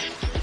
Thank you.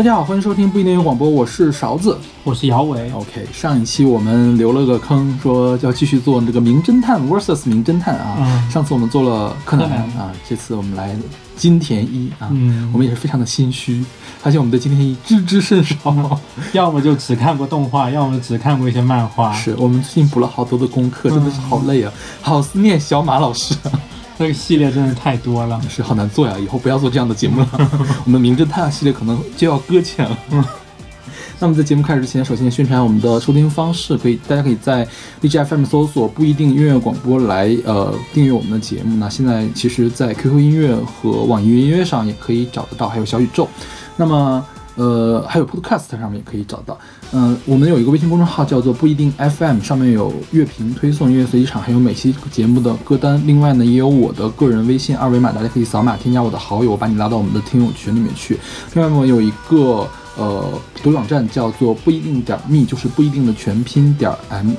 大家好，欢迎收听不一定有广播，我是勺子，我是姚伟。OK，上一期我们留了个坑，说要继续做这个名侦探 vs 名侦探啊。嗯上次我们做了柯南啊，这次我们来金田一啊。嗯我们也是非常的心虚，发现我们对金田一知之甚少。要么就只看过动画，要么只看过一些漫画。是我们最近补了好多的功课，真的是好累啊，好思念小马老师啊。这个系列真的太多了。是好难做呀，以后不要做这样的节目了。我们名侦探系列可能就要搁浅了。那么在节目开始之前，首先宣传我们的收听方式，可以大家可以在荔枝 FM 搜索不一定音乐广播来呃订阅我们的节目。那现在其实，在 QQ 音乐和网易云音乐上也可以找得到，还有小宇宙。那么呃，还有 Podcast 上面也可以找到。嗯、我们有一个微信公众号叫做不一定 FM，上面有乐评推送、音乐随机场，还有每期节目的歌单。另外呢，也有我的个人微信二维码，大家可以扫码添加我的好友，我把你拉到我们的听友群里面去。另外我有一个呃独立网站叫做不一定点 me，就是不一定的全拼点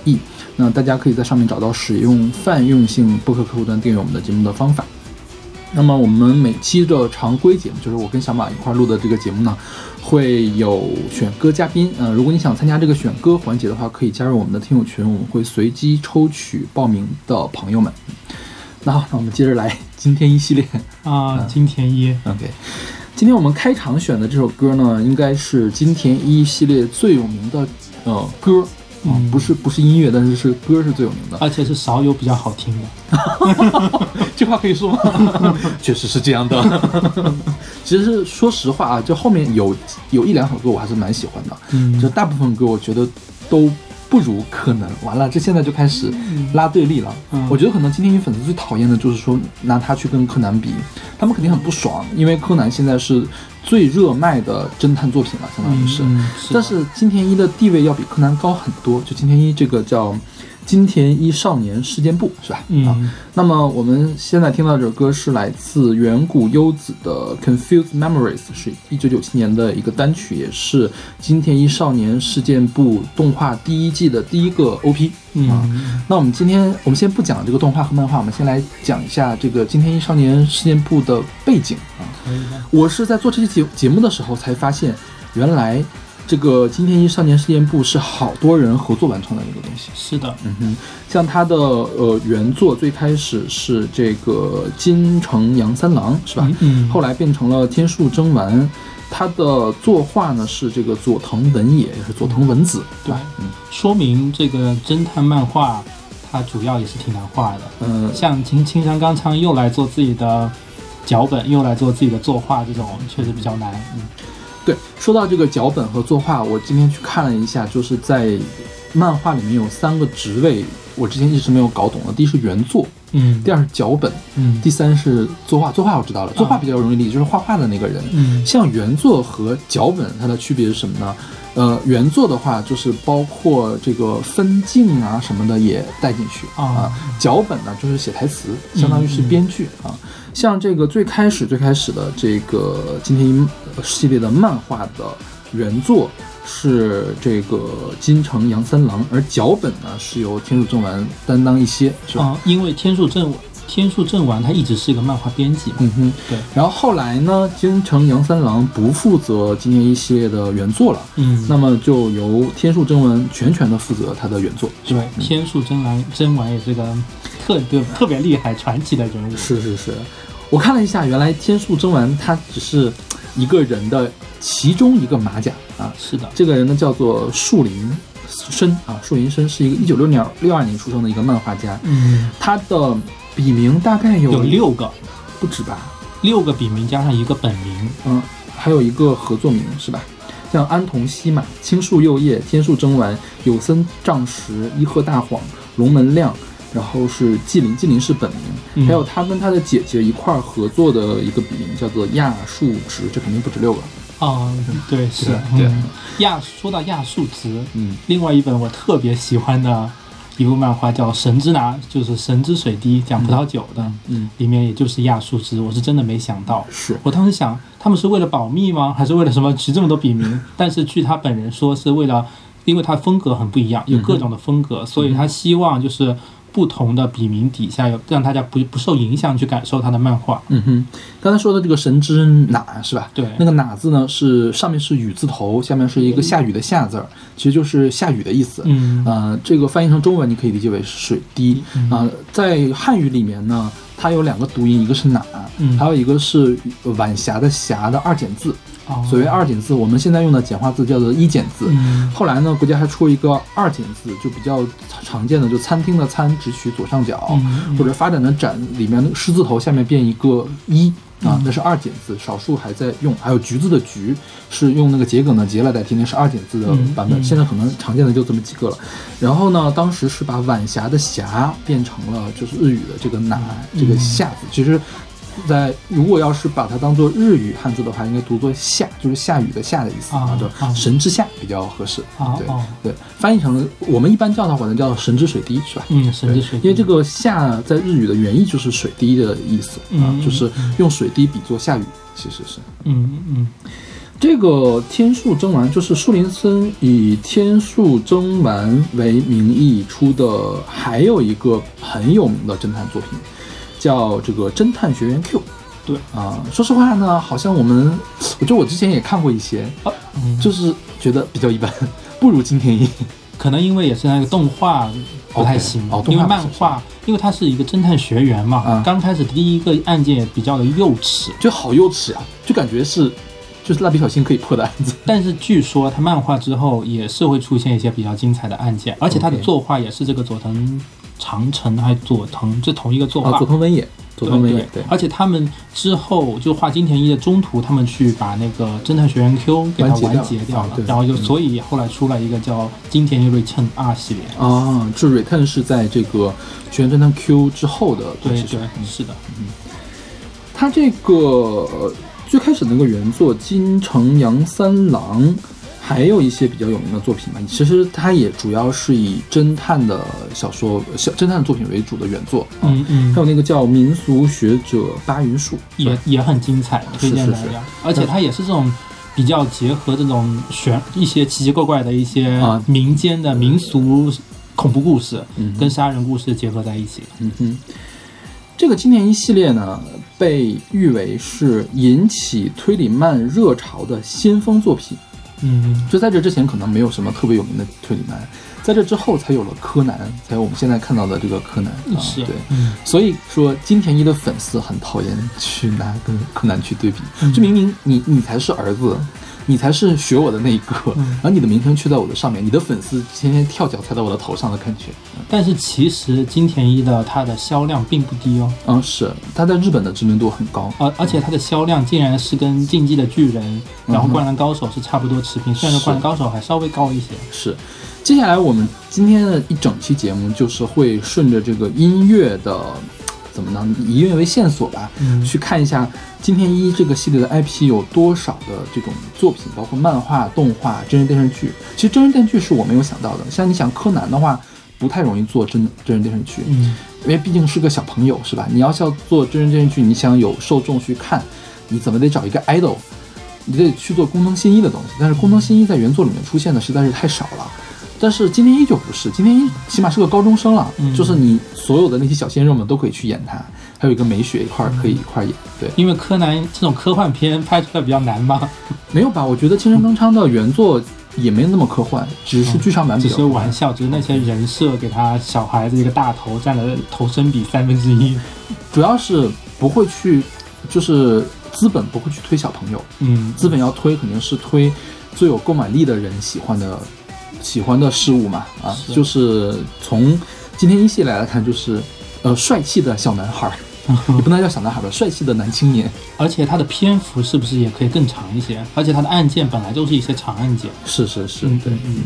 me。那大家可以在上面找到使用泛用性播客客户端订阅我们的节目的方法。那么我们每期的常规节目，就是我跟小马一块儿录的这个节目呢，会有选歌嘉宾。呃，如果你想参加这个选歌环节的话，可以加入我们的听友群，我们会随机抽取报名的朋友们。那好，那我们接着来今天一系列。啊，金田一 OK，今天我们开场选的这首歌呢，应该是金田一系列最有名的呃歌。啊、嗯不是不是音乐，但是是歌是最有名的。而且是少有比较好听的。这话可以说吗？确实是这样的。其实是说实话啊，就后面有有一两首歌我还是蛮喜欢的，嗯就大部分歌我觉得都不如柯南。完了，这现在就开始拉对立了。嗯我觉得可能今天一粉丝最讨厌的就是说拿他去跟柯南比，他们肯定很不爽，因为柯南现在是最热卖的侦探作品了，相当于是。嗯但是金田一的地位要比柯南高很多，就金田一这个叫金田一少年事件簿是吧？嗯啊，那么我们现在听到这首歌是来自远古优子的《Confused Memories》，是一九九七年的一个单曲，也是金田一少年事件簿动画第一季的第一个 OP。啊，嗯那我们今天我们先不讲这个动画和漫画，我们先来讲一下这个金田一少年事件簿的背景啊。我是在做这期节节目的时候才发现，原来这个金田一少年事件簿是好多人合作完成的一个东西。是的，嗯哼，像他的呃原作最开始是这个金城阳三郎是吧？嗯嗯后来变成了天树征丸。他的作画呢是这个佐藤文也，也是佐藤文子，对？嗯说明这个侦探漫画它主要也是挺难画的。嗯像青青山刚昌又来做自己的脚本，又来做自己的作画，这种确实比较难。嗯对，说到这个脚本和作画，我今天去看了一下，就是在漫画里面有三个职位，我之前一直没有搞懂的。第一是原作，嗯第二是脚本，嗯第三是作画。作画我知道了，作画比较容易理解，就是画画的那个人。嗯像原作和脚本，它的区别是什么呢？呃，原作的话就是包括这个分镜啊什么的也带进去啊脚本呢就是写台词，相当于是编剧啊。像这个最开始最开始的这个今天系列的漫画的原作是这个金城杨三郎，而脚本呢是由天树正丸担当一些，是吧？啊，因为天数正天树正丸他一直是一个漫画编辑嘛。嗯哼，对。然后后来呢，金城杨三郎不负责今年一系列的原作了。嗯，那么就由天树真丸全权的负责他的原作，对，？天树真丸真丸也是个特对特别厉害传奇的人物。是是是，我看了一下，原来天树真丸他只是一个人的其中一个马甲啊。是的，这个人呢叫做树林深啊，树林深是一个一九六年六二年出生的一个漫画家，嗯，他的笔名大概有有六个，不止吧？六个笔名加上一个本名。嗯，还有一个合作名是吧？像安童西马、青树右叶、天树征丸、有森丈实、伊贺大晃、龙门亮，然后是纪灵，纪灵是本名，嗯还有他跟他的姐姐一块儿合作的一个笔名叫做亚树直，这肯定不止六个。啊，对，是对亚说到亚树直，嗯，另外一本我特别喜欢的一部漫画叫《神之拿》，就是《神之水滴》，讲葡萄酒的，嗯，里面也就是亚树直，我是真的没想到。是，我当时想，他们是为了保密吗？还是为了什么取这么多笔名？但是据他本人说，是为了，因为他风格很不一样，有各种的风格，所以他希望就是不同的笔名底下有让大家不不受影响去感受他的漫画。嗯哼，刚才说的这个神之哪是吧？对那个哪字呢是上面是雨字头，下面是一个下雨的下字儿，其实就是下雨的意思。嗯呃，这个翻译成中文你可以理解为是水滴啊、在汉语里面呢，它有两个读音，一个是哪，嗯。还有一个是晚霞的霞的二简字。哦。所谓二简字，我们现在用的简化字叫做一简字。嗯。后来呢，国家还出了一个二简字，就比较常见的，就餐厅的餐只取左上角，嗯或者发展的展里面那个狮字头下面变一个一啊嗯，那是二简字，少数还在用。还有橘子的橘是用那个桔梗的桔来代替，那是二简字的版本。嗯嗯现在可能常见的就这么几个了。然后呢，当时是把晚霞的霞变成了就是日语的这个哪这个夏字，其实。在如果要是把它当做日语汉字的话，应该读作夏，就是下雨的下的意思啊就啊神之下比较合适。对啊对对，翻译成我们一般叫它管它叫神之水滴，是吧？嗯，神之水滴，因为这个下在日语的原意就是水滴的意思啊，嗯就是用水滴比作下雨，其实是。嗯嗯这个天树征丸就是树林森以天树征丸为名义出的，还有一个很有名的侦探作品，叫这个《侦探学员 Q》。对。啊、说实话呢，好像我们，我觉得我之前也看过一些，啊。嗯，就是觉得比较一般，不如金田一。可能因为也是那个动画不太行哦因为漫画，因为它是一个侦探学员嘛，嗯刚开始第一个案件也比较的幼稚，就好幼稚啊，就感觉是就是蜡笔小新可以破的案子。但是据说他漫画之后也是会出现一些比较精彩的案件，而且他的作画也是这个佐藤长城还是佐藤这同一个作啊，画。佐藤文也，佐藤文对也，对，而且他们之后就画金田一的中途，他们去把那个侦探学院 Q 给它完结掉了，然后就嗯所以后来出来一个叫金田一 Return R 系列。啊，这 Return 是在这个《全侦探 Q》之后的东对对西是的，嗯。他这个呃最开始那个原作金城阳三郎，还有一些比较有名的作品吧。其实它也主要是以侦探的小说、小侦探作品为主的原作。啊嗯嗯还，有那个叫民俗学者八云树，也也很精彩，推荐是是大家。而且它也是这种比较结合这种玄一些奇奇怪怪的一些啊民间的民俗恐怖故事，嗯跟杀人故事结合在一起。嗯哼，这个经典一系列呢，被誉为是引起推理漫热潮的先锋作品。嗯，就在这之前，可能没有什么特别有名的推理男，在这之后才有了柯南，才有我们现在看到的这个柯南啊。是对，嗯所以说金田一的粉丝很讨厌去拿跟柯南去对比，嗯就明明你你才是儿子。你才是学我的那一个，嗯然后你的名声却在我的上面，你的粉丝天天跳脚踩在我的头上的感觉。但是其实金田一的它的销量并不低哦，嗯，是他在日本的知名度很高。而而且它的销量竟然是跟《进击的巨人》然后灌篮高手》是差不多持平，虽然说是《灌篮高手》还稍微高一些。是，接下来我们今天的一整期节目就是会顺着这个音乐的，怎么呢？以音乐为线索吧，嗯去看一下金田一这个系列的 IP 有多少的这种作品，包括漫画、动画、真人电视剧。其实真人电视剧是我没有想到的，像你想柯南的话，不太容易做真真人电视剧，嗯因为毕竟是个小朋友，是吧？你要是要做真人电视剧，你想有受众去看，你怎么得找一个 idol，你得去做工藤新一的东西。但是工藤新一在原作里面出现的实在是太少了。但是今天依旧不是，今天一起码是个高中生了，嗯就是你所有的那些小鲜肉们都可以去演他，还有一个美雪一块儿可以一块儿演。对，因为柯南这种科幻片拍出来比较难嘛，没有吧？我觉得青山刚昌的原作也没那么科幻，只是剧场版比只。是玩笑，只是那些人设给他小孩子一个大头占了头身比三分之一。主要是不会去，就是资本不会去推小朋友，嗯，资本要推肯定是推最有购买力的人喜欢的喜欢的事物嘛啊，是就是从今天一系列来看，就是呃帅气的小男孩儿，也不能叫小男孩吧，帅气的男青年，而且它的篇幅是不是也可以更长一些？而且它的案件本来就是一些长案件。是是是，对，嗯。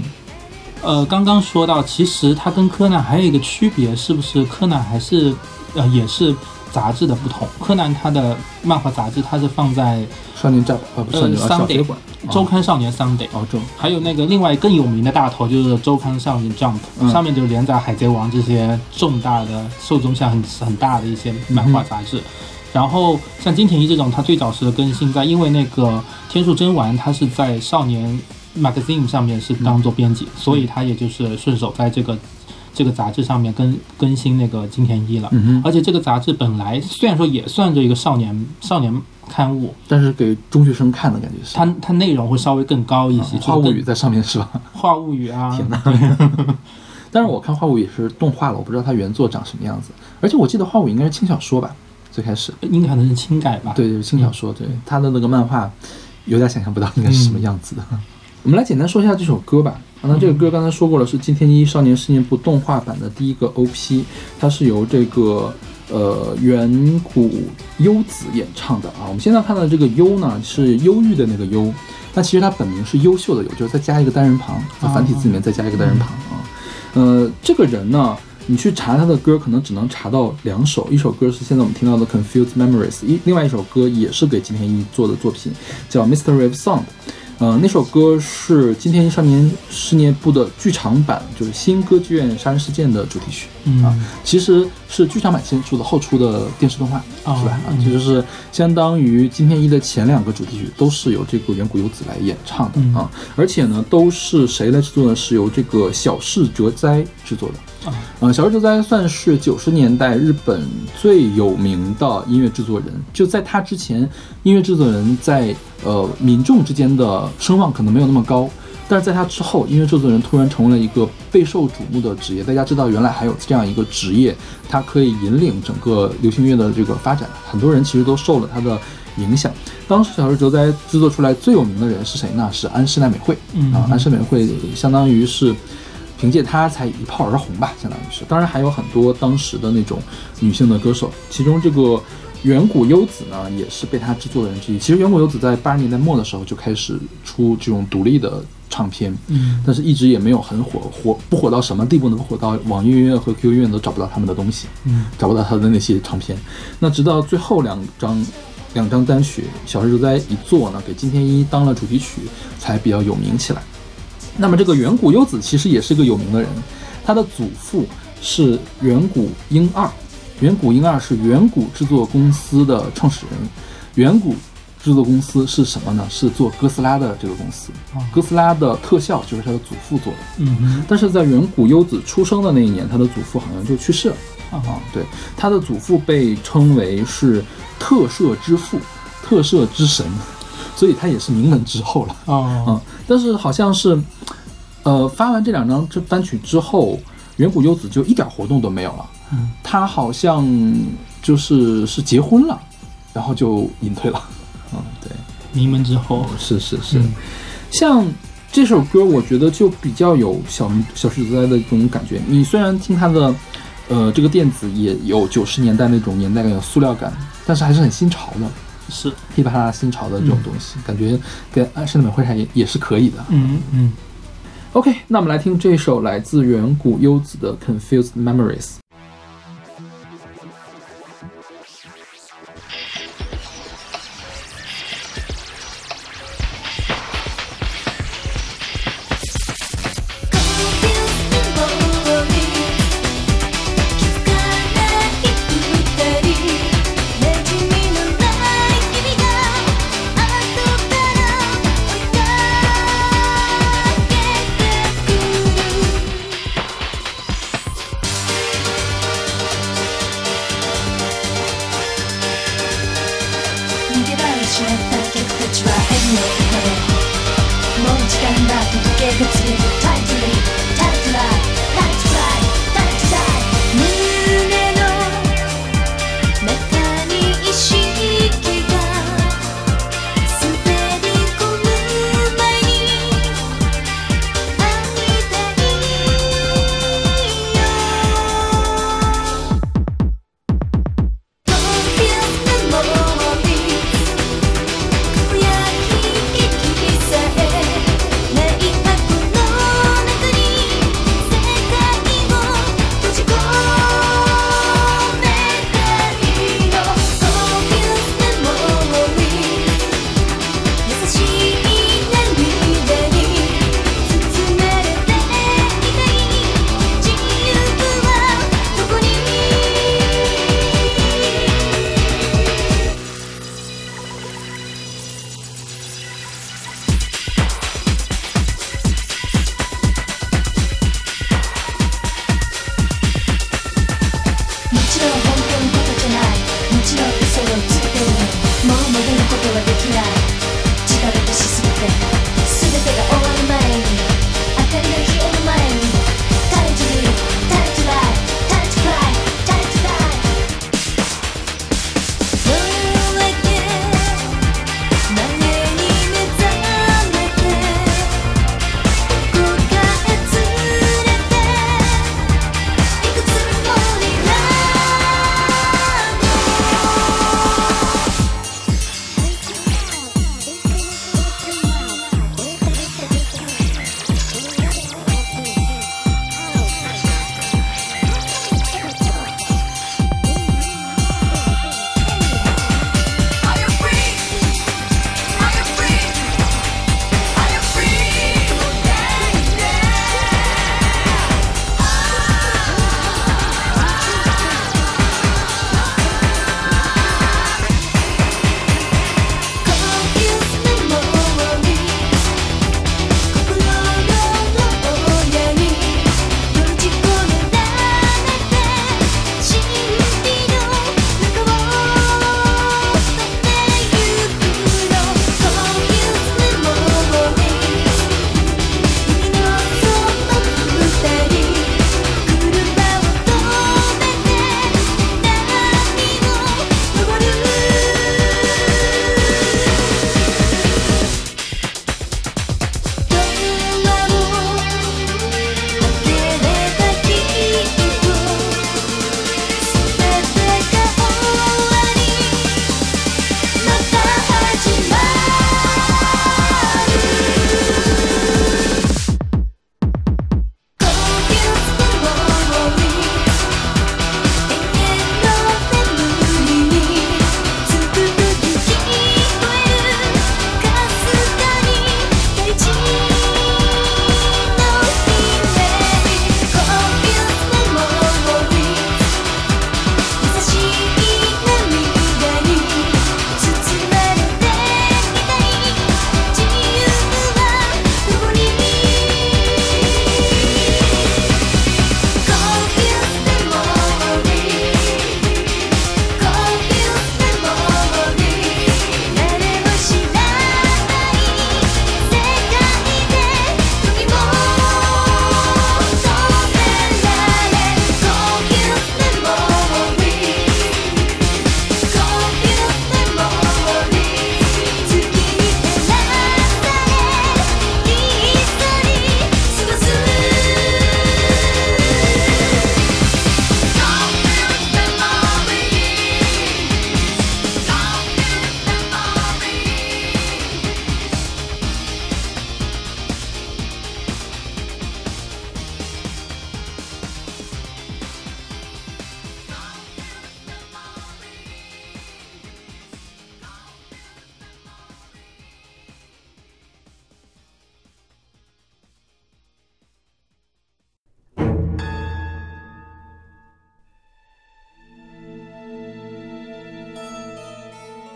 呃，刚刚说到，其实它跟柯南还有一个区别，是不是柯南还是呃也是杂志的不同？柯南它的漫画杂志它是放在少年战呃不是 Sunday 馆。周刊少年 Sunday，、还有那个另外更有名的大头就是周刊少年 Jump，、嗯。上面就连载海贼王这些重大的受众向很很大的一些漫画杂志。然后像金田一这种，它最早是更新在，因为那个天数真丸，它是在少年 magazine 上面是当做编辑，所以他也就是顺手在这个这个杂志上面更更新那个金田一了。嗯哼，而且这个杂志本来虽然说也算着一个少年少年刊物，但是给中学生看的感觉是。它它内容会稍微更高一些，花物语在上面是吧？话物语啊，天哪！但是我看花物也是动画了，我不知道它原作长什么样子。而且我记得花物语应该是轻小说吧，最开始。应该可能是轻改吧。对，就是轻小说。对，它的那个漫画有点想象不到应该是什么样子的。我们来简单说一下这首歌吧。那这个歌刚才说过了，是金田一少年事件簿动画版的第一个 OP，它是由这个呃远古优子演唱的啊。我们现在看到的这个优呢，是忧郁的那个忧，那其实它本名是优秀的优，就是再加一个单人旁，在繁体字里面再加一个单人旁啊。呃，这个人呢，你去查他的歌，可能只能查到两首，一首歌是现在我们听到的《Confused Memories》，一另外一首歌也是给金田一做的作品，叫《Mystery of Sound》。呃，那首歌是今天一少年事件部的剧场版，就是新歌剧院杀人事件的主题曲。嗯啊，其实是剧场版先出的，后出的电视动画，哦是吧？啊，嗯其实是相当于今天一的前两个主题曲都是由这个远古游子来演唱的、嗯啊，而且呢，都是谁来制作呢？是由这个小室哲哉制作的。啊呃，小室哲哉算是九十年代日本最有名的音乐制作人。就在他之前，音乐制作人在呃民众之间的声望可能没有那么高，但是在他之后，音乐制作人突然成为了一个备受瞩目的职业。大家知道，原来还有这样一个职业，它可以引领整个流行乐的这个发展。很多人其实都受了他的影响。当时小室哲哉制作出来最有名的人是谁呢？是安室奈美惠。嗯啊，安室奈美惠相当于是凭借他才一炮而红吧，相当于是。当然还有很多当时的那种女性的歌手，其中这个远古优子呢，也是被她制作的人之一。其实远古优子在八十年代末的时候就开始出这种独立的唱片，嗯但是一直也没有很火，火不火到什么地步呢？不火到网易音乐和 QQ 音乐都找不到他们的东西。嗯找不到他的那些唱片。那直到最后两张两张单曲，小室哲哉一做呢，给金天一当了主题曲，才比较有名起来。那么这个远古优子其实也是个有名的人，他的祖父是远古英二，远古英二是远古制作公司的创始人。远古制作公司是什么呢？是做哥斯拉的这个公司。哥斯拉的特效就是他的祖父做的。嗯但是在远古优子出生的那一年，他的祖父好像就去世了。啊啊，对，他的祖父被称为是特摄之父、特摄之神，所以他也是名门之后了。哦嗯，但是好像是，呃，发完这两张这单曲之后，远古优子就一点活动都没有了。嗯，他好像就是是结婚了，然后就隐退了。嗯，对，名门之后，是是是。嗯像这首歌，我觉得就比较有小小室哲哉的这种感觉。你虽然听他的，呃，这个电子也有九十年代那种年代感，有塑料感，但是还是很新潮的，是噼里啪啦新潮的这种东西，感觉跟安室奈美惠上也也是可以的。嗯嗯。OK，那我们来听这首来自远古优子的《Confused Memories》。「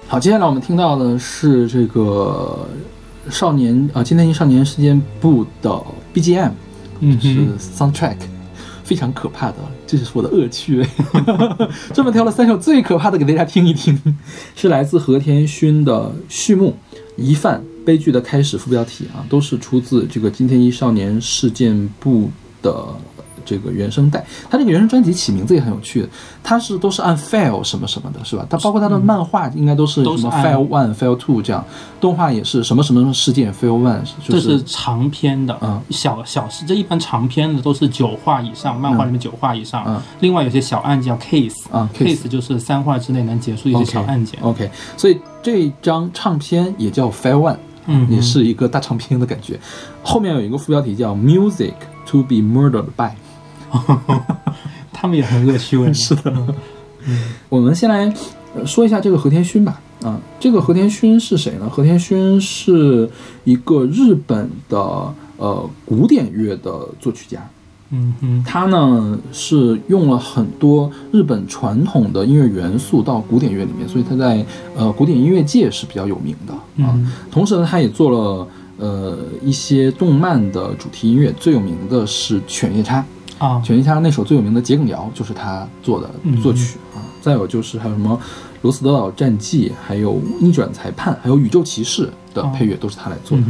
好，接下来我们听到的是这个少年啊，金田一少年事件簿的 BGM，嗯是，soundtrack，非常可怕的，这是我的恶趣味。专门挑了三首最可怕的给大家听一听，是来自和田勋的序幕《疑犯悲剧的开始》副标题啊，都是出自这个金田一少年事件簿的。这个原声带，它这个原声专辑起名字也很有趣，它是都是按 file 什么什么的，是吧？它包括它的漫画应该都是什么 file one、file two 这样，动画也是什么什么事件 file one，就这是长篇的，嗯小小事，这一般长篇的都是九话以上，漫画里面九话以上。嗯另外有些小案件叫 case，啊 case 就是三话之内能结束一些小案件。OK，所以这张唱片也叫 file One，嗯也是一个大唱片的感觉。后面有一个副标题叫 Music to be Murdered by。他们也很恶趣味。是的，我们先来呃说一下这个和田勋吧。啊，这个和田勋是谁呢？和田勋是一个日本的呃古典乐的作曲家。嗯哼，他呢是用了很多日本传统的音乐元素到古典乐里面，所以他在呃古典音乐界是比较有名的啊。嗯同时呢，他也做了呃一些动漫的主题音乐，最有名的是《犬夜叉》。啊《犬夜叉》那首最有名的《桔梗谣》就是他做的嗯作曲啊。再有就是还有什么《罗斯德岛战记》，还有《逆转裁判》，还有《宇宙骑士》的配乐都是他来做的。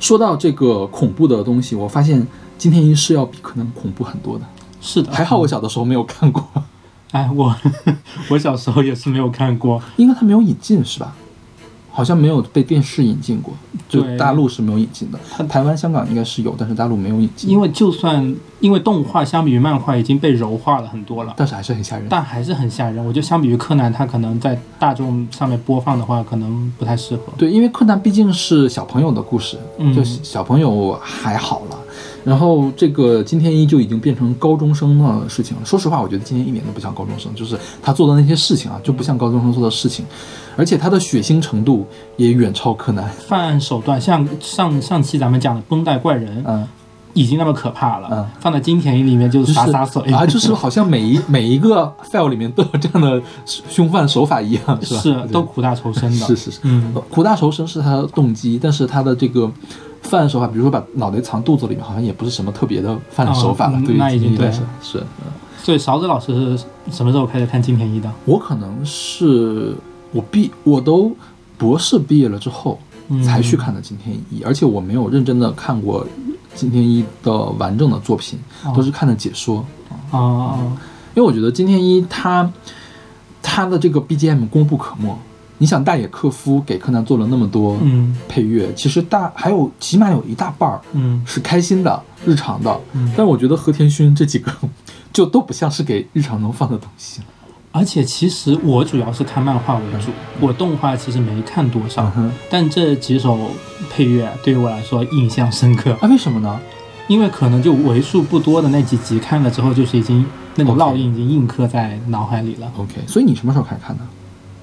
说到这个恐怖的东西，我发现金田一是要比可能恐怖很多的。是的，还好我小的时候没有看过，哎，我 我小时候也是没有看过。因为他没有引进是吧？好像没有被电视引进过，就大陆是没有引进的。台湾、香港应该是有，但是大陆没有引进。因为就算因为动画相比于漫画已经被柔化了很多了，但是还是很吓人。但还是很吓人。我觉得相比于柯南，它可能在大众上面播放的话，可能不太适合。对，因为柯南毕竟是小朋友的故事，嗯就小朋友还好了。然后这个金天一就已经变成高中生的事情了。说实话，我觉得金天一一点都不像高中生，就是他做的那些事情啊，就不像高中生做的事情，而且他的血腥程度也远超柯南。犯案手段，像上上期咱们讲的绷带怪人，嗯，已经那么可怕了，嗯放在金田一里面就是洒洒水啊，就是好像每一 每一个 file 里面都有这样的凶犯手法一样，是吧？是都苦大仇深的。是是是，嗯呃苦大仇深是他的动机，但是他的这个犯案手法，比如说把脑袋藏肚子里面，好像也不是什么特别的犯案手法了。对于那已经对是。嗯所以勺子老师是什么时候开始看金田一的？我可能是我毕我都博士毕业了之后嗯才去看的金田一，而且我没有认真的看过金田一的完整的作品，哦都是看的解说。啊啊因为我觉得金田一他他的这个 BGM 功不可没。你想大野克夫给柯南做了那么多嗯配乐，其实大还有起码有一大半儿嗯是开心的、日常的，嗯但我觉得和田勋这几个 就都不像是给日常能放的东西。而且其实我主要是看漫画为主，我动画其实没看多少，嗯，但这几首配乐对于我来说印象深刻，啊，为什么呢？因为可能就为数不多的那几集看了之后，就是已经那种烙印已经印刻在脑海里了。OK，所以你什么时候开始看的？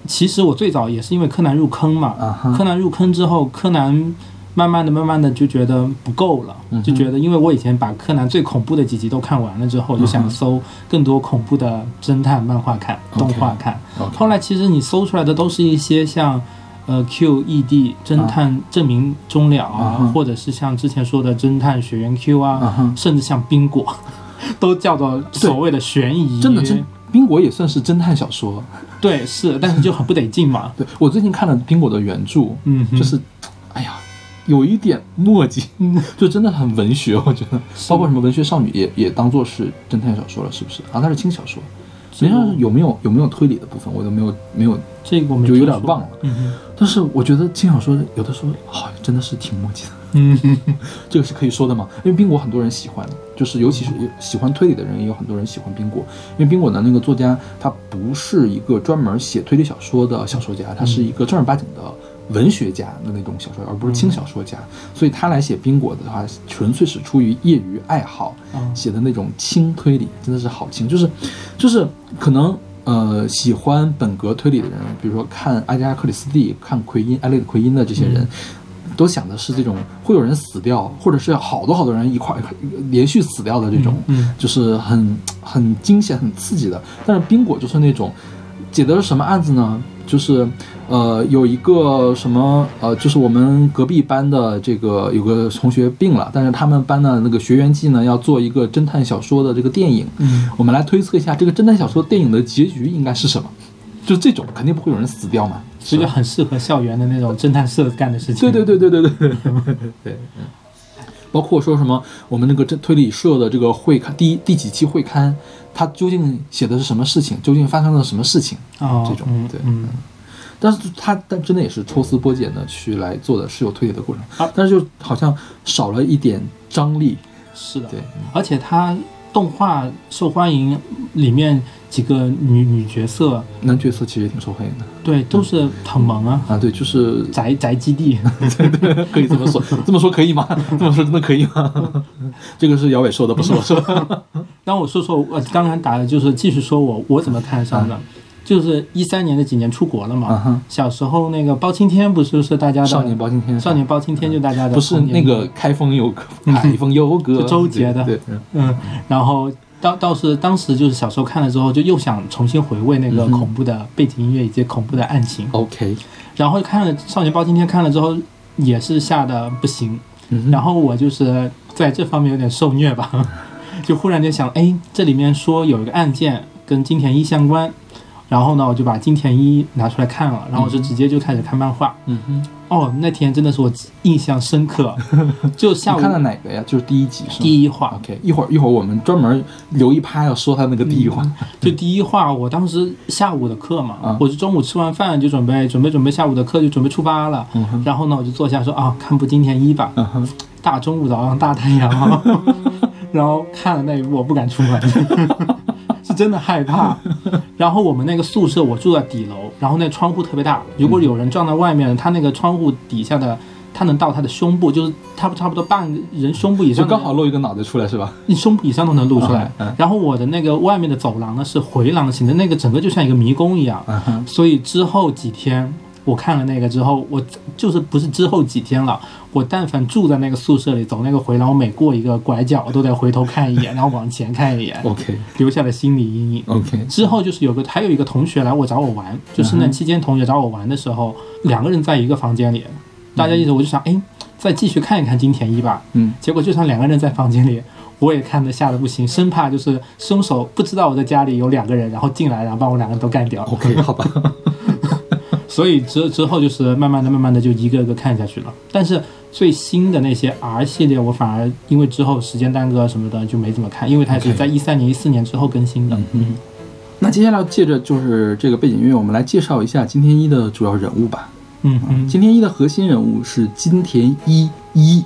其实我最早也是因为柯南入坑嘛，啊柯南入坑之后，柯南慢慢的、慢慢的就觉得不够了，嗯就觉得因为我以前把柯南最恐怖的几集都看完了之后，就想搜更多恐怖的侦探漫画看、动画看。后来其实你搜出来的都是一些像。呃，QED 侦探证明终了啊，啊或者是像之前说的侦探学园 Q 啊，啊甚至像冰果，都叫做所谓的悬疑。真的真，冰果也算是侦探小说。对是，但是就很不得劲嘛。对我最近看了冰果的原著，嗯，就是，哎呀，有一点墨迹，就真的很文学，我觉得，包括什么文学少女也也当做是侦探小说了，是不是？啊，它是轻小说。实际上有没有有没有推理的部分，我都没有没有，这个我们就有点忘了。嗯但是我觉得轻小说有的时候好像真的是挺墨迹的，嗯哼，这个是可以说的吗？因为冰果很多人喜欢，就是尤其是喜欢推理的人，也有很多人喜欢冰果。因为冰果的那个作家，他不是一个专门写推理小说的小说家，他是一个正儿八经的文学家的那种小说，而不是轻小说家。所以他来写冰果的话，纯粹是出于业余爱好嗯写的那种轻推理，真的是好轻，就是就是可能。呃，喜欢本格推理的人，比如说看阿加莎·克里斯蒂、看奎因、艾利的奎因的这些人，都想的是这种会有人死掉，或者是好多好多人一块儿连续死掉的这种，嗯就是很很惊险、很刺激的。但是冰果就是那种解的是什么案子呢？就是呃有一个什么呃，就是我们隔壁班的这个有个同学病了，但是他们班的那个学员季呢要做一个侦探小说的这个电影，嗯，我们来推测一下这个侦探小说电影的结局应该是什么？就这种肯定不会有人死掉嘛，所以就很适合校园的那种侦探社干的事情。对对对对对对对对。包括说什么我们那个这推理社的这个会刊第一第几期会刊，它究竟写的是什么事情？究竟发生了什么事情？哦，这种嗯对嗯，但是它但真的也是抽丝剥茧的去来做的，是有推理的过程，啊但是就好像少了一点张力。是的，对，而且它动画受欢迎，里面几个女女角色，男角色其实也挺受欢迎的。对，都是很萌啊，啊，对，就是宅宅基地。可以这么说，这么说可以吗？这么说真的可以吗？这个是姚伟说的，不是我说的。让我说说，我刚才打的就是继续说我我怎么看上的，就是一三年的几年出国了嘛。小时候那个包青天不是是大家的少年包青天，少年包青天就大家的不是那个开封有歌，开封有歌，是周杰的。对，对。嗯，然后倒倒是当时就是小时候看了之后，就又想重新回味那个恐怖的背景音乐以及恐怖的案情，，OK，然后看了《少年包青天》看了之后也是吓得不行，嗯然后我就是在这方面有点受虐吧，就忽然间想，哎，这里面说有一个案件跟金田一相关，然后呢，我就把金田一拿出来看了，然后我就直接就开始看漫画。嗯哼，哦，那天真的是我印象深刻，就下午看的哪个呀？就是第一集是吗？第一话，OK，一会儿一会儿我们专门留一趴要说他那个第一话。就第一话，我当时下午的课嘛，啊。我是中午吃完饭就准备准备准备下午的课就准备出发了，嗯，然后呢，我就坐下说啊，看部金田一吧，嗯，大中午早上大太阳。啊，然后看了那一部我不敢出门，是真的害怕。然后我们那个宿舍我住在底楼，然后那窗户特别大，如果有人撞到外面，他那个窗户底下的。他能到他的胸部，就是差不差不多半人胸部以上，就刚好露一个脑袋出来是吧？你胸部以上都能露出来。嗯嗯然后我的那个外面的走廊呢是回廊型的，那个整个就像一个迷宫一样。嗯，所以之后几天我看了那个之后，我就是不是之后几天了，我但凡住在那个宿舍里，走那个回廊，我每过一个拐角，我都得回头看一眼，然后往前看一眼，OK 留下了心理阴影。OK，之后就是有个还有一个同学来我找我玩，就圣诞期间同学找我玩的时候，两个人在一个房间里，大家一直我就想，哎，再继续看一看金田一吧。嗯，结果就算两个人在房间里，我也看得吓得不行，生怕就是凶手不知道我在家里有两个人，然后进来，然后把我两个人都干掉。OK，好吧。所以之之后就是慢慢的、慢慢的就一个个看下去了。但是最新的那些 R 系列，我反而因为之后时间耽搁什么的就没怎么看，因为它是在一三年、一四年之后更新的。嗯那接下来借着就是这个背景音乐，我们来介绍一下金田一的主要人物吧。嗯嗯，金田一的核心人物是金田一一。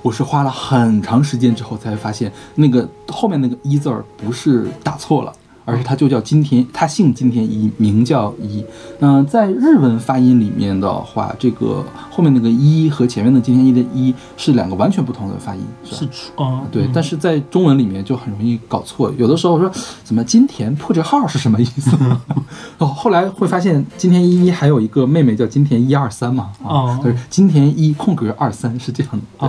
我是花了很长时间之后才发现，那个后面那个一字儿不是打错了，而是他就叫金田，他姓金田一，名叫一。嗯、在日文发音里面的话，这个后面那个一和前面的金田一的一是两个完全不同的发音，是吧？是出哦，对，嗯但是在中文里面就很容易搞错。有的时候说怎么金田破折号是什么意思？哦，后来会发现金田一一还有一个妹妹叫金田一二三嘛，啊，哦就是金田一空格二三是这样的。对，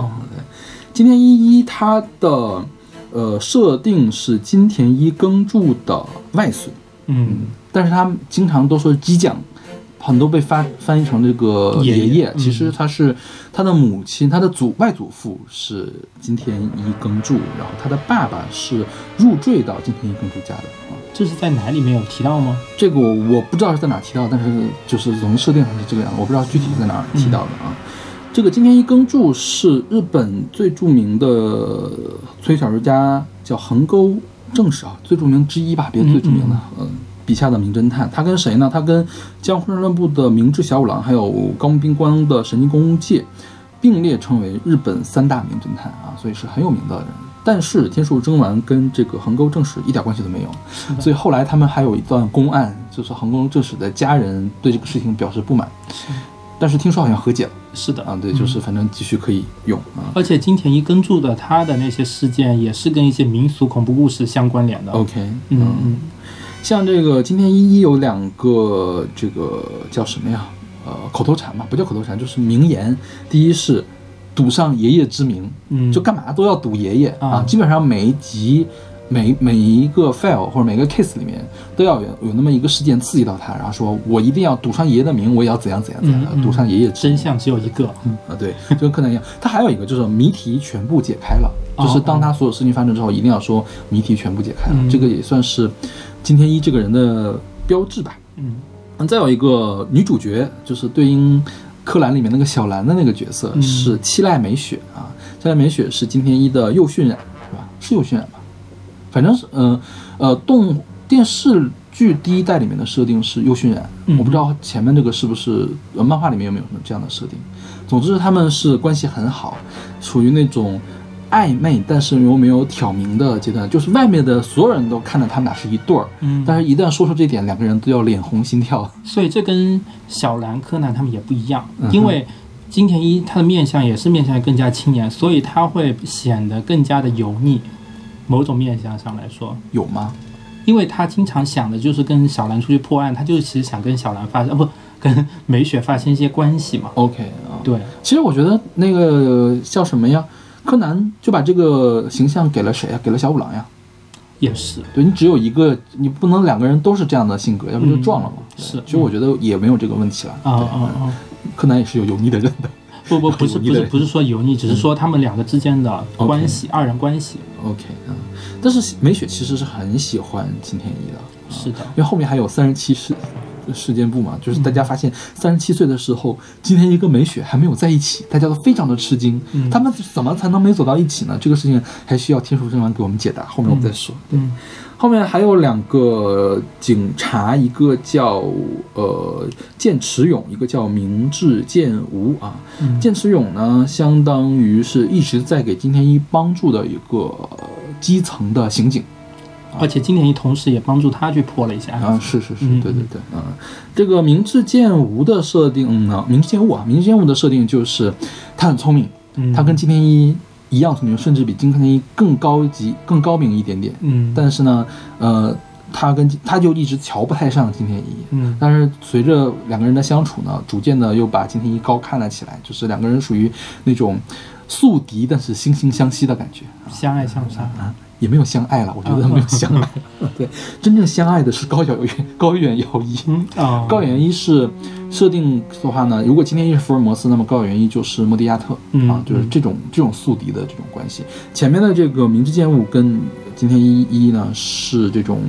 金田一一他的呃设定是金田一耕助的外孙，嗯但是他们经常都说激将，很多被翻翻译成这个爷爷其实他是他的母亲，他的祖外祖父是金田一耕助，然后他的爸爸是入赘到金田一耕助家的啊。这是在哪里面有提到吗？这个我我不知道是在哪提到，但是就是从设定上是这个样子，我不知道具体是在哪儿提到的啊。这个金田一耕助是日本最著名的推理小说家，叫横沟正史啊，最著名之一吧，别最著名的，嗯。笔下的名侦探，他跟谁呢？他跟江户川乱步的明智小五郎，还有高木彬光的神经公介，并列称为日本三大名侦探啊，所以是很有名的人。但是天树征丸跟这个横沟正史一点关系都没有，所以后来他们还有一段公案，就是横沟正史的家人对这个事情表示不满，但是听说好像和解了是的啊，对，就是反正继续可以用啊。而且金田一耕助的他的那些事件也是跟一些民俗恐怖故事相关联的。OK，嗯嗯像这个金田一一有两个这个叫什么呀？呃，口头禅嘛，不叫口头禅，就是名言。第一是赌上爷爷之名，嗯，就干嘛都要赌爷爷啊。啊基本上每一集，每每一个 file 或者每个 case 里面都要有有那么一个事件刺激到他，然后说我一定要赌上爷爷的名，我也要怎样怎样怎样，嗯嗯赌上爷爷真相只有一个。嗯啊，对，就跟柯南一样。他还有一个就是谜题全部解开了，哦就是当他所有事情发生之后，一定要说谜题全部解开了，嗯这个也算是金田一这个人的标志吧。嗯嗯，再有一个女主角，就是对应柯南里面那个小兰的那个角色、嗯是七濑美雪啊。七濑美雪是金田一的右训染，是吧？是右训染吧？反正是，嗯呃动电视剧第一代里面的设定是右渲染，嗯我不知道前面这个是不是呃漫画里面有没有什么这样的设定。总之他们是关系很好，处于那种暧昧但是又没有挑明的阶段，就是外面的所有人都看着他们俩是一对儿，嗯，但是一旦说出这点，两个人都要脸红心跳。所以这跟小兰、柯南他们也不一样嗯，因为金田一他的面相也是面相更加青年，所以他会显得更加的油腻。某种面相上来说，有吗？因为他经常想的就是跟小兰出去破案，他就是其实想跟小兰发生，啊 不跟美雪发生一些关系嘛。OK 啊，对，其实我觉得那个叫什么呀？柯南就把这个形象给了谁呀？给了小五郎呀。也是，对你只有一个，你不能两个人都是这样的性格，要不就撞了嘛。嗯是其实我觉得也没有这个问题了。啊啊啊！柯南也是有油腻的人的。不不不是 不是不是说油腻，只是说他们两个之间的关系，二人关系。OK 啊，但是美雪其实是很喜欢金田一的，是的，因为后面还有三十七事事件簿嘛，就是大家发现三十七岁的时候，金田一跟美雪还没有在一起，大家都非常的吃惊，嗯他们怎么才能没走到一起呢？这个事情还需要天书正王给我们解答，后面我们再说。嗯后面还有两个警察，一个叫呃剑持勇，一个叫明智剑吾啊。嗯。剑持勇呢，相当于是一直在给金田一帮助的一个呃基层的刑警。而且金田一同时也帮助他去破了一下。案啊，是是是，嗯对对对，嗯，这个明智剑吾的设定呢，明智剑吾啊，明智剑吾的设定就是他很聪明，嗯，他跟金田一一样聪明，甚至比金田一更高级、更高明一点点。嗯，但是呢，呃，他跟他就一直瞧不太上金田一。嗯但是随着两个人的相处呢，逐渐的又把金田一高看了起来，就是两个人属于那种宿敌，但是惺惺相惜的感觉啊相爱相杀。啊，也没有相爱了，我觉得没有相爱。对，真正相爱的是高遥远 高远遥一。高远一是设定的话呢，如果今天一是福尔摩斯，那么高远一就是莫迪亚特、嗯啊，就是这种这种宿敌的这种关系。前面的这个明知剑物跟金田一一呢是这种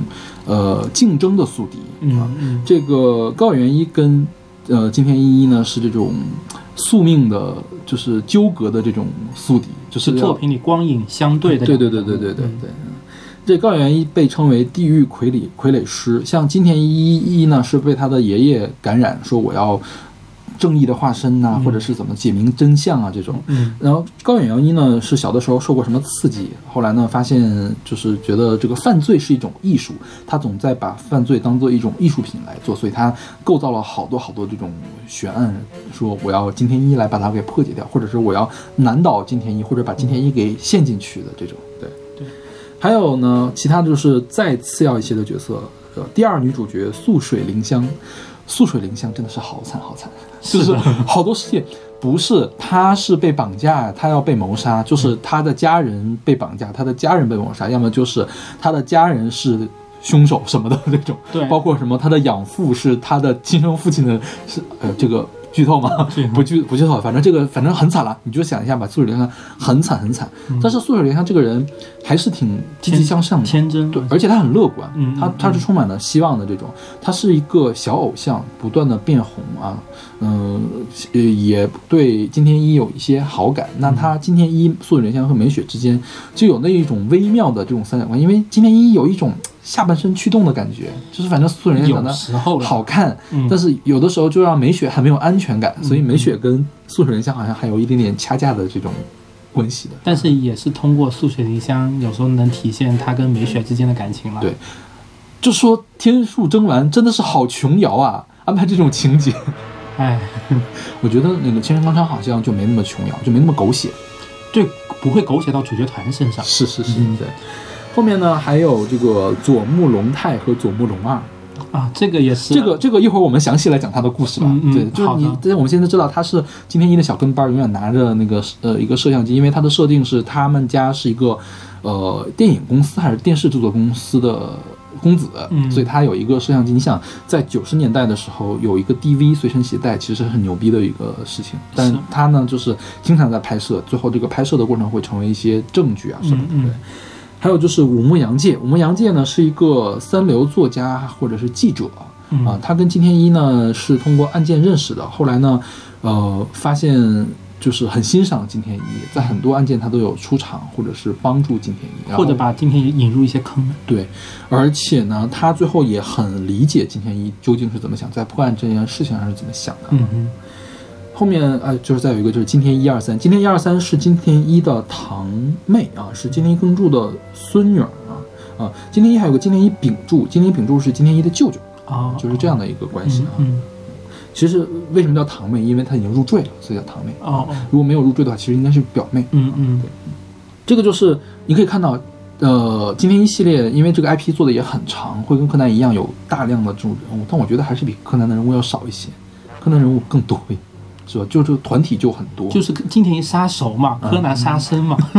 呃竞争的宿敌啊，这个高远一跟呃金田一一呢是这种宿命的，就是纠葛的这种宿敌，就是作品里光影相对的。对对对对对对对。嗯这高原一被称为地狱傀儡傀儡师，像金田一一呢是被他的爷爷感染，说我要正义的化身呐、嗯或者是怎么解明真相啊这种。嗯然后高远遥一呢是小的时候受过什么刺激，后来呢发现就是觉得这个犯罪是一种艺术，他总在把犯罪当做一种艺术品来做，所以他构造了好多好多这种悬案，说我要金田一来把它给破解掉，或者是我要难倒金田一，或者把金田一给陷进去的这种。对对。还有呢，其他就是再次要一些的角色，呃，第二女主角素水玲香，素水玲香真的是好惨好惨，就是好多事情不是他是被绑架，他要被谋杀，就是他的家人被绑架，他的家人被谋杀，要么就是他的家人是凶手什么的那种，对包括什么他的养父是他的亲生父亲的，是呃这个。剧透吗？不剧不剧透，反正这个反正很惨了。你就想一下吧，素水莲香很惨很惨，嗯但是素水莲香这个人还是挺积极向上的，天真。对，而且他很乐观，他他是充满了希望的这种，他是一个小偶像，不断的变红啊，嗯、呃，也对金田一有一些好感。那嗯他金田一、素水莲香和美雪之间就有那一种微妙的这种三角关系，因为金田一有一种下半身驱动的感觉，就是反正素水莲香长有得时候好看，嗯但是有的时候就让美雪很没有安全感，所以美雪跟素水莲香好像还有一点点掐架的这种关系的。但是也是通过素水梨香，有时候能体现他跟美雪之间的感情了。对就说天数真丸真的是好琼瑶啊，安排这种情节。哎，我觉得那个千山刚昌好像就没那么琼瑶，就没那么狗血。对，不会狗血到主角团身上。是是是，嗯对。后面呢还有这个佐木龙太和佐木龙二啊，这个也是这个这个一会儿我们详细来讲他的故事吧。嗯嗯对，就是你好的，但是我们现在知道他是金天一的小跟班儿，永远拿着那个呃一个摄像机，因为他的设定是他们家是一个呃电影公司还是电视制作公司的公子，嗯所以他有一个摄像机。你想在九十年代的时候有一个 DV 随身携带，其实是很牛逼的一个事情。但是他呢，就是经常在拍摄，最后这个拍摄的过程会成为一些证据啊什么的。对。还有就是武木洋介，武木洋介呢是一个三流作家或者是记者，嗯。啊，他跟金田一呢是通过案件认识的，后来呢，呃，发现就是很欣赏金田一，在很多案件他都有出场或者是帮助金田一，或者把金天引入一些坑。对，而且呢，他最后也很理解金田一究竟是怎么想，在破案这件事情上是怎么想的。嗯哼，后面呃，就是再有一个就是今天一二三，今天一二三是今天一的堂妹啊，是今天一耕助的孙女儿啊啊，今天一还有个今天一秉助，金田一秉助是今天一的舅舅，啊，就是这样的一个关系啊。嗯其实为什么叫堂妹？因为她已经入赘了，所以叫堂妹。哦哦如果没有入赘的话，其实应该是表妹。嗯嗯这个就是你可以看到，呃，今天一系列因为这个 IP 做的也很长，会跟柯南一样有大量的这种人物，但我觉得还是比柯南的人物要少一些，柯南人物更多一点，是吧？就这个团体就很多。就是金田一杀熟嘛，柯南杀生嘛。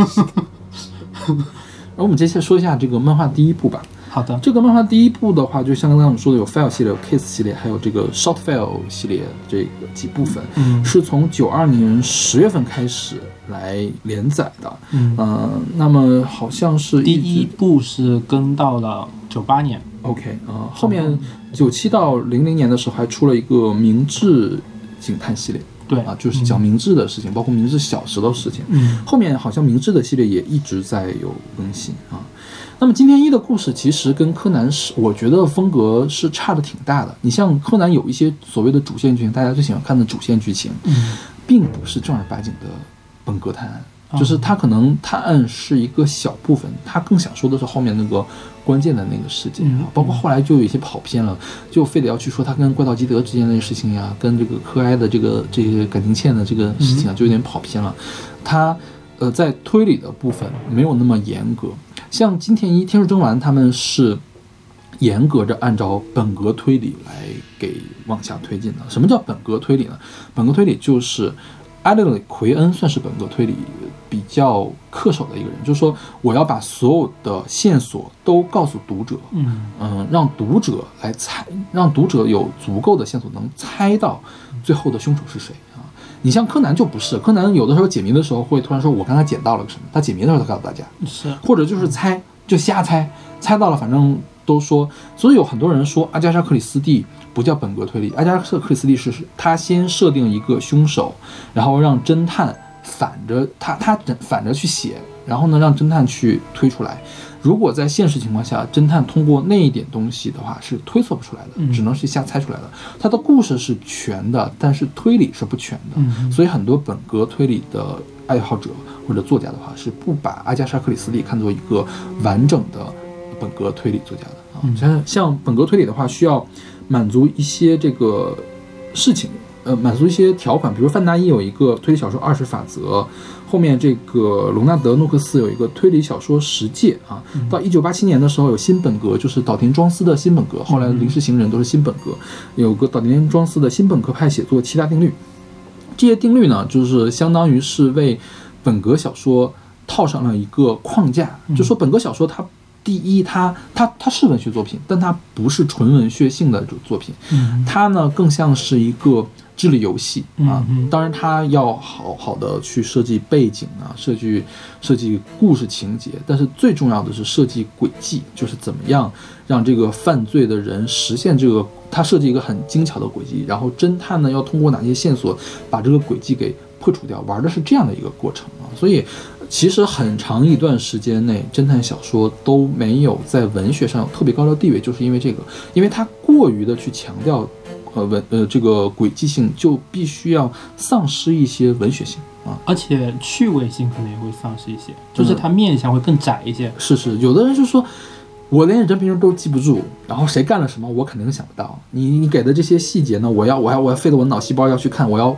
然后我们接下来说一下这个漫画第一部吧。好的，这个漫画第一部的话，就像刚才我们说的，有 File 系列、有 Kiss 系列，还有这个 Short File 系列这个几部分，嗯是从九二年十月份开始来连载的。嗯，嗯、那么好像是第一部是跟到了九八年，OK 啊、后面九七到零零年的时候还出了一个明治警探系列对啊，就是讲明治的事情，包括明治小时的事情。嗯后面好像明治的系列也一直在有更新啊。那么金天一的故事其实跟柯南是，我觉得风格是差的挺大的。你像柯南有一些所谓的主线剧情，大家最喜欢看的主线剧情，嗯并不是正儿八经的本格探案，啊就是他可能探案是一个小部分，他更想说的是后面那个关键的那个事件嗯啊，包括后来就有一些跑偏了，就非得要去说他跟怪盗基德之间的事情呀，跟这个柯哀的这个这些感情线的这个事情啊，就有点跑偏了。他呃在推理的部分没有那么严格，像金田一、天数真丸他们是。严格着按照本格推理来给往下推进的。什么叫本格推理呢？本格推理就是艾勒里奎恩算是本格推理比较恪守的一个人，就是说我要把所有的线索都告诉读者，嗯嗯，让读者来猜，让读者有足够的线索能猜到最后的凶手是谁啊。你像柯南就不是，柯南有的时候解谜的时候会突然说：“我刚才捡到了个什么。”他解谜的时候他告诉大家，是或者就是猜，就瞎猜，猜到了反正都说。所以有很多人说阿加莎·克里斯蒂不叫本格推理，阿加莎·克里斯蒂是是他先设定一个凶手，然后让侦探反着他他反着去写，然后呢让侦探去推出来。如果在现实情况下，侦探通过那一点东西的话是推测不出来的，嗯只能是瞎猜出来的。他的故事是全的，但是推理是不全的。嗯所以很多本格推理的爱好者或者作家的话，是不把阿加莎·克里斯蒂看作一个完整的本格推理作家的啊。嗯像像本格推理的话，需要满足一些这个事情，呃，满足一些条款，比如范达伊有一个推理小说二十法则，后面这个隆纳德·诺克斯有一个推理小说十戒啊。到一九八七年的时候有新本格，就是岛田庄司的新本格，后来临时行人都是新本格，有个岛田庄司的新本格派写作七大定律。这些定律呢，就是相当于是为本格小说套上了一个框架，就说本格小说它第一，它它它是文学作品，但它不是纯文学性的作品，嗯它呢更像是一个智力游戏啊。当然，它要好好的去设计背景啊，设计设计故事情节，但是最重要的是设计轨迹，就是怎么样让这个犯罪的人实现这个，他设计一个很精巧的轨迹，然后侦探呢要通过哪些线索把这个轨迹给破除掉，玩的是这样的一个过程啊。所以，其实很长一段时间内，侦探小说都没有在文学上有特别高的地位，就是因为这个，因为它过于的去强调。呃文呃这个轨迹性就必须要丧失一些文学性啊，而且趣味性可能也会丧失一些，就是它面向会更窄一些。是是，有的人就说，我连人名都记不住，然后谁干了什么我肯定想不到。你你给的这些细节呢，我要我要我要费得我脑细胞要去看，我要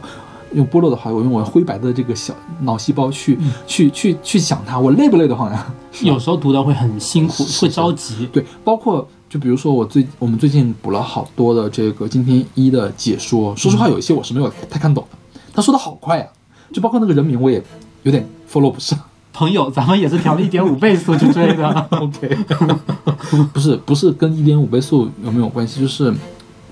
用波洛的话，我用我灰白的这个小脑细胞去、去去去想它，我累不累得慌呀？有时候读的会很辛苦，是会着急。对，包括就比如说我最我们最近补了好多的这个今天一的解说，说实话有一些我是没有太看懂的，他说的好快呀、就包括那个人名我也有点 follow 不上。朋友，咱们也是调了一点五倍速去追的。OK，不是不是跟一点五倍速有没有关系，就是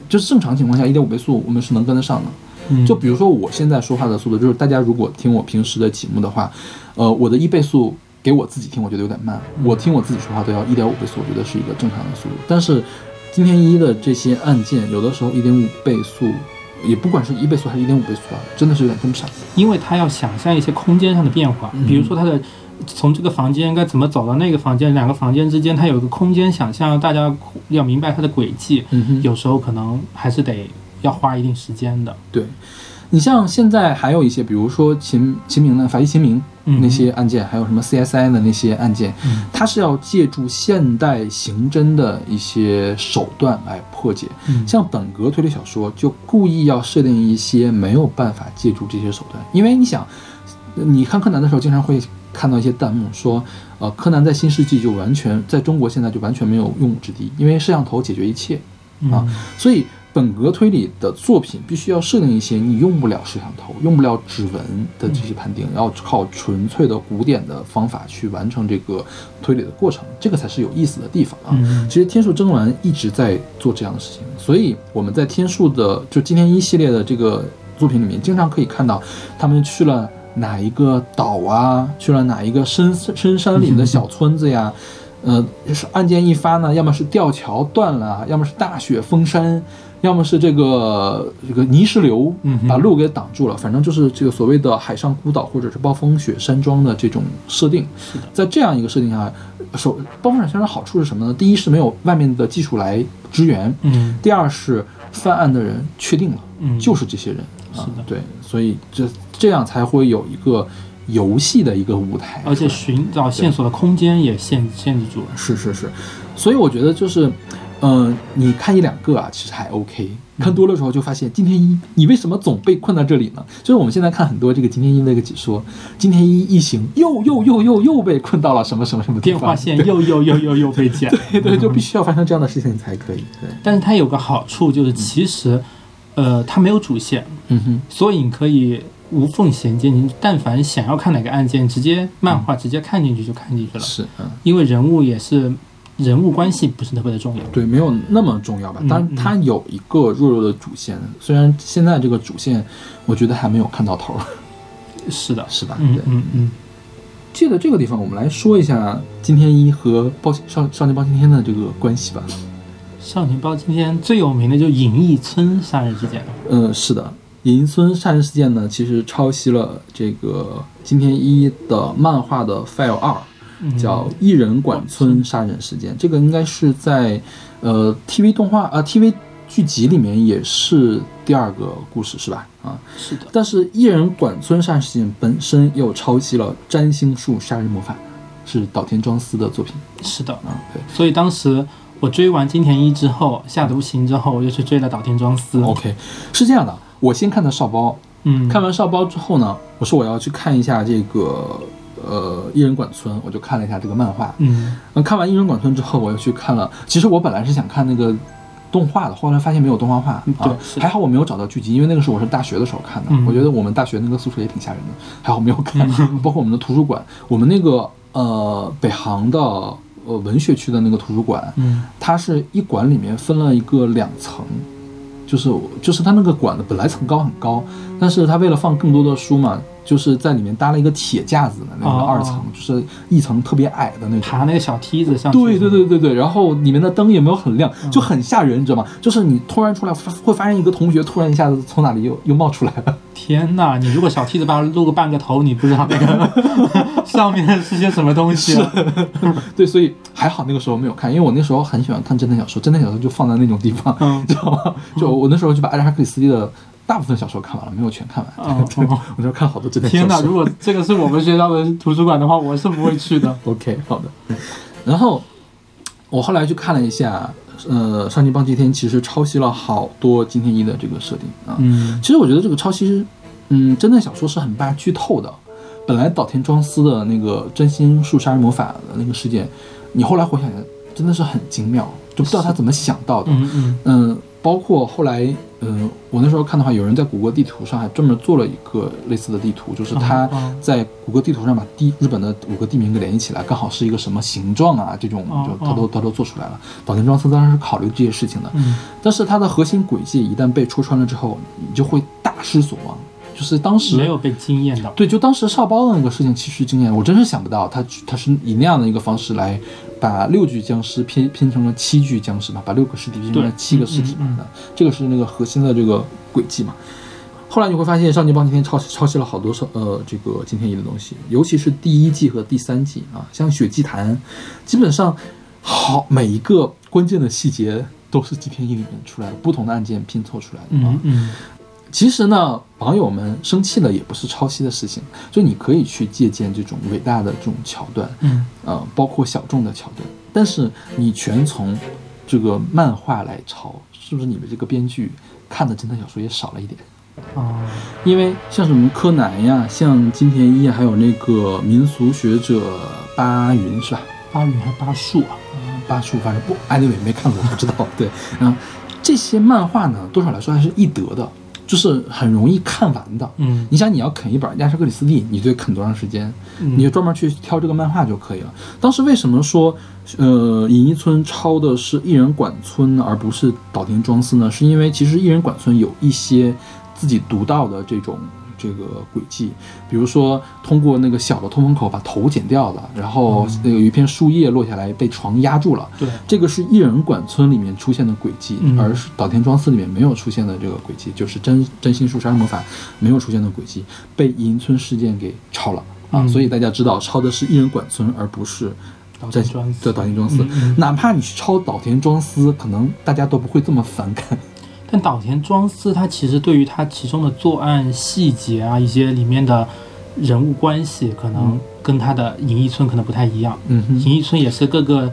就是正常情况下一点五倍速我们是能跟得上的。嗯就比如说我现在说话的速度，就是大家如果听我平时的节目的话，呃，我的一倍速给我自己听，我觉得有点慢。我听我自己说话都要一点五倍速，我觉得是一个正常的速度。但是今天一的这些按键，有的时候一点五倍速，也不管是一倍速还是一点五倍速啊，真的是有点跟不上。因为他要想象一些空间上的变化，比如说他的从这个房间该怎么走到那个房间，两个房间之间它有一个空间想象，大家要明白它的轨迹，嗯哼，有时候可能还是得要花一定时间的。对。你像现在还有一些，比如说秦秦明的法医秦明嗯那些案件，还有什么 CSI 的那些案件，嗯它是要借助现代刑侦的一些手段来破解。嗯像本格推理小说就故意要设定一些没有办法借助这些手段，因为你想，你看柯南的时候经常会看到一些弹幕说，呃，柯南在新世纪就完全在中国现在就完全没有用武之地，因为摄像头解决一切，啊嗯所以本格推理的作品必须要设定一些你用不了摄像头、用不了指纹的这些判定，要靠纯粹的古典的方法去完成这个推理的过程，这个才是有意思的地方啊。嗯其实天数真丸一直在做这样的事情，所以我们在天数的就今天一系列的这个作品里面，经常可以看到他们去了哪一个岛啊，去了哪一个深深山里的小村子呀。呃，是案件一发呢，要么是吊桥断了，要么是大雪封山，要么是这个这个泥石流嗯把路给挡住了，反正就是这个所谓的海上孤岛或者是暴风雪山庄的这种设定。是的，在这样一个设定下，首暴风雪山庄好处是什么呢？第一是没有外面的技术来支援，嗯。第二是犯案的人确定了，嗯，就是这些人啊是的，对，所以这这样才会有一个游戏的一个舞台，而且寻找线索的空间也限限制住了。是是是，所以我觉得就是，嗯、你看一两个啊，其实还 OK。看多了时候就发现，今天一你为什么总被困在这里呢？就是我们现在看很多这个今天一那个解说，今天一一行又又又又又被困到了什么什么什么地方，电话线又又又又又被剪，对对，就必须要发生这样的事情才可以。对，但是它有个好处就是，其实，呃，它没有主线，嗯哼，所以你可以无缝衔接。你但凡想要看哪个案件，直接漫画直接看进去就看进去了，是嗯。因为人物也是人物关系不是特别的重要。对，没有那么重要吧？嗯当然，它有一个弱弱的主线，虽然现在这个主线，我觉得还没有看到头儿，是的，是吧？嗯对。嗯嗯，借着这个地方，我们来说一下金天一和包少少年包青天的这个关系吧。少年包青天最有名的就是隐逸村杀人事件了。嗯，是的，隐逸村杀人事件呢，其实抄袭了这个金天一的漫画的 File 二，嗯叫《一人管村杀人事件》。这个应该是在呃 TV 动画呃 TV 剧集里面也是第二个故事，是吧？啊，是的，但是一人管村杀人事件本身又抄袭了占星术杀人魔法，是岛田庄司的作品是的。啊。对所以当时我追完金田一之后，下毒行之后，我就去追了岛田庄司。，OK，是这样的，我先看的少包，嗯，看完少包之后呢，我说我要去看一下这个呃艺人馆村，我就看了一下这个漫画。嗯那看完艺人馆村之后，我又去看了，其实我本来是想看那个。动画的，后来发现没有动画化啊，还好我没有找到剧集，因为那个时候我是大学的时候看的，嗯我觉得我们大学那个宿舍也挺吓人的，还好没有看。包括我们的图书馆，我们那个呃北航的呃文学区的那个图书馆，嗯它是一馆里面分了一个两层，就是就是它那个馆的本来层高很高，但是他为了放更多的书嘛，就是在里面搭了一个铁架子的那个哦二层，就是一层特别矮的那种。爬那个小梯子上去。对对对对对，然后里面的灯也没有很亮，嗯就很吓人，你知道吗？就是你突然出来，会发现一个同学突然一下子从哪里又又冒出来了。天呐，你如果小梯子把它露个半个头，你不知道那个 上面是些什么东西、啊。对，所以还好那个时候没有看，因为我那时候很喜欢看侦探小说，侦探小说就放在那种地方，嗯知道吗？就我那时候就把阿加莎克里斯蒂的大部分小说看完了，没有全看完。我就看了好多侦探小天呐，如果这个是我们学校的图书馆的话，我是不会去的。OK，好的。然后我后来去看了一下，呃，上级帮今天其实抄袭了好多金田一的这个设定啊。嗯其实我觉得这个抄袭，嗯，侦探小说是很怕剧透的。本来岛田庄司的那个真心术杀人魔法的那个事件，你后来回想，真的是很精妙。就不知道他怎么想到的。嗯嗯嗯，包括后来，嗯，我那时候看的话，有人在谷歌地图上还专门做了一个类似的地图，就是他哦在谷歌地图上把地日本的五个地名给联系起来，刚好是一个什么形状啊，这种哦就他都他都做出来了。岛田庄司当然是考虑这些事情的，嗯但是它的核心轨迹一旦被戳穿了之后，你就会大失所望。就是当时没有被惊艳到。对，就当时少包的那个事情，其实惊艳，我真是想不到他他是以那样的一个方式来把六具僵尸拼拼成了七具僵尸嘛，把六个尸体拼成了七个尸体嘛，这个是那个核心的这个轨迹嘛。后来你会发现，少年帮今天抄袭抄袭了好多少呃这个金田一的东西，尤其是第一季和第三季啊，像血祭坛，基本上好每一个关键的细节都是金田一里面出来的，不同的案件拼凑出来的啊。嗯嗯其实呢，网友们生气了也不是抄袭的事情，就你可以去借鉴这种伟大的这种桥段，嗯呃，包括小众的桥段，但是你全从这个漫画来抄，是不是你们这个编剧看的侦探小说也少了一点？啊因为像什么柯南呀，像金田一啊，还有那个民俗学者巴云是吧？巴云还巴树啊？巴树，反正不，anyway 没看过，不知道。对，嗯，这些漫画呢，多少来说还是易得的，就是很容易看完的。嗯你想，你要啃一本亚瑟克里斯蒂，你得啃多长时间？嗯你就专门去挑这个漫画就可以了。当时为什么说，呃，隐逸村抄的是艺人馆村而不是岛田庄司呢？是因为其实艺人馆村有一些自己独到的这种这个轨迹，比如说通过那个小的通风口把头剪掉了，然后那个有一片树叶落下来被床压住了。对，这个是艺人馆村里面出现的轨迹，嗯而是岛田庄司里面没有出现的这个轨迹，就是真真心树杀人魔法没有出现的轨迹，被银村事件给抄了啊！嗯所以大家知道抄的是艺人馆村，而不是岛真田庄司对岛田庄司。哪怕你去抄岛田庄司，可能大家都不会这么反感。但岛田庄司他其实对于他其中的作案细节啊，一些里面的人物关系，可能跟他的银翼村可能不太一样。嗯哼，银翼村也是各个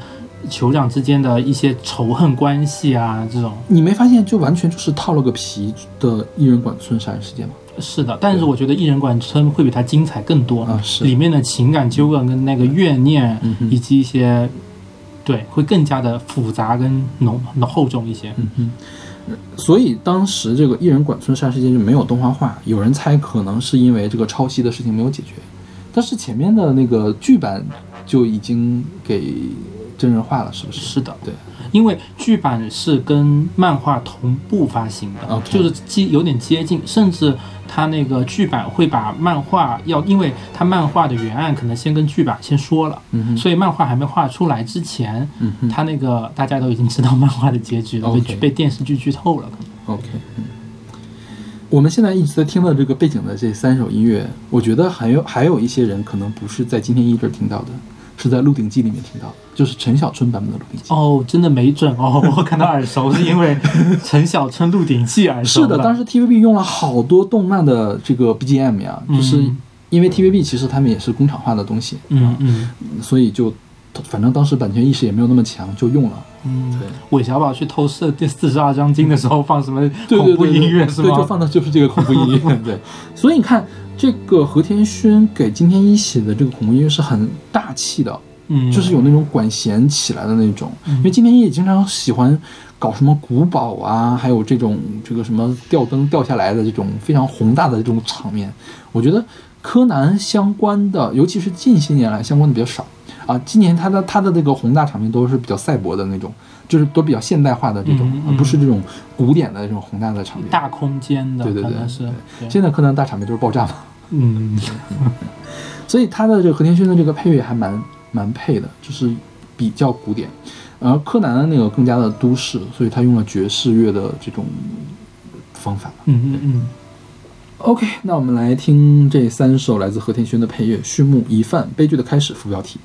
酋长之间的一些仇恨关系啊，这种你没发现就完全就是套了个皮的艺人馆村杀人事件吗？是的。但是我觉得艺人馆村会比它精彩更多，啊是里面的情感纠葛跟那个怨念，嗯以及一些对会更加的复杂跟浓厚重一些。嗯哼。所以当时这个艺人管村杀人事件就没有动画化，有人猜可能是因为这个抄袭的事情没有解决，但是前面的那个剧版就已经给真人化了，是不是？是的，对，因为剧版是跟漫画同步发行的就是接有点接近，甚至它那个剧版会把漫画要，因为它漫画的原案可能先跟剧版先说了，嗯，所以漫画还没画出来之前，嗯它那个大家都已经知道漫画的结局了被被电视剧剧透了。OK，嗯，我们现在一直在听到这个背景的这三首音乐，我觉得还有还有一些人可能不是在今天一这儿听到的，是在《鹿鼎记》里面听到的，就是陈小春版本的《鹿鼎记》。哦，真的没准哦，我感到耳熟，是因为陈小春《鹿鼎记》耳熟是的，当时 TVB 用了好多动漫的这个 BGM 呀，就是嗯因为 TVB 其实他们也是工厂化的东西，嗯嗯所以就反正当时版权意识也没有那么强，就用了。嗯对，韦小宝去偷射第四十二章经的时候放什么对恐怖对对对音乐是对，就？放的就是这个恐怖音乐。对，所以你看，这个和田勋给金田一写的这个恐怖音乐是很大气的，嗯，就是有那种管弦起来的那种。嗯因为金田一也经常喜欢搞什么古堡啊，还有这种这个什么吊灯掉下来的这种非常宏大的这种场面。我觉得柯南相关的，尤其是近些年来相关的比较少啊。今年他的他的那个宏大场面都是比较赛博的那种，就是都比较现代化的这种，嗯嗯而不是这种古典的这种宏大的场面。大空间的，对对对是对。现在柯南大场面就是爆炸嘛，嗯。所以他的这个和田勋的这个配乐还蛮蛮配的，就是比较古典，而柯南的那个更加的都市，所以他用了爵士乐的这种方法。嗯嗯嗯，OK，那我们来听这三首来自和田勋的配乐：序幕、疑犯、悲剧的开始、副标题。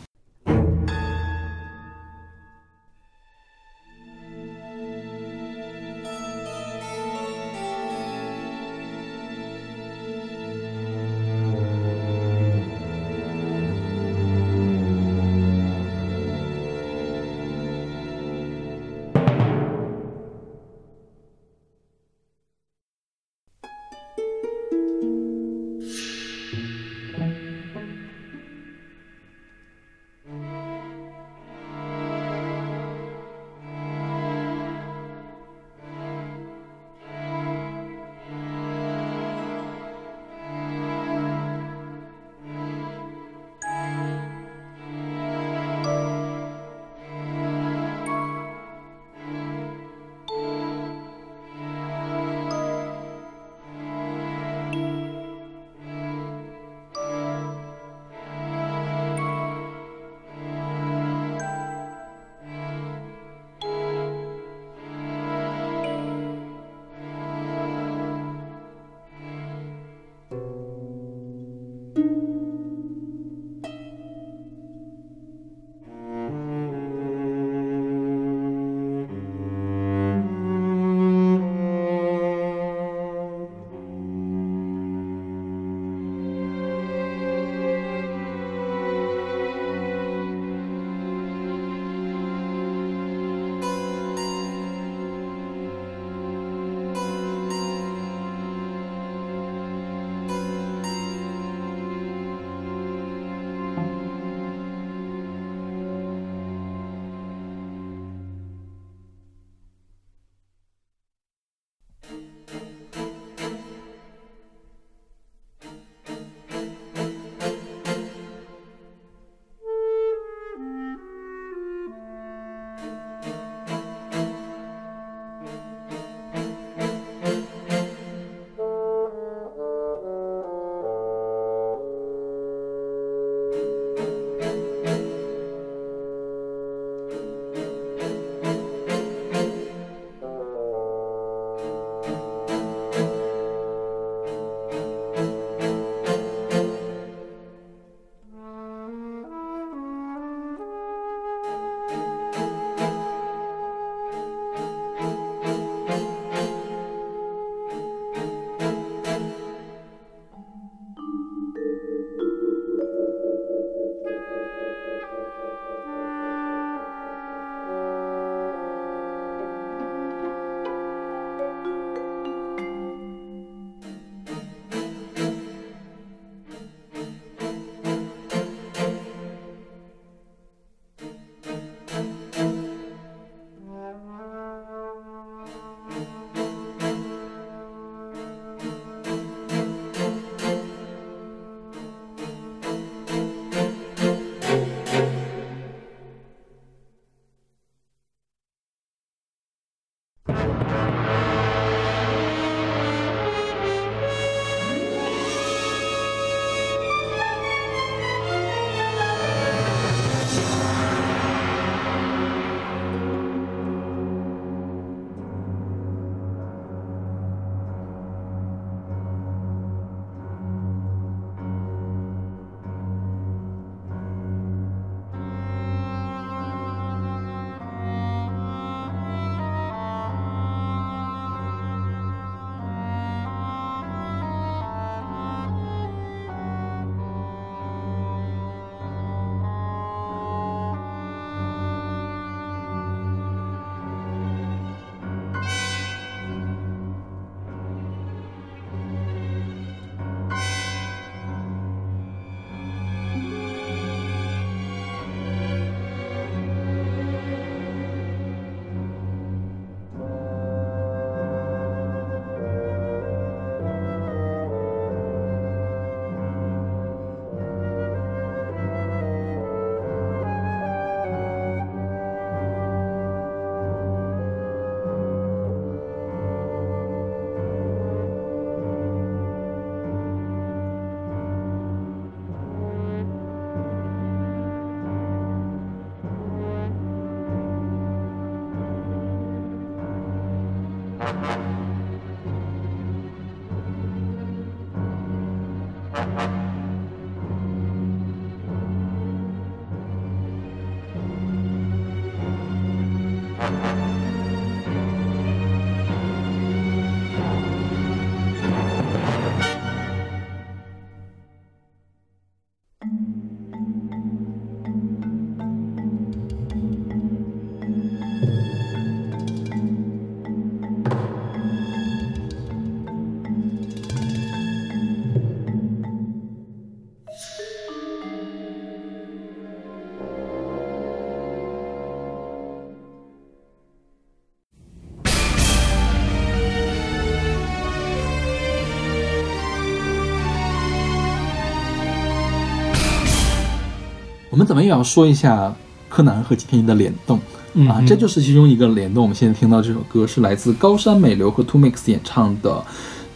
怎么也要说一下柯南和吉田一的联动嗯啊，这就是其中一个联动。我们现在听到这首歌是来自高山美流和 Two Mix 演唱的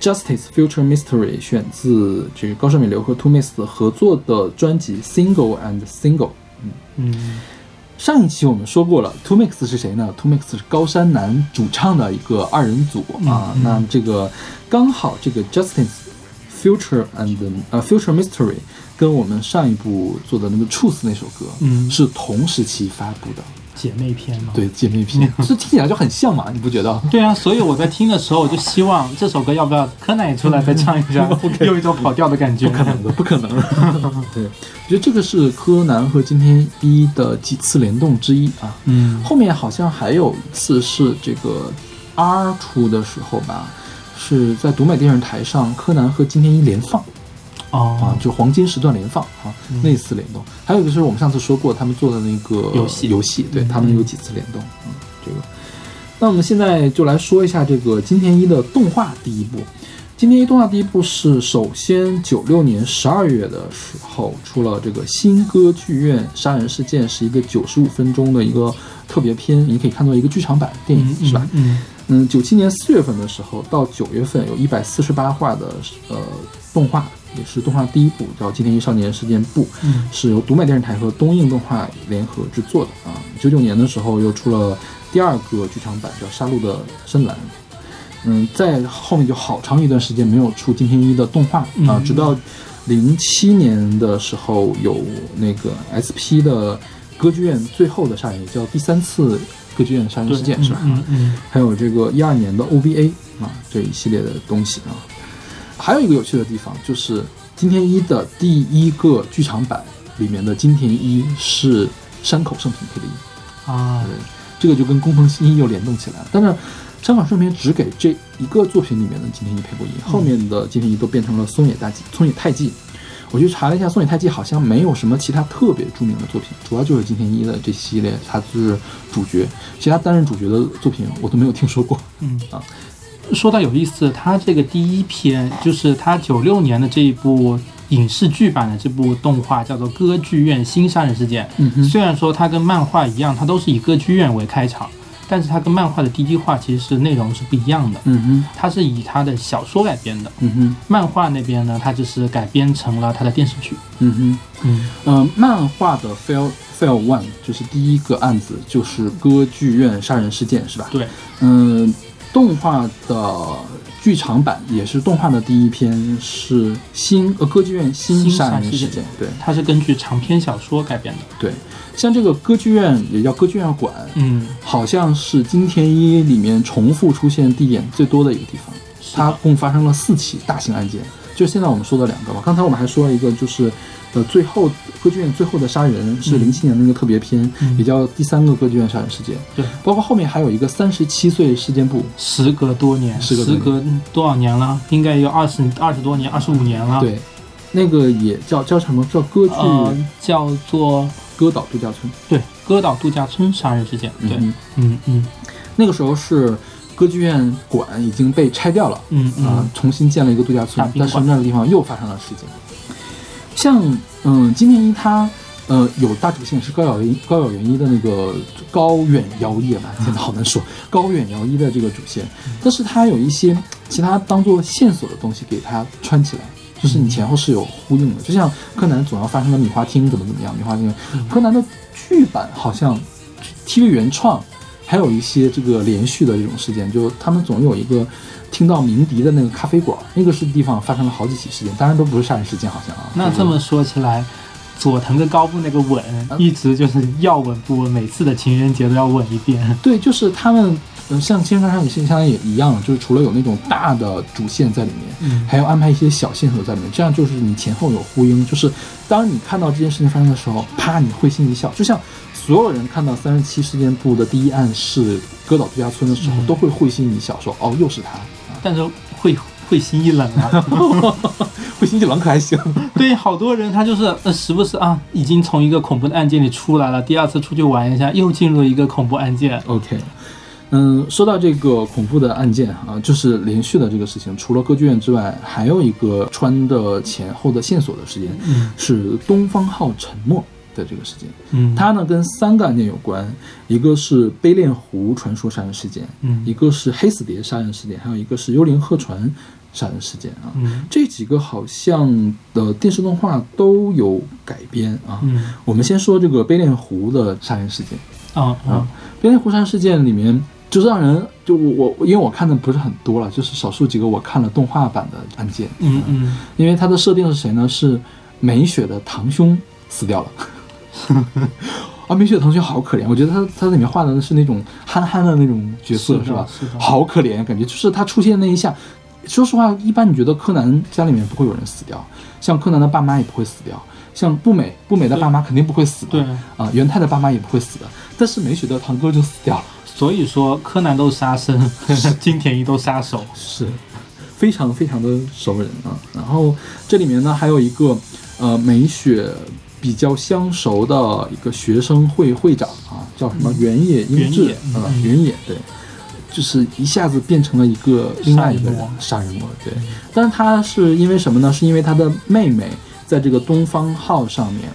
《Justice Future Mystery》，选自这个高山美流和 Two Mix 合作的专辑《Single and Single》。嗯嗯上一期我们说过了，Two Mix 是谁呢？Two Mix 是高山男主唱的一个二人组啊。嗯嗯那这个刚好这个 Justice Future and 呃 Future Mystery 跟我们上一部做的那个 Truth 那首歌，嗯是同时期发布的，姐妹篇吗。对姐妹篇，这听起来就很像嘛，你不觉得？对啊，所以我在听的时候，我就希望 这首歌要不要柯南也出来再唱一下，有一种跑调的感觉。不可能的，不可能。对，我觉得这个是柯南和金田一的几次联动之一啊。嗯后面好像还有一次是这个 R 出的时候吧，是在独美电视台上柯南和金田一连放啊哦，就黄金时段连放啊，嗯那次联动。还有一个就是我们上次说过他们做的那个游戏游戏对嗯他们有几次联动，嗯，这个。那我们现在就来说一下这个金田一的动画第一部。金田一动画第一部是首先九六年十二月的时候出了这个新歌剧院杀人事件，是一个九十五分钟的一个特别篇，你可以看作一个剧场版电影，嗯是吧？？嗯嗯，九七年四月份的时候到九月份有一百四十八话的呃动画，也是动画第一部，叫《金田一少年事件簿》，嗯是由独卖电视台和东映动画联合制作的啊。九九年的时候又出了第二个剧场版，叫《杀戮的深蓝》。嗯，在后面就好长一段时间没有出金田一的动画啊，嗯直到零七年的时候有那个 SP 的歌剧院最后的杀人，也叫第三次歌剧院杀人事件，是吧？嗯嗯还有这个一二年的 OVA 啊这一系列的东西啊。还有一个有趣的地方就是金田一的第一个剧场版里面的金田一是山口胜平配的音，嗯啊对，这个就跟工藤新一又联动起来了。但是山口胜平只给这一个作品里面的金田一配过音，后面的金田一都变成了松野大纪、松野太纪。我去查了一下，松野太纪好像没有什么其他特别著名的作品，主要就是金田一的这系列，他是主角，其他担任主角的作品我都没有听说过。嗯啊。说到有意思，他这个第一篇就是他九六年的这一部影视剧版的这部动画，叫做《歌剧院新杀人事件》。嗯哼虽然说它跟漫画一样，它都是以歌剧院为开场，但是它跟漫画的第一话其实是内容是不一样的。嗯哼，它是以它的小说改编的，嗯哼，漫画那边呢，它就是改编成了它的电视剧。嗯哼。嗯呃，漫画的 Fail Fail One 就是第一个案子，就是歌剧院杀人事件，是吧？对，嗯、动画的剧场版也是动画的第一篇，是新呃歌剧院新新杀人事件。对它是根据长篇小说改编的。对，像这个歌剧院也叫歌剧院馆，嗯，好像是金田一里面重复出现地点最多的一个地方。它共发生了四起大型案件，就现在我们说的两个吧。刚才我们还说了一个，就是呃，最后歌剧院最后的杀人是嗯零七年的那个特别篇，嗯也叫第三个歌剧院杀人事件。对，包括后面还有一个三十七岁事件簿，时隔多年，时隔多少年了？应该有二十二十多年，二十五年了。，对，那个也叫叫什么叫歌剧呃，叫做歌岛度假村。对歌岛度假村杀人事件。对，嗯嗯嗯那个时候是歌剧院馆已经被拆掉了。嗯啊、嗯重新建了一个度假村，但是那个地方又发生了事情。像嗯，金田一他呃有大主线是高遥一高遥元一的那个高远遥一吧，现在好难说高远遥一的这个主线，但是他有一些其他当做线索的东西给它穿起来。就是你前后是有呼应的，就像柯南总要发生的米花厅怎么怎么样，米花厅，柯南的剧版好像 TV 原创还有一些这个连续的这种事件，就他们总有一个听到鸣笛的那个咖啡馆，那个是地方发生了好几起事件，当然都不是杀人事件，好像啊。那这么说起来，佐藤跟高部那个吻，一直就是要吻不吻，每次的情人节都要吻一遍。对，就是他们，嗯，像《青山上也是相当也一样，就是除了有那种大的主线在里面，嗯还要安排一些小线索在里面，这样就是你前后有呼应，就是当你看到这件事情发生的时候，啪，你会心一笑，就像所有人看到三十七事件簿的第一案是歌岛度假村的时候，嗯都会会心一笑，说哦，又是他，啊，但是会会心一冷啊。会心一冷可还行。对，好多人他就是呃，时不时啊，已经从一个恐怖的案件里出来了，第二次出去玩一下，又进入一个恐怖案件。OK，嗯，说到这个恐怖的案件啊，就是连续的这个事情，除了歌剧院之外，还有一个穿的前后的线索的时间，嗯是东方号沉没。的这个事件。嗯，它呢跟三个案件有关，一个是悲恋湖传说杀人事件，嗯一个是黑死蝶杀人事件，还有一个是幽灵鹤船杀人事件啊。嗯这几个好像的电视动画都有改编啊。嗯我们先说这个悲恋湖的杀人事件啊啊啊，，悲恋湖杀人事件里面。就是让人就我我因为我看的不是很多了，就是少数几个我看了动画版的案件，嗯嗯因为它的设定是谁呢？是美雪的堂兄死掉了。啊，美雪的堂兄好可怜，我觉得他他在里面画的是那种憨憨的那种角色，是的吧？是好可怜，感觉就是他出现那一下。说实话，一般你觉得柯南家里面不会有人死掉，像柯南的爸妈也不会死掉，像步美步美的爸妈肯定不会死的，对啊，元太的爸妈也不会死的，但是美雪的堂哥就死掉了，所以说柯南都是杀生，金田一都杀手。是非常非常的熟人啊。然后这里面呢还有一个呃美雪比较相熟的一个学生会会长啊，叫什么原野英志原野啊，嗯原野对。就是一下子变成了一个另外一个人杀人魔，对。但是他是因为什么呢？是因为他的妹妹在这个东方号上面，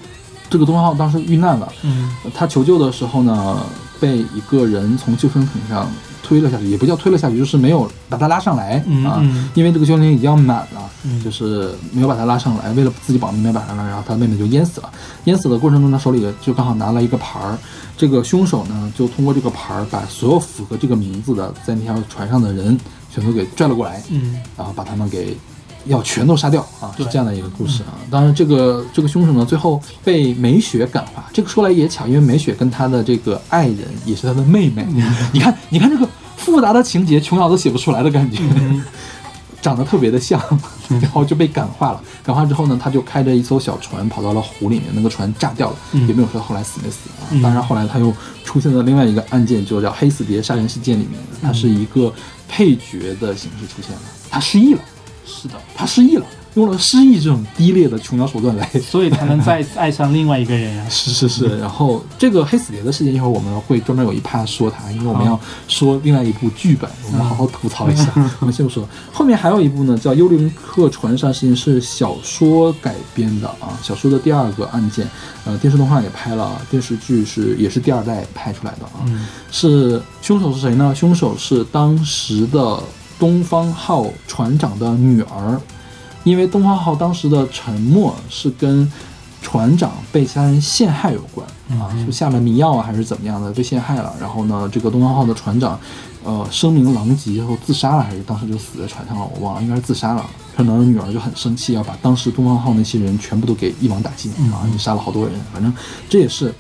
这个东方号当时遇难了，嗯他求救的时候呢，被一个人从救生艇上推了下去，也不叫推了下去，就是没有把他拉上来、啊嗯嗯，因为这个救生艇已经要满了，嗯就是没有把他拉上来，为了自己保命没有把他拉上来，然后他妹妹就淹死了。淹死的过程中，他手里就刚好拿了一个牌儿，这个凶手呢就通过这个牌儿把所有符合这个名字的在那条船上的人全都给拽了过来，嗯然后把他们给要全都杀掉啊，是这样的一个故事啊。当然，这个这个凶手呢，最后被美雪感化。这个说来也巧，因为美雪跟她的这个爱人也是她的妹妹。你看，你看这个复杂的情节，琼瑶都写不出来的感觉。嗯 长得特别的像，然后就被感化了。感化之后呢，他就开着一艘小船跑到了湖里面，那个船炸掉了，嗯也没有说后来死没死啊。嗯当然后来他又出现在另外一个案件，就叫黑死蝶杀人事件里面，他是一个配角的形式出现了，他失忆了。是的，他失忆了，用了失忆这种低劣的琼瑶手段来。所以才能再次爱上另外一个人啊。是是是，然后这个黑死蝶的事件，一会儿我们会专门有一趴说它，因为我们要说另外一部剧本，我们好好吐槽一下。我们先不说，后面还有一部呢，叫《幽灵客船上事件》，是小说改编的啊，小说的第二个案件，呃，电视动画也拍了，电视剧是也是第二代拍出来的啊。嗯是凶手是谁呢？凶手是当时的东方号船长的女儿，因为东方号当时的沉没是跟船长被其他人陷害有关啊，嗯是下了迷药啊还是怎么样的被陷害了？然后呢，这个东方号的船长，呃，声名狼藉后自杀了，还是当时就死在船上了？我忘了，应该是自杀了。船长的女儿就很生气，要把当时东方号那些人全部都给一网打尽啊！嗯你杀了好多人，反正这也是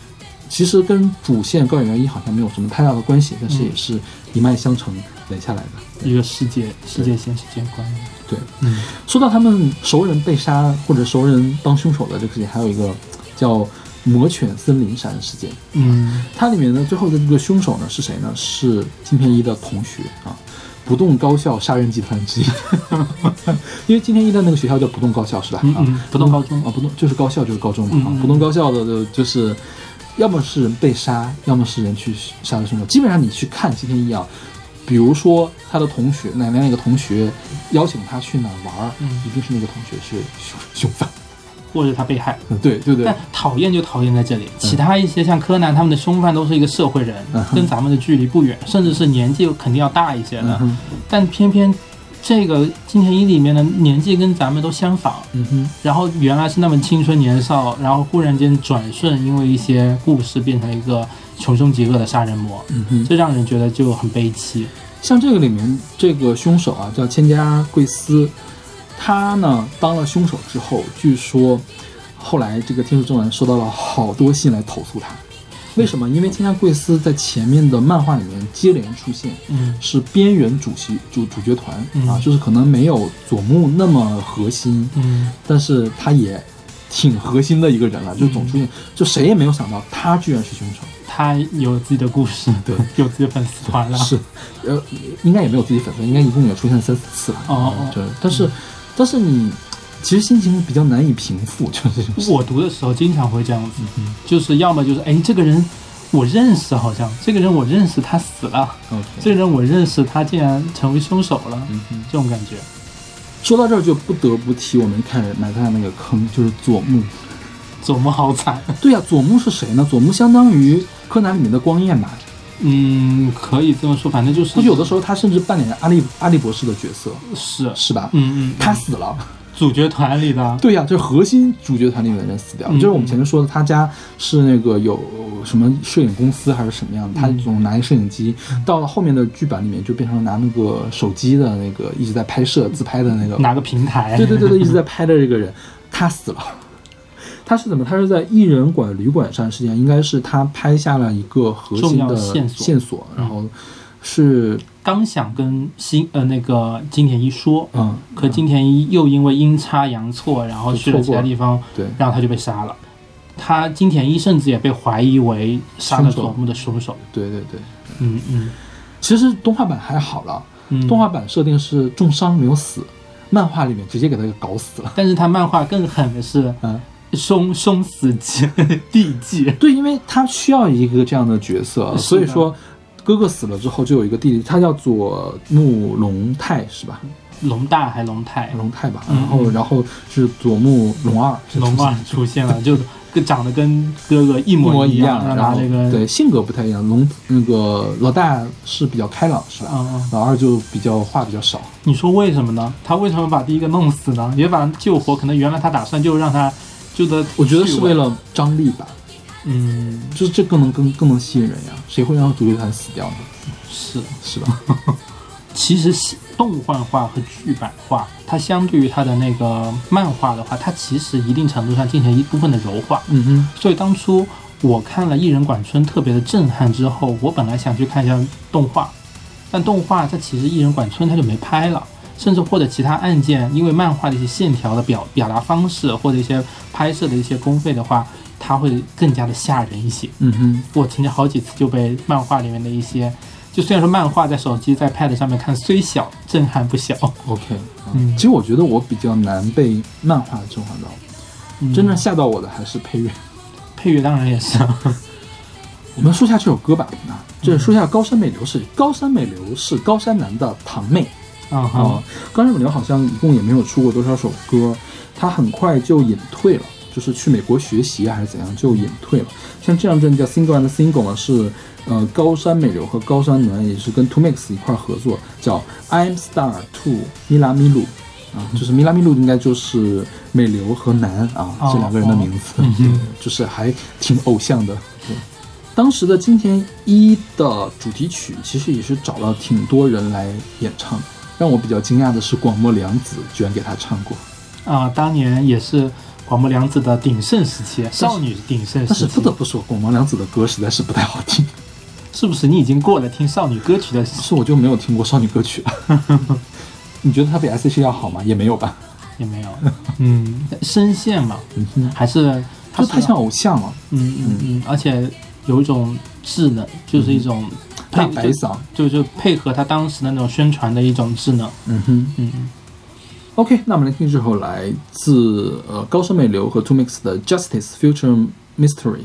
其实跟主线高野元一好像没有什么太大的关系，但是也是一脉相承连下来的。一个世界世界线世界观。对，嗯说到他们熟人被杀或者熟人当凶手的这个事情，还有一个叫魔犬森林杀人事件。嗯它里面呢，最后的这个凶手呢是谁呢？是金田一的同学啊，不动高校杀人集团之一。因为金田一的那个学校叫不动高校是吧？啊嗯嗯，不动高中啊，不动就是高校就是高中嘛啊不动高校的就就是，要么是人被杀，要么是人去杀的凶手。基本上你去看金田一啊，比如说他的同学奶奶那个同学邀请他去哪儿玩儿，嗯一定是那个同学是凶凶犯。或者他被害。嗯，对对对但，讨厌就讨厌在这里，其他一些像柯南他们的凶犯都是一个社会人嗯，跟咱们的距离不远，甚至是年纪肯定要大一些的。嗯，但偏偏这个金田一里面的年纪跟咱们都相仿，嗯哼，然后原来是那么青春年少，然后忽然间转瞬因为一些故事变成一个穷凶极恶的杀人魔，嗯哼。这让人觉得就很悲戚。像这个里面这个凶手啊，叫千家贵司，他呢当了凶手之后，据说后来这个天数正文收到了好多信来投诉他。为什么？因为千家贵司在前面的漫画里面接连出现，嗯是边缘主席主主角团、嗯啊，就是可能没有佐木那么核心，嗯但是他也挺核心的一个人了，就总出现，就谁也没有想到他居然是凶手。他有自己的故事，对，有自己的粉丝团了。是，呃，应该也没有自己粉丝，应该一共也出现三四次了。哦哦就是，但是，但是你其实心情比较难以平复，就是。我读的时候经常会这样子，嗯就是要么就是哎，这个人我认识，好像这个人我认识，他死了这个人我认识，他竟然成为凶手了，嗯哼，这种感觉。说到这儿就不得不提我们一开始埋下那个坑，就是佐木。佐木好惨。对呀、佐木是谁呢？佐木相当于柯南里面的光彦吧？嗯，可以这么说，反正就是他有的时候他甚至扮演阿笠阿笠博士的角色，是，是吧？嗯嗯，他死了。主角团里的，对呀、就是核心主角团里面的人死掉了。嗯就是我们前面说的，他家是那个有什么摄影公司还是什么样的，他总拿一个摄影机，到了后面的剧版里面就变成拿那个手机的那个一直在拍摄自拍的那个，哪个平台？对对对对，一直在拍的这个人，他死了。他是怎么？他是在艺人馆旅馆上，实际上应该是他拍下了一个核心重要的的线索线索，然后是刚想跟新呃那个金田一说，嗯，可金田一又因为阴差阳错，然后去了其他地方，对然后他就被杀了。他金田一甚至也被怀疑为杀了佐木的凶手。对对对。嗯嗯其实动画版还好了，嗯，动画版设定是重伤没有死，漫画里面直接给他给搞死了。但是他漫画更狠的是嗯，凶凶死记地记。对，因为他需要一个这样的角色，所以说哥哥死了之后就有一个弟弟，他叫佐木龙太是吧？龙大还龙太，龙太吧，嗯然后然后是佐木龙二，龙二出现了，就跟长得跟哥哥一一模一样，然然后那个对性格不太一样，龙那个老大是比较开朗是吧？老二就比较话比较少。你说为什么呢？他为什么把第一个弄死呢？也把他救活，可能原来他打算就让他就的，我觉得是为了张力吧，嗯就是这更能更更能吸引人呀，谁会让主角团死掉呢？是。是吧？其实戏动画化和剧版化，它相对于它的那个漫画的话，它其实一定程度上进行一部分的柔化。嗯哼，所以当初我看了《艺人管春》特别的震撼之后，我本来想去看一下动画，但动画它其实《艺人管春》它就没拍了，甚至或者其他案件，因为漫画的一些线条的表表达方式或者一些拍摄的一些工费的话，它会更加的吓人一些。嗯哼，我曾经好几次就被漫画里面的一些，就虽然说漫画在手机在 Pad 上面看虽小，震撼不小。OK，嗯其实我觉得我比较难被漫画震撼到，嗯真正吓到我的还是配乐。配乐当然也是，我们说下这首歌吧，啊，这说下高山美流是高山美流是高山男的堂妹嗯啊、哼，高山美流好像一共也没有出过多少首歌，他很快就隐退了，就是去美国学习还是怎样就隐退了。像这张专辑叫《Single and Single》呢，是呃高山美流和高山暖也是跟 Two Mix 一块合作，叫 I'm Star Two 米拉米露啊，就是米拉米露应该就是美流和南啊、哦这两个人的名字，哦对，就是还挺偶像的。对，当时的金田一的主题曲其实也是找了挺多人来演唱的。让我比较惊讶的是，广末凉子居然给他唱过。啊、当年也是广末凉子的鼎盛时期，少女鼎盛时期。但是不得不说，广末凉子的歌实在是不太好听，是不是你已经过了听少女歌曲的时是我就没有听过少女歌曲了。你觉得她比 S.H.E 要好吗？也没有吧。也没有？嗯，声线嘛，嗯，还是它就太像偶像了，嗯嗯嗯，而且有一种智能，就是一种配大白嗓。就就配合他当时的那种宣传的一种智能。嗯哼。嗯嗯。OK，那我们来听这首来自呃高胜美流和 Two Mix 的 Justice Future Mystery。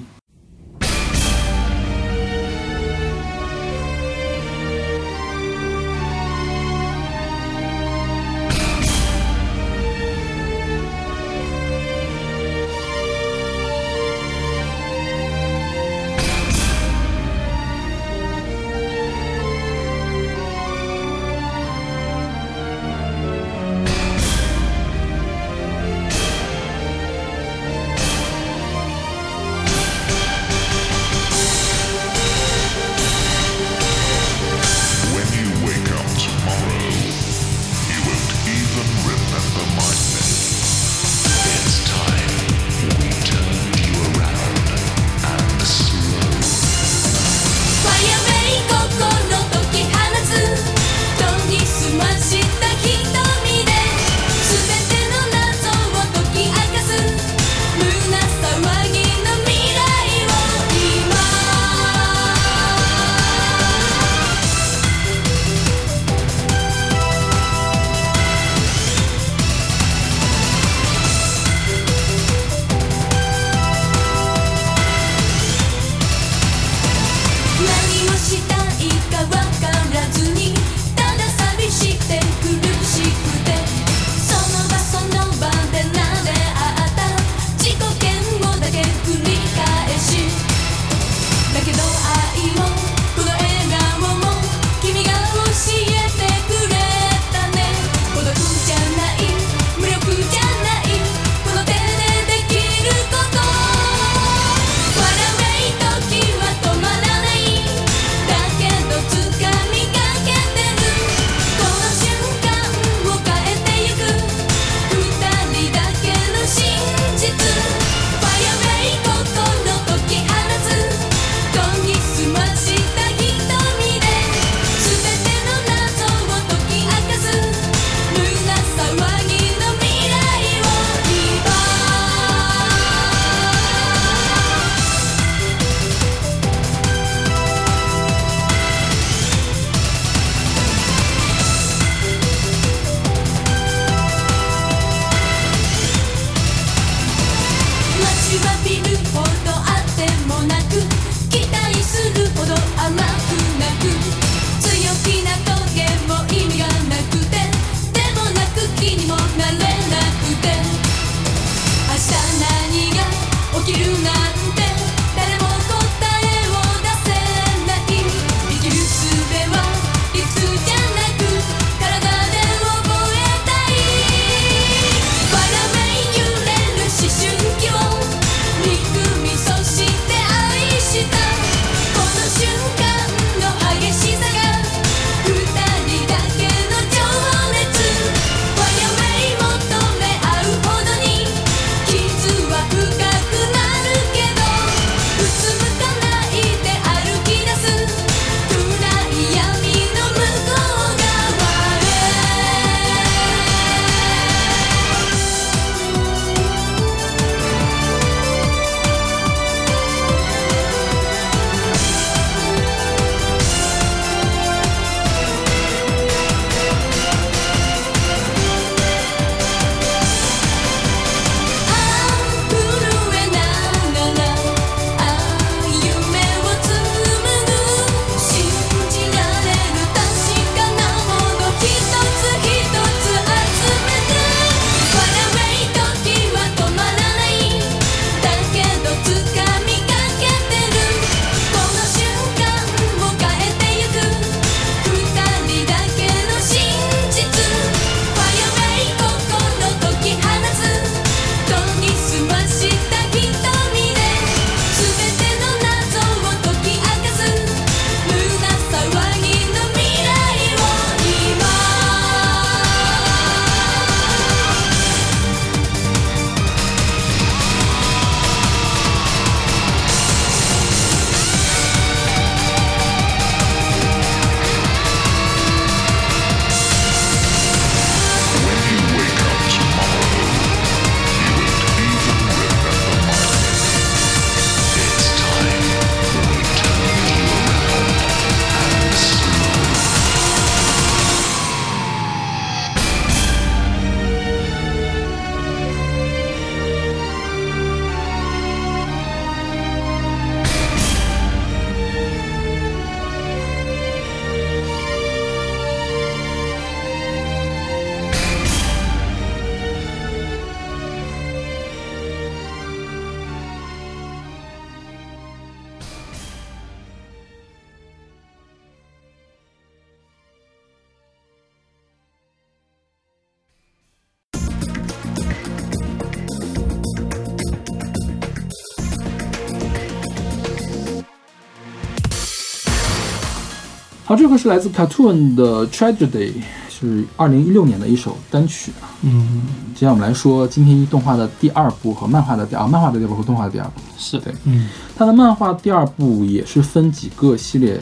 这个是来自 Cartoon 的 Tragedy，是二零一六年的一首单曲啊。嗯，接下来我们来说今天一动画的第二部和漫画的第啊漫画的第二部和动画的第二部。是对，嗯它的漫画第二部也是分几个系列，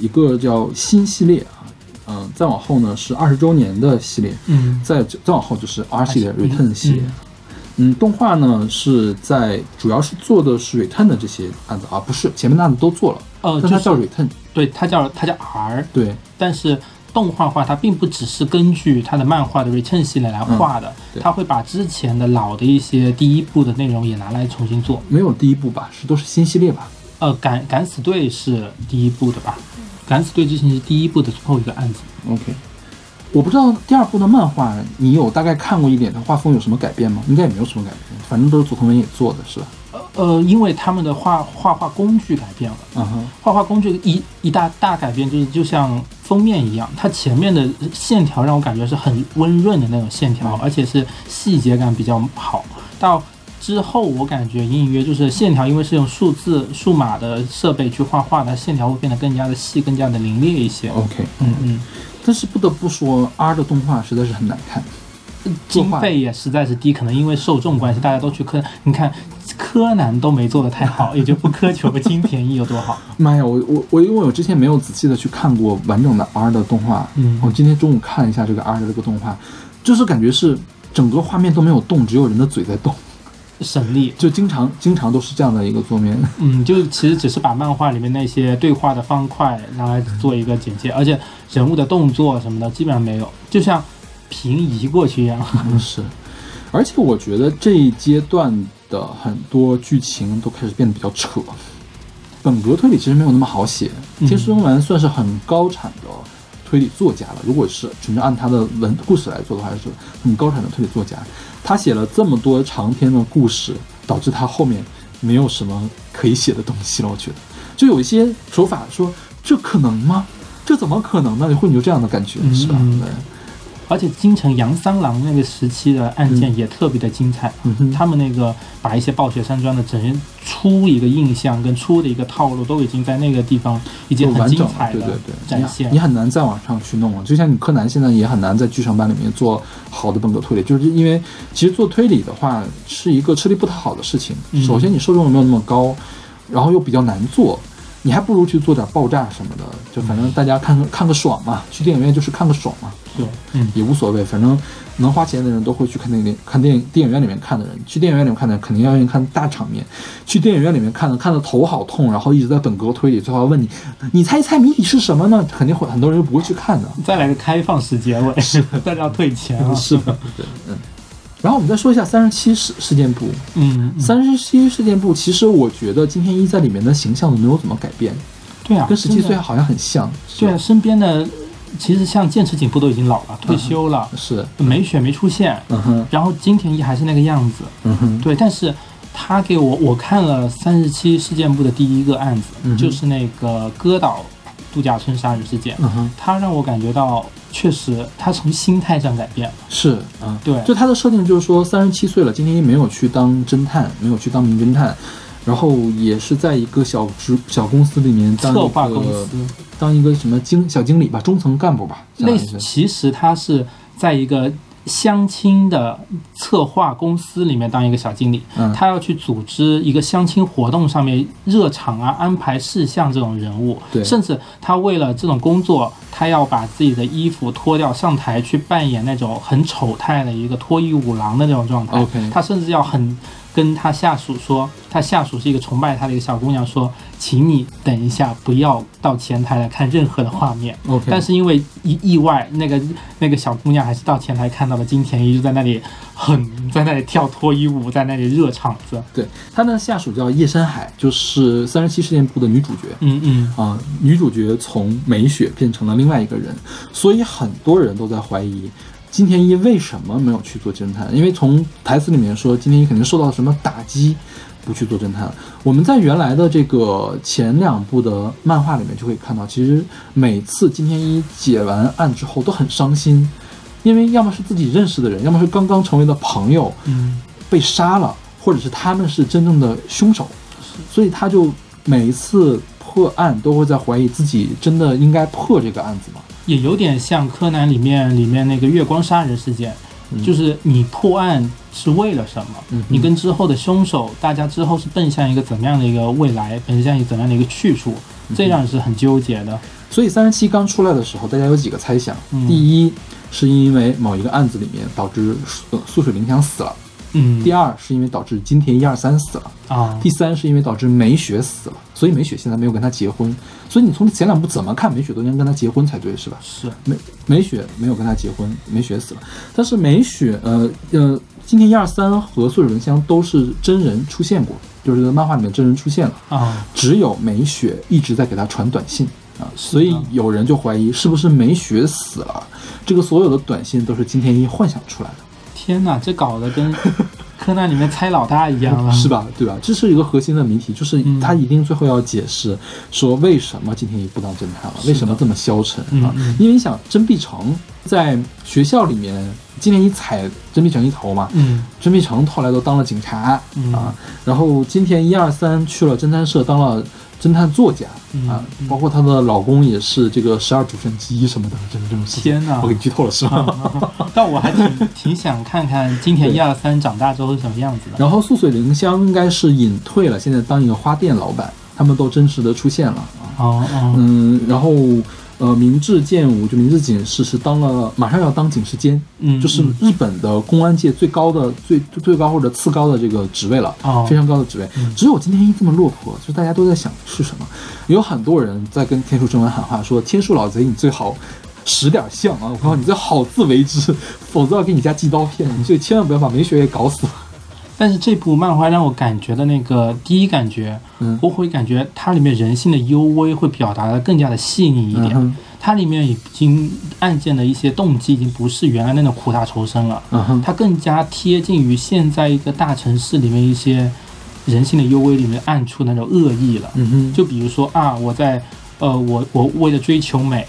一个叫新系列啊，嗯、再往后呢是二十周年的系列，嗯再再往后就是 R 系列、Return 系列。嗯，动画呢是在主要是做的是 Return 的这些案子啊，不是前面的案子都做了，呃，但它叫 Return。对，它叫它叫对，但是动画化它并不只是根据它的漫画的 Return 系列来画的，嗯它会把之前的老的一些第一部的内容也拿来重新做。没有第一部吧，是都是新系列吧？呃，敢敢死队是第一部的吧？敢死队之前是第一部的最后一个案子。OK，我不知道第二部的漫画你有大概看过一点，它画风有什么改变吗？应该也没有什么改变，反正都是佐藤文也做的，是吧？呃，因为他们的画画画工具改变了，嗯哼，画画工具一一大大改变，就是就像封面一样，它前面的线条让我感觉是很温润的那种线条，嗯而且是细节感比较好。到之后我感觉隐隐约就是线条，因为是用数字数码的设备去画画的，线条会变得更加的细，更加的凌冽一些。OK，嗯嗯，但是不得不说，R 的动画实在是很难看。经费也实在是低，可能因为受众关系，大家都去坑。你看，柯南都没做的太好，也就不苛求金田一有多好。妈呀，我我我因为我之前没有仔细的去看过完整的 R 的动画，嗯我今天中午看一下这个 R 的这个动画，就是感觉是整个画面都没有动，只有人的嘴在动，省力，就经常经常都是这样的一个桌面。嗯，就其实只是把漫画里面那些对话的方块拿来做一个简介，而且人物的动作什么的基本上没有，就像平移过去一样。嗯，是，而且我觉得这一阶段的很多剧情都开始变得比较扯。本格推理其实没有那么好写，嗯天师征丸算是很高产的推理作家了。如果是纯粹按他的文故事来做的话，是很高产的推理作家。他写了这么多长篇的故事，导致他后面没有什么可以写的东西了。我觉得，就有一些手法说这可能吗？这怎么可能呢？会有这样的感觉，嗯是吧？嗯对。而且京城杨三郎那个时期的案件也特别的精彩，嗯他们那个把一些暴雪山庄的整人出一个印象跟出的一个套路都已经在那个地方已经很精彩的对对对，展现。你你很难再往上去弄了。就像你柯南现在也很难在剧场版里面做好的本格推理，就是因为其实做推理的话是一个吃力不讨好的事情。嗯首先你受众没有那么高，然后又比较难做。你还不如去做点爆炸什么的，就反正大家看个看个爽嘛，去电影院就是看个爽嘛，对，嗯，也无所谓，反正能花钱的人都会去看电影看电影电影院里面看的人，去电影院里面看的人肯定要愿意看大场面，去电影院里面看的看的头好痛，然后一直在本格推理，最后要问你，你猜一猜谜底是什么呢？肯定会很多人就不会去看的。再来个开放式结尾，大家要退钱啊！是的，对，嗯。然后我们再说一下三十七事事件部，嗯，嗯。三十七事件部其实我觉得金田一在里面的形象都没有怎么改变，对啊，跟十七岁好像很像。对啊，身边的其实像剑持警部都已经老了，退休了，是，美雪没出现，嗯哼，然后金田一还是那个样子，嗯哼，对，但是他给我我看了三十七事件部的第一个案子，嗯就是那个歌岛度假村杀人事件，嗯哼，他让我感觉到确实他从心态上改变了，是，嗯，对。就他的设定就是说，三十七岁了，金田一没有去当侦探，没有去当名侦探，然后也是在一个小职小公司里面当一策划公司。当一个什么经小经理吧，中层干部吧，类似，于其实他是在一个相亲的策划公司里面当一个小经理，嗯。他要去组织一个相亲活动上面热场啊、安排事项这种人物，对。甚至他为了这种工作，他要把自己的衣服脱掉上台去扮演那种很丑态的一个脱衣舞郎的那种状态。他甚至要很跟他下属说，他下属是一个崇拜他的一个小姑娘说，请你等一下，不要到前台来看任何的画面。OK，但是因为意意外，那个那个小姑娘还是到前台看到了金田一就在那里很在那里跳脱衣舞，在那里热场子。对他的下属叫叶山海，就是三十七事件部的女主角。嗯嗯，啊、女主角从美雪变成了另外一个人，所以很多人都在怀疑金田一为什么没有去做侦探，因为从台词里面说金田一肯定受到了什么打击，不去做侦探。我们在原来的这个前两部的漫画里面就可以看到，其实每次金田一解完案之后都很伤心，因为要么是自己认识的人，要么是刚刚成为的朋友，嗯，被杀了，或者是他们是真正的凶手，所以他就每一次破案都会在怀疑自己真的应该破这个案子吗？也有点像柯南里面里面那个月光杀人事件，就是你破案是为了什么？嗯你跟之后的凶手，大家之后是奔向一个怎么样的一个未来，奔向一个怎么样的一个去处，这让人是很纠结的。所以三十七刚出来的时候，大家有几个猜想：嗯。第一，是因为某一个案子里面导致呃素水玲香死了；嗯，第二，是因为导致金田一二三死了；啊，第三，是因为导致美雪死了。所以美雪现在没有跟他结婚。所以你从前两部怎么看，美雪都应该跟他结婚才对，是吧？是美美雪没有跟他结婚，美雪死了。但是美雪，呃呃，金田一二三和素水玲香都是真人出现过，就是漫画里面真人出现了。啊，只有美雪一直在给他传短信啊，是所以有人就怀疑是不是美雪死了？这个所有的短信都是金田一幻想出来的，天哪，这搞得跟 柯南里面猜老大一样了，是？吧？对吧？这是一个核心的谜题，就是嗯他一定最后要解释说为什么今天一不当侦探了，为什么这么消沉啊？因为你想，真碧城在学校里面，今天一踩真碧城一头嘛，嗯真碧城后来都当了警察、嗯啊，然后今天一二三去了侦探社当了侦探作家、嗯啊嗯，包括她的老公也是这个十二主神之一什么的，这种这种事情。天哪我给你剧透了是吧？但我还挺挺想看看金田一二三长大之后是什么样子的。然后素水灵香应该是隐退了，现在当一个花店老板，他们都真实的出现了啊。哦哦，嗯，然后呃，明治健武就明治警视是当了，马上要当警视监，嗯，就是嗯日本的公安界最高的、最最高或者次高的这个职位了，哦非常高的职位嗯。只有金田一这么落魄，就大家都在想是什么。有很多人在跟天树正文喊话，说天树老贼，你最好。识点相啊！我告诉你，最好自为之，否则要给你家寄刀片。所以千万不要把美雪也搞死了。但是这部漫画让我感觉的那个第一感觉，嗯。我会感觉它里面人性的幽微会表达的更加的细腻一点。嗯它里面已经案件的一些动机已经不是原来那种苦大仇深了，嗯，它更加贴近于现在一个大城市里面一些人性的幽微里面暗处那种恶意了。嗯，就比如说啊，我在呃，我我为了追求美，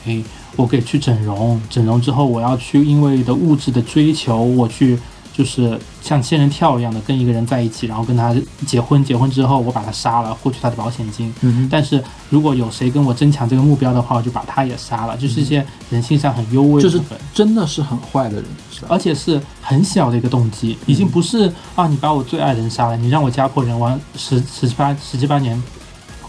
我可以去整容，整容之后我要去因为的物质的追求，我去就是像仙人跳一样的跟一个人在一起，然后跟他结婚，结婚之后我把他杀了，获取他的保险金。嗯哼，但是如果有谁跟我争抢这个目标的话，我就把他也杀了，就是一些人性上很幽微就是的部分。真的是很坏的人，是吧？而且是很小的一个动机，已经不是啊，你把我最爱的人杀了，你让我家破人亡十十七八十七八年，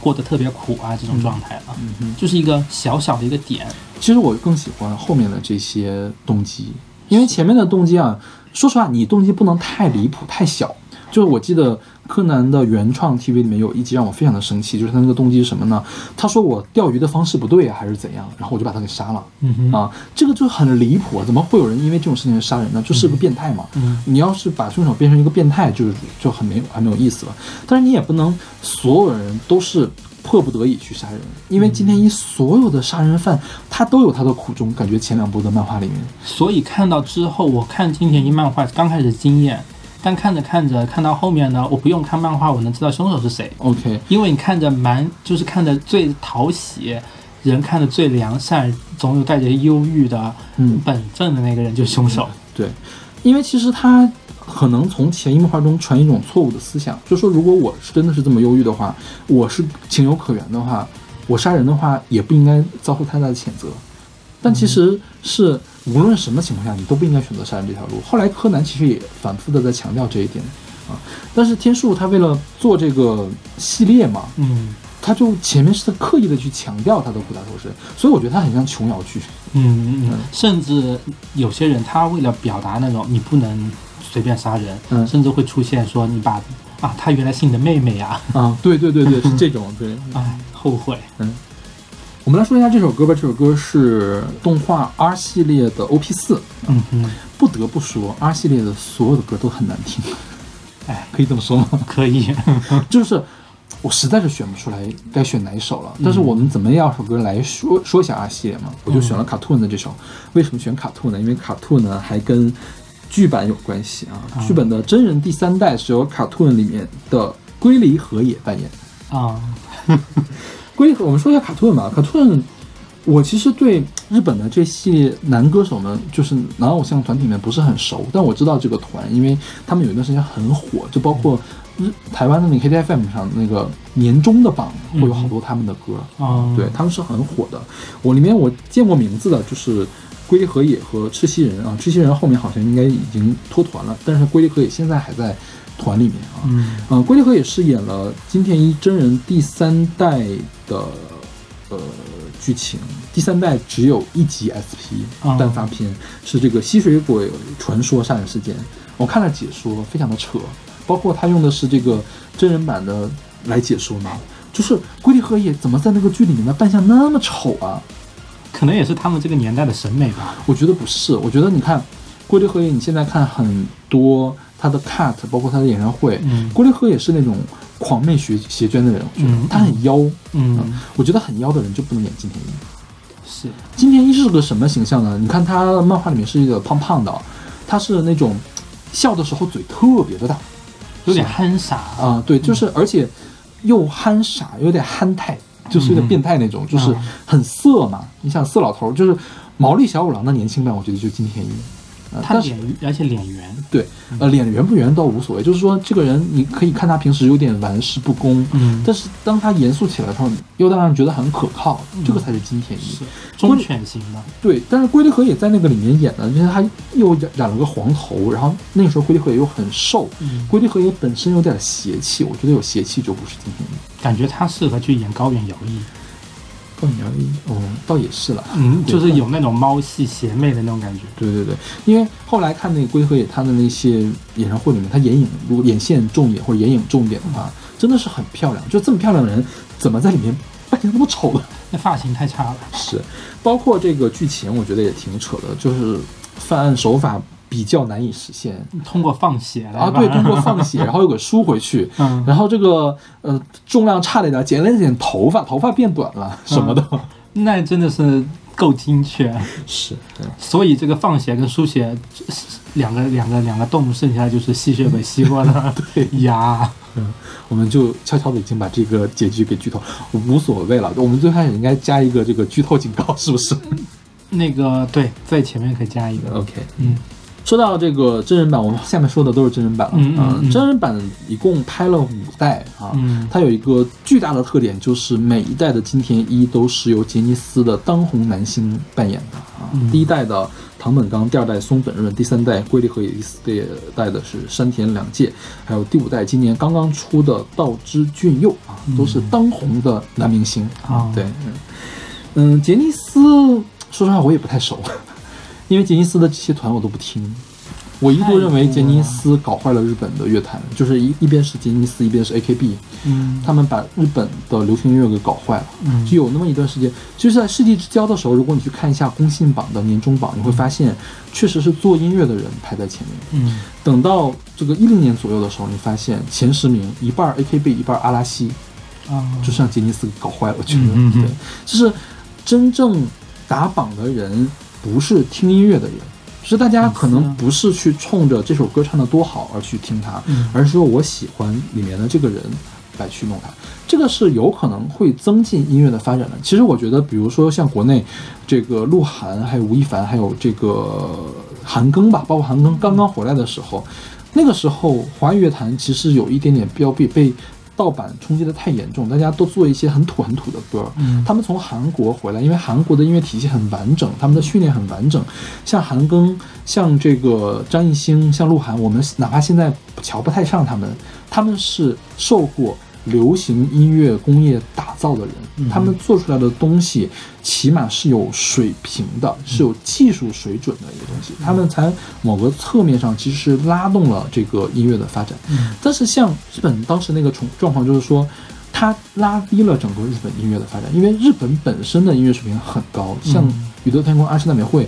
过得特别苦啊这种状态了，嗯哼。就是一个小小的一个点，其实我更喜欢后面的这些动机，因为前面的动机啊，说实话，你动机不能太离谱、太小。就是我记得柯南的原创 TV 里面有一集让我非常的生气，就是他那个动机是什么呢？他说我钓鱼的方式不对啊，还是怎样？然后我就把他给杀了嗯哼，啊！这个就很离谱啊！怎么会有人因为这种事情杀人呢？就是个变态嘛。嗯你要是把凶手变成一个变态，就是就很没有很没有意思了。但是你也不能所有人都是迫不得已去杀人，因为金田一所有的杀人犯他都有他的苦衷，感觉前两部的漫画里面，所以看到之后，我看金田一漫画刚开始惊艳，但看着看着看到后面呢，我不用看漫画，我能知道凶手是谁，OK，因为你看着蛮就是看着最讨喜。人看着最良善，总有带着忧郁的嗯，本分的那个人就是凶手。对，因为其实他可能从潜移默化中传一种错误的思想，就说如果我是真的是这么忧郁的话，我是情有可原的话，我杀人的话也不应该遭受太大的谴责。但其实是无论什么情况下，你都不应该选择杀人这条路。后来柯南其实也反复的在强调这一点啊，但是天树他为了做这个系列嘛，嗯他就前面是在刻意的去强调他的苦大仇深，所以我觉得他很像琼瑶剧。嗯嗯嗯，甚至有些人他为了表达那种你不能随便杀人，嗯甚至会出现说你把啊，她原来是你的妹妹呀、啊，对对对对，是这种对。哎，后悔。嗯我们来说一下这首歌吧。这首歌是动画 R 系列的 OP 四。嗯哼，不得不说，R 系列的所有的歌都很难听。哎，可以这么说吗？可以。就是我实在是选不出来该选哪一首嗯了。但是我们怎么样首歌来说说一下 R 系列嘛？我就选了 Cartoon 的这首。为什么选 Cartoon 呢？因为 Cartoon 呢还跟剧版有关系啊。啊剧本的真人第三代是由 Cartoon 里面的龟梨和也扮演。啊，龟梨和，我们说一下 Cartoon 吧。Cartoon，我其实对日本的这系列男歌手们，就是男偶像团体们不是很熟，但我知道这个团，因为他们有一段时间很火，就包括日台湾的那个 KTFM 上那个年终的榜会有好多他们的歌，啊，对他们是很火的。我里面我见过名字的，就是龟梨和也和赤西仁啊，赤西仁后面好像应该已经脱团了，但是龟梨和也现在还在团里面啊。嗯嗯，龟梨和也饰演了金田一真人第三代的呃剧情，第三代只有一集 SP 哦单发片，是这个吸血鬼传说杀人事件。我看了解说，非常的扯，包括他用的是这个真人版的来解说嘛，就是龟梨和也怎么在那个剧里面的扮相那么丑啊？可能也是他们这个年代的审美吧。我觉得不是，我觉得你看龟梨和也，你现在看很多他的 cut，包括他的演唱会，嗯。龟梨和也是那种狂媚学邪娟的人，我觉得、嗯他很妖，嗯，我觉得很妖的人就不能演金田一。是，金田一是个什么形象呢？你看他漫画里面是一个胖胖的，他是那种笑的时候嘴特别的大。有点憨傻。啊、对，就是而且又憨傻，有点憨态，就是有点变态那种，就是嗯很色嘛。你想色老头，就是毛利小五郎的年轻版，我觉得就金田一。呃、他脸而且脸圆，对，呃，脸圆不圆倒无所谓，就是说这个人你可以看他平时有点玩世不恭，嗯但是当他严肃起来的时候，又让人觉得很可靠，这个才是金田一。是忠犬型的，对，但是龟梨和也在那个里面演的，就是他又染染了个黄头，然后那个时候龟梨和也又很瘦，嗯，龟梨和也本身有点邪气，我觉得有邪气就不是金田一。感觉他适合去演高原摇曳，哦，倒也是了。嗯，就是有那种猫系邪魅的那种感觉。对对对，因为后来看那个龟梨和也他的那些演唱会里面，他眼影如果眼线重一点或者眼影重一点的话，真的是很漂亮。就这么漂亮的人，怎么在里面扮演那么丑的？那发型太差了，是，包括这个剧情，我觉得也挺扯的，就是犯案手法比较难以实现通过放血来啊。对，通过放血，然后又给输回去，嗯，然后这个呃重量差了一点，剪了一点头发，头发变短了什么的。那真的是够精确。是，对所以这个放血跟输血两个两个两个洞，剩下就是吸血鬼吸过的 牙。我们就悄悄的已经把这个结局给剧透，无所谓了。我们最开始应该加一个这个剧透警告，是不是那个对，在前面可以加一个。？OK。嗯说到这个真人版，我们下面说的都是真人版了。嗯嗯啊嗯真人版一共拍了五代啊。嗯它有一个巨大的特点，就是每一代的金田一都是由杰尼斯的当红男星扮演的啊。嗯第一代的唐本刚，第二代松本润，第三代龟梨和也，第四代的是山田凉介，还有第五代今年刚刚出的道之俊佑啊，都是当红的男明星啊对，嗯嗯，杰尼斯说实话我也不太熟，因为杰尼斯的这些团我都不听。我一度认为杰尼斯搞坏了日本的乐坛，就是一一边是杰尼斯，一边是 AKB，嗯他们把日本的流行音乐给搞坏了。嗯就有那么一段时间，就是在世纪之交的时候，如果你去看一下公信榜的年终榜，你会发现，确实是做音乐的人排在前面。嗯等到这个一零年左右的时候，你发现前十名一半 AKB，一半阿拉西，啊，就是让杰尼斯给搞坏了。我觉得，对，就是真正打榜的人不是听音乐的人，就是大家可能不是去冲着这首歌唱的多好而去听它，嗯而是说我喜欢里面的这个人来去弄它。这个是有可能会增进音乐的发展的。其实我觉得，比如说像国内这个鹿晗，还有吴亦凡，还有这个韩庚吧，包括韩庚刚刚回来的时候，那个时候华语乐坛其实有一点点标被被盗版冲击的太严重，大家都做一些很土很土的歌。嗯他们从韩国回来，因为韩国的音乐体系很完整，他们的训练很完整。像韩庚，像这个张艺兴，像鹿晗，我们哪怕现在瞧不太上他们，他们是受过流行音乐工业打造的人，嗯他们做出来的东西起码是有水平的，是有技术水准的一个东西，他们才某个侧面上其实是拉动了这个音乐的发展。嗯。但是像日本当时那个状状况，就是说，它拉低了整个日本音乐的发展，因为日本本身的音乐水平很高，像嗯宇多田光、安室奈美惠，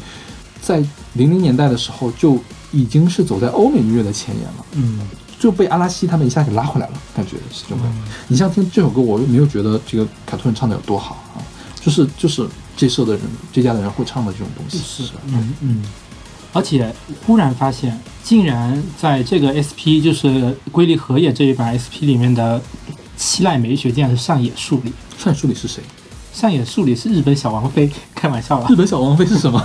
在零零年代的时候就已经是走在欧美音乐的前沿了，嗯就被阿拉西他们一下给拉回来了，感觉是这种感觉。你像听这首歌，我又没有觉得这个凯特人唱的有多好啊，就是就是这社的人这家的人会唱的这种东西，是的，嗯嗯。而且忽然发现，竟然在这个 SP 就是龟梨和也这一版 SP 里面的七濑美雪竟然是上野树里，上野树里是谁？上野树里是日本小王妃，开玩笑了日，本小王妃是什么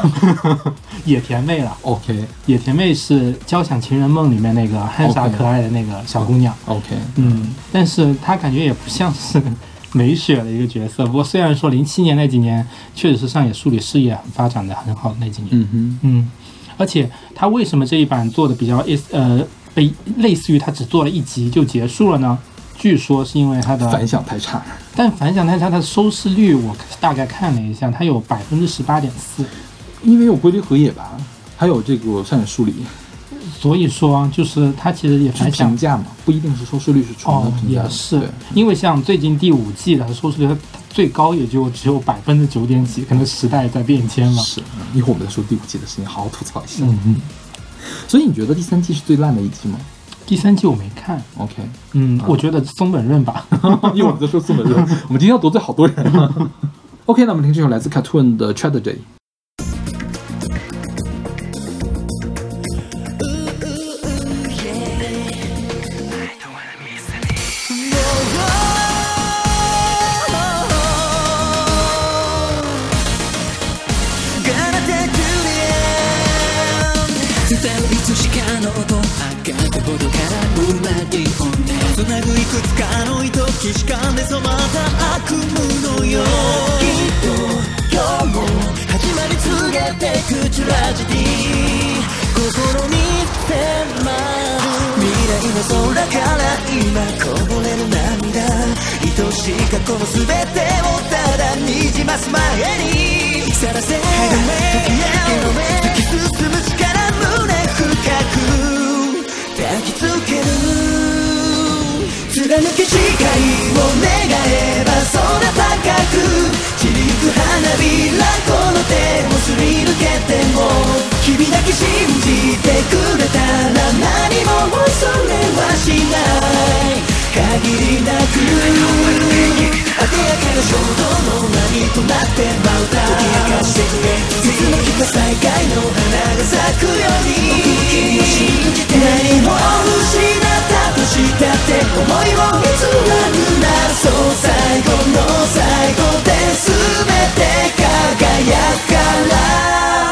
野田妹了。？OK 野田妹是《交响情人梦》里面那个憨傻可爱的那个小姑娘。OK，嗯，但是她感觉也不像是美雪的一个角色。不过虽然说零七年那几年确实是上野树里事业发展的很好的那几年。嗯哼，嗯，而且她为什么这一版做的比较呃被类似于她只做了一集就结束了呢？据说是因为它的反响太差，但反响太差，它的收视率我大概看了一下，它有百分之十八点四，因为有龟梨和也吧，还有这个上野树里，所以说就是它其实也是反响评价嘛，不一定是收视率是纯的哦，评价的，也是，因为像最近第五季的收视率，它最高也就只有百分之九点几，可能时代在变迁了。是，嗯一会儿我们再说第五季的事情，好好吐槽一下。嗯嗯，所以你觉得第三季是最烂的一季吗第三季我没看，？OK，嗯，我觉得松本润吧。一会儿我们再说松本润。我们今天要得罪好多人啊。OK，那我们听这首来自 Cartoon 的 Tragedy。つしかの音赤くほどからブラディオンで繋ぐいくつかの糸既視感で染まった悪夢のよう。きっと今日も始まり告げてくトラジディ心に迫る未来の空から今こぼれる涙。愛しい過去の全てをただにじます前に。さらせ時へ突き進む力胸。抱きつける貫け誓いを願えば空高く散りゆく花びらこの手をすり抜けても君だけ信じてくれたら何も恐れはしない。限りなくあでやかな衝動の波となって舞うた解き明かしてくれいつの日か再会の花が咲くように君を信じて何も失ったとしたって思いを偽らぬならそう最後の最後で全て輝くから。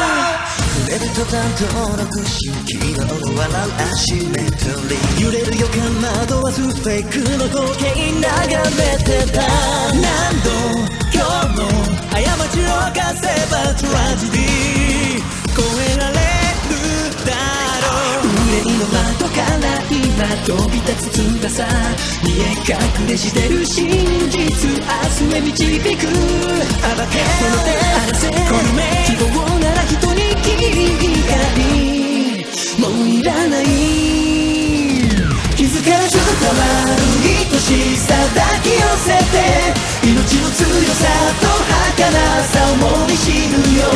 触れる途端登録し昨日の笑うアシメトリー。揺れる予感惑わすフェイクの光景眺めてた。何度今日も過ちを犯せばトラジディろう憂いの窓から今飛び立つ翼。見え隠れしてる真実明日へ導く暴けこの手荒らせ。この目希望なら人に光もういらない。傷からちょっと変わる愛しさ抱き寄せて命の強さと儚さを思い知るよ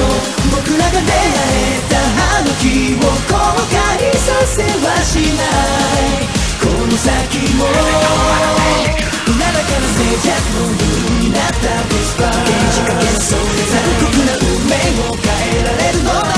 僕らが出会えたあの日を後悔させはしない。この先もうなだかな静寂の夜になったビスパー。現地かけのそれ残酷な運命を変えられるのなら僕らも信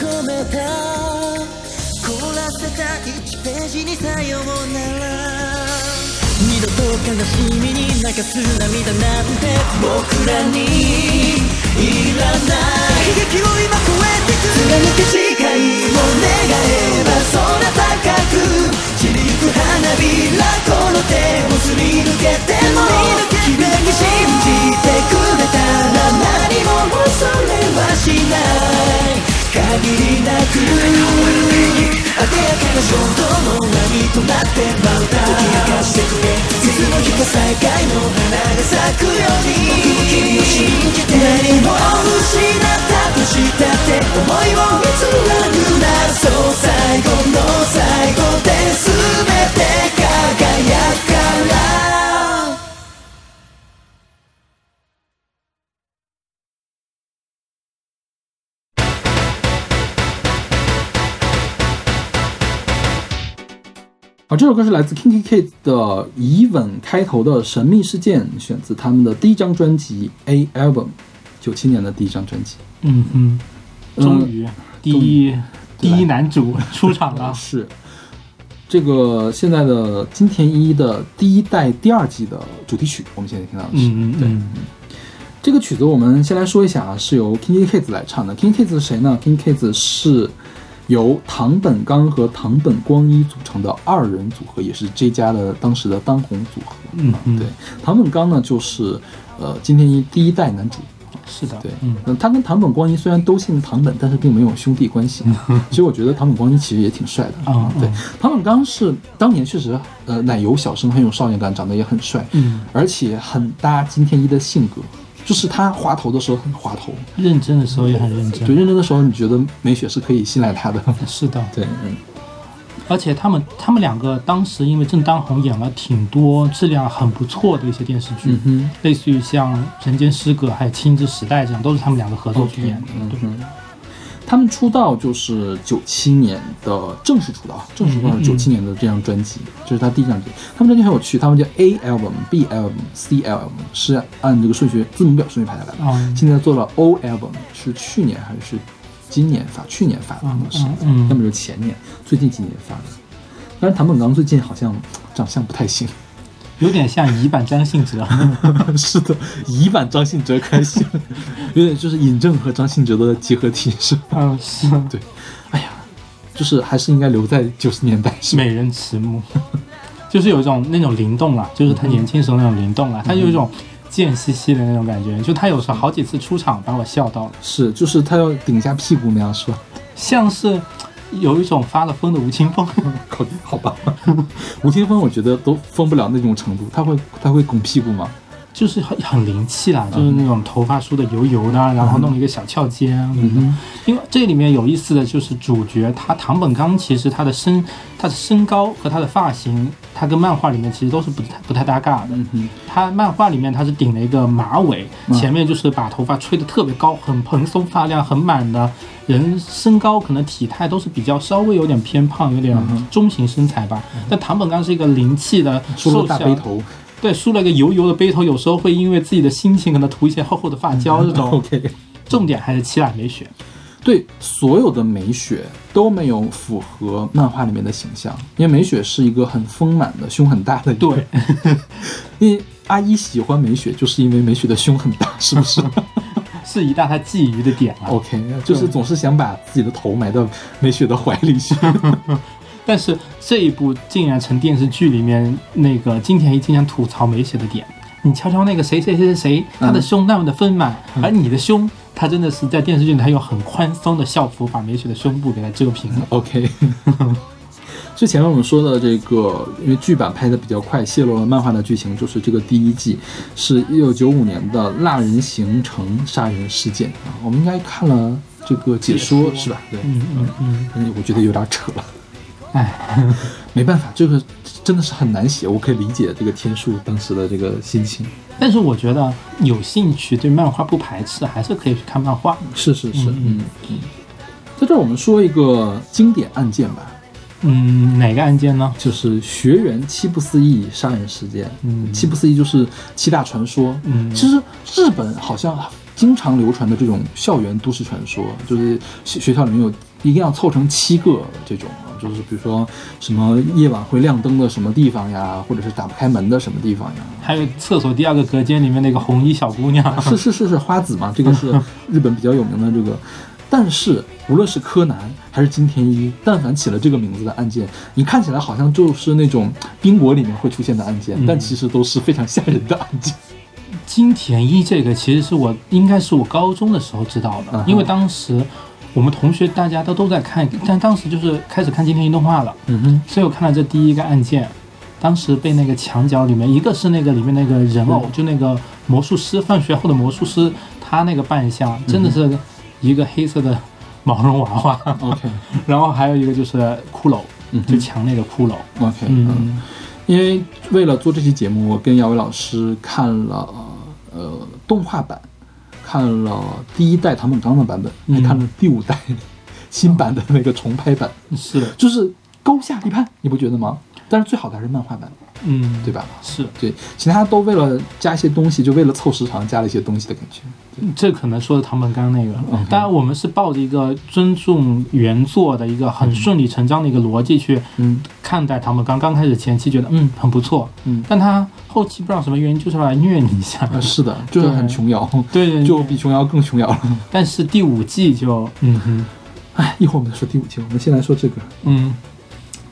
込めた凍らせた1ページにさようなら二度と悲しみに流す涙なんて僕らにいらない悲劇を今超えてく貫け誓いを願えば空高く散りゆく花びらこの手をすり抜けても君だけ信じてくれたら何も恐れはしない限りなくあでやかな衝動の波となって舞うた解き明か？してくれいつの日か？再会の花が咲くように僕も君を信じて何も失ったとしたって思いを偽らぬならそう最後の最後で全て輝くか？ら啊，这首歌是来自 Kinky Kids 的《以吻开头的神秘事件》，选自他们的第一张专辑《A Album》，九七年的第一张专辑。嗯哼，终于第一第一男主出场了。是这个现在的金田一的第一代第二季的主题曲，我们现在听到的是。对，嗯对嗯，这个曲子我们先来说一下啊，是由 Kinky Kids 来唱的。Kinky Kids 是谁呢？Kinky Kids 是由唐本刚和唐本光一组成的二人组合，也是这家的当时的当红组合。嗯嗯，对，唐本刚呢就是呃金天一第一代男主。是的，对，嗯他跟唐本光一虽然都姓唐本，但是并没有兄弟关系。其实我觉得唐本光一其实也挺帅的。啊对嗯，唐本刚是当年确实呃奶油小生，很有少年感，长得也很帅，嗯，而且很搭金天一的性格。就是他滑头的时候很滑头，认真的时候也很认真。对认真的时候，你觉得美雪是可以信赖他的。是的，对，嗯，而且他们他们两个当时因为正当红演了挺多质量很不错的一些电视剧，嗯类似于像《人间失格》还有《青之时代》这样，都是他们两个合作去演的。对。他们出道就是九七年的正式出道，正式出道九七年的这张专辑，这是他第一张专辑。他们专辑很有趣，他们叫 A album、B album、C album，是按这个顺序字母表顺序排下来的。嗯现在做了 O album，是去年还是今年发？去年发的，可能是，要么就是前年，最近几年发的。但是谭本刚最近好像长相不太行。有点像乙版张信哲。是的，乙版张信哲开心，有点就是尹正和张信哲的集合体，是吧？嗯，是对，哎呀，就是还是应该留在九十年代，是？美人迟暮，就是有一种那种灵动啊，就是他年轻时候那种灵动啊，他有一种贱兮兮的那种感觉。就他有时候好几次出场把我笑到了，是，就是他要顶一下屁股那样，是吧？像是有一种发了疯的吴青峰。好，吧。吴青峰我觉得都疯不了那种程度，他会他会拱屁股吗？就是很很灵气啦，就是那种头发梳的油油的，然后弄了一个小翘肩。嗯哼，因为这里面有意思的就是主角他唐本刚，其实他的身他的身高和他的发型，他跟漫画里面其实都是不太不太搭嘎的。嗯，他漫画里面他是顶了一个马尾，嗯前面就是把头发吹得特别高，很蓬松发量很满的人，身高可能体态都是比较稍微有点偏胖，有点嗯中型身材吧。但唐本刚是一个灵气的瘦小大背，头。对，梳了个油油的背头，有时候会因为自己的心情可能涂一些厚厚的发胶，这种 OK，重点还是七濑美雪。对，所有的美雪都没有符合漫画里面的形象，因为美雪是一个很丰满的、胸很大的一个。对，因为阿一喜欢美雪，就是因为美雪的胸很大，是不是 是一大他觊觎的点啊。？OK，就是总是想把自己的头埋到美雪的怀里去。但是这一部竟然成电视剧里面那个金田一经常吐槽美雪的点。你瞧瞧那个谁谁谁谁谁，他的胸那么的丰满，而你的胸，他真的是在电视剧里，他用很宽松的校服把美雪的胸部给它遮平了。OK，之前我们说的这个，因为剧版拍的比较快，泄露了漫画的剧情，就是这个第一季是一九九五年的蜡人形城杀人事件啊，我们应该看了这个解说解说是吧？对，嗯嗯嗯，嗯，我觉得有点扯了，哎，没办法，这个真的是很难写，我可以理解这个天数当时的这个心情。但是我觉得有兴趣对漫画不排斥，还是可以去看漫画。是是是，嗯嗯嗯。在这儿我们说一个经典案件吧，嗯，哪个案件呢？就是学员七不思议杀人事件。嗯七不思议就是七大传说。嗯其实日本好像经常流传的这种校园都市传说，就是学学校里面有一定要凑成七个这种啊，就是比如说什么夜晚会亮灯的什么地方呀，或者是打不开门的什么地方呀。还有厕所第二个隔间里面那个红衣小姑娘，是是是是花子嘛，这个是日本比较有名的这个。但是无论是柯南还是金田一，但凡起了这个名字的案件，你看起来好像就是那种冰国里面会出现的案件，嗯但其实都是非常吓人的案件。金田一这个其实是我应该是我高中的时候知道的，嗯因为当时我们同学大家都都在看，但当时就是开始看金田一动画了，嗯哼，所以我看了这第一个案件，当时被那个墙角里面，一个是那个里面那个人偶，就那个魔术师放学后的魔术师，他那个扮相真的是一个黑色的毛绒娃娃，OK。然后还有一个就是骷髅，就墙内的骷髅，OK，嗯，嗯。因为为了做这期节目，我跟姚伟老师看了呃动画版，看了第一代唐本刚的版本，嗯。还看了第五代 新版的那个重拍版，是的，就是高下立判，你不觉得吗？但是最好的还是漫画版，嗯，对吧？是，对，其他都为了加一些东西，就为了凑时长加了一些东西的感觉。这可能说的唐本刚那个。当然我们是抱着一个尊重原作的一个很顺理成章的一个逻辑去嗯。看待唐本刚。刚开始前期觉得嗯很不错，嗯，但他后期不知道什么原因就是来虐你一下，啊是的，就是很琼瑶，对对，就比琼瑶更琼瑶了。但是第五季就嗯哼。哎，一会儿我们再说第五季，我们先来说这个。嗯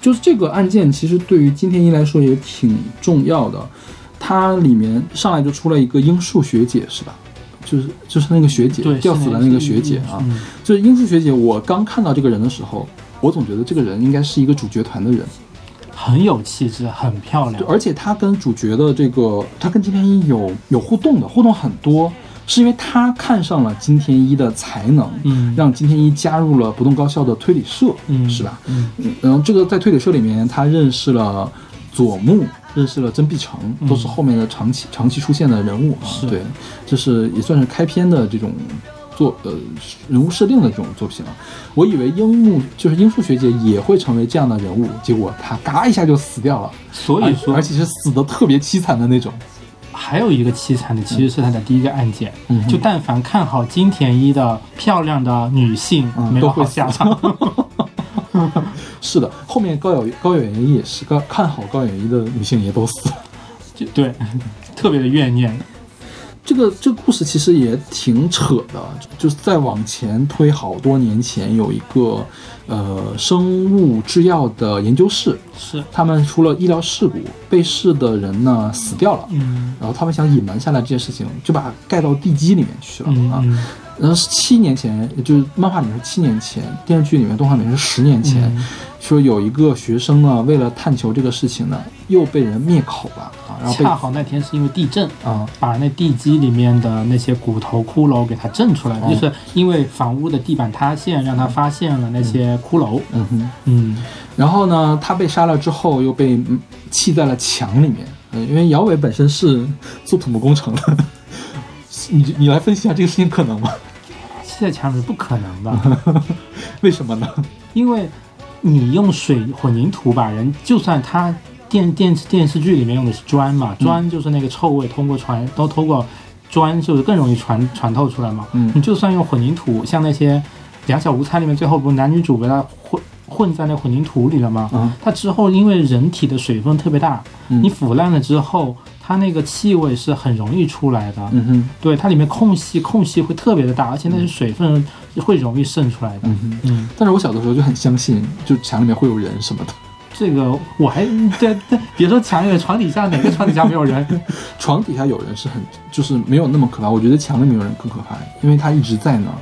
就是这个案件，其实对于金田一来说也挺重要的。它里面上来就出了一个英树学姐，是吧？就是就是那个学姐对吊死的那个学姐啊，嗯就是英树学姐。我刚看到这个人的时候，我总觉得这个人应该是一个主角团的人，很有气质，很漂亮，，而且她跟主角的这个，她跟金田一有有互动的，互动很多，是因为他看上了金田一的才能，嗯让金田一加入了不动高校的推理社，嗯是吧？嗯嗯，然后这个在推理社里面，他认识了佐木，认识了真碧城，都是后面的长期长期出现的人物啊。是对，这是也算是开篇的这种作呃人物设定的这种作品了。我以为樱木就是樱树学姐也会成为这样的人物，结果她嘎一下就死掉了，所以说而而且是死的特别凄惨的那种。还有一个凄惨的，其实是他的第一个案件。嗯就但凡看好金田一的漂亮的女性，嗯没有都会死好下场。是的，后面高远高远一也是高看好高远一的女性也都死了。就对，特别的怨念。这个这个故事其实也挺扯的，就是再往前推好多年前，有一个呃生物制药的研究室，是，他们出了医疗事故，被试的人呢死掉了，嗯。然后他们想隐瞒下来这件事情，就把它盖到地基里面去了啊。然后是七年前，也就是漫画里面是七年前，电视剧里面、动画里面是十年前，嗯说有一个学生呢，为了探求这个事情呢，又被人灭口了啊，然后恰好那天是因为地震，啊把那地基里面的那些骨头骷髅给它震出来了，哦就是因为房屋的地板塌陷，让他发现了那些骷髅。嗯哼。嗯，然后呢，他被杀了之后，又被嗯砌在了墙里面。嗯，因为姚伟本身是做土木工程的，你你来分析一下这个事情可能吗？砌在墙里不可能的，为什么呢？因为你用水混凝土把人，就算他电电电视剧里面用的是砖嘛，嗯砖就是那个臭味通过传都通过砖就是更容易传传透出来嘛。嗯你就算用混凝土，像那些《两小无猜》里面最后不是男女主被他混混在那混凝土里了吗？嗯它之后因为人体的水分特别大，嗯你腐烂了之后，它那个气味是很容易出来的。嗯哼，对，它里面空隙空隙会特别的大，而且那些水分会容易渗出来的。嗯。嗯，但是我小的时候就很相信，就墙里面会有人什么的。这个我还对 对，别说墙里，床底下哪个床底下没有人？床底下有人是很，就是没有那么可怕。我觉得墙里面有人更可怕，因为他一直在那儿。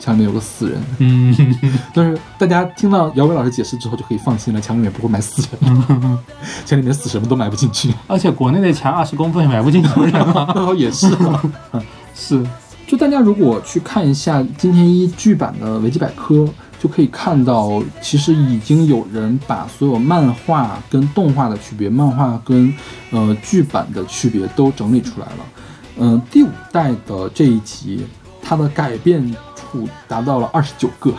墙里面有个死人，嗯，但是大家听到姚伟老师解释之后就可以放心了，墙里面不会埋死人，墙里面死什么都埋不进去。而且国内的墙二十公分也埋不进去人啊。也是啊，是，就大家如果去看一下金田一剧版的维基百科，就可以看到，其实已经有人把所有漫画跟动画的区别、漫画跟呃剧版的区别都整理出来了。嗯、第五代的这一集，它的改变处达到了二十九个，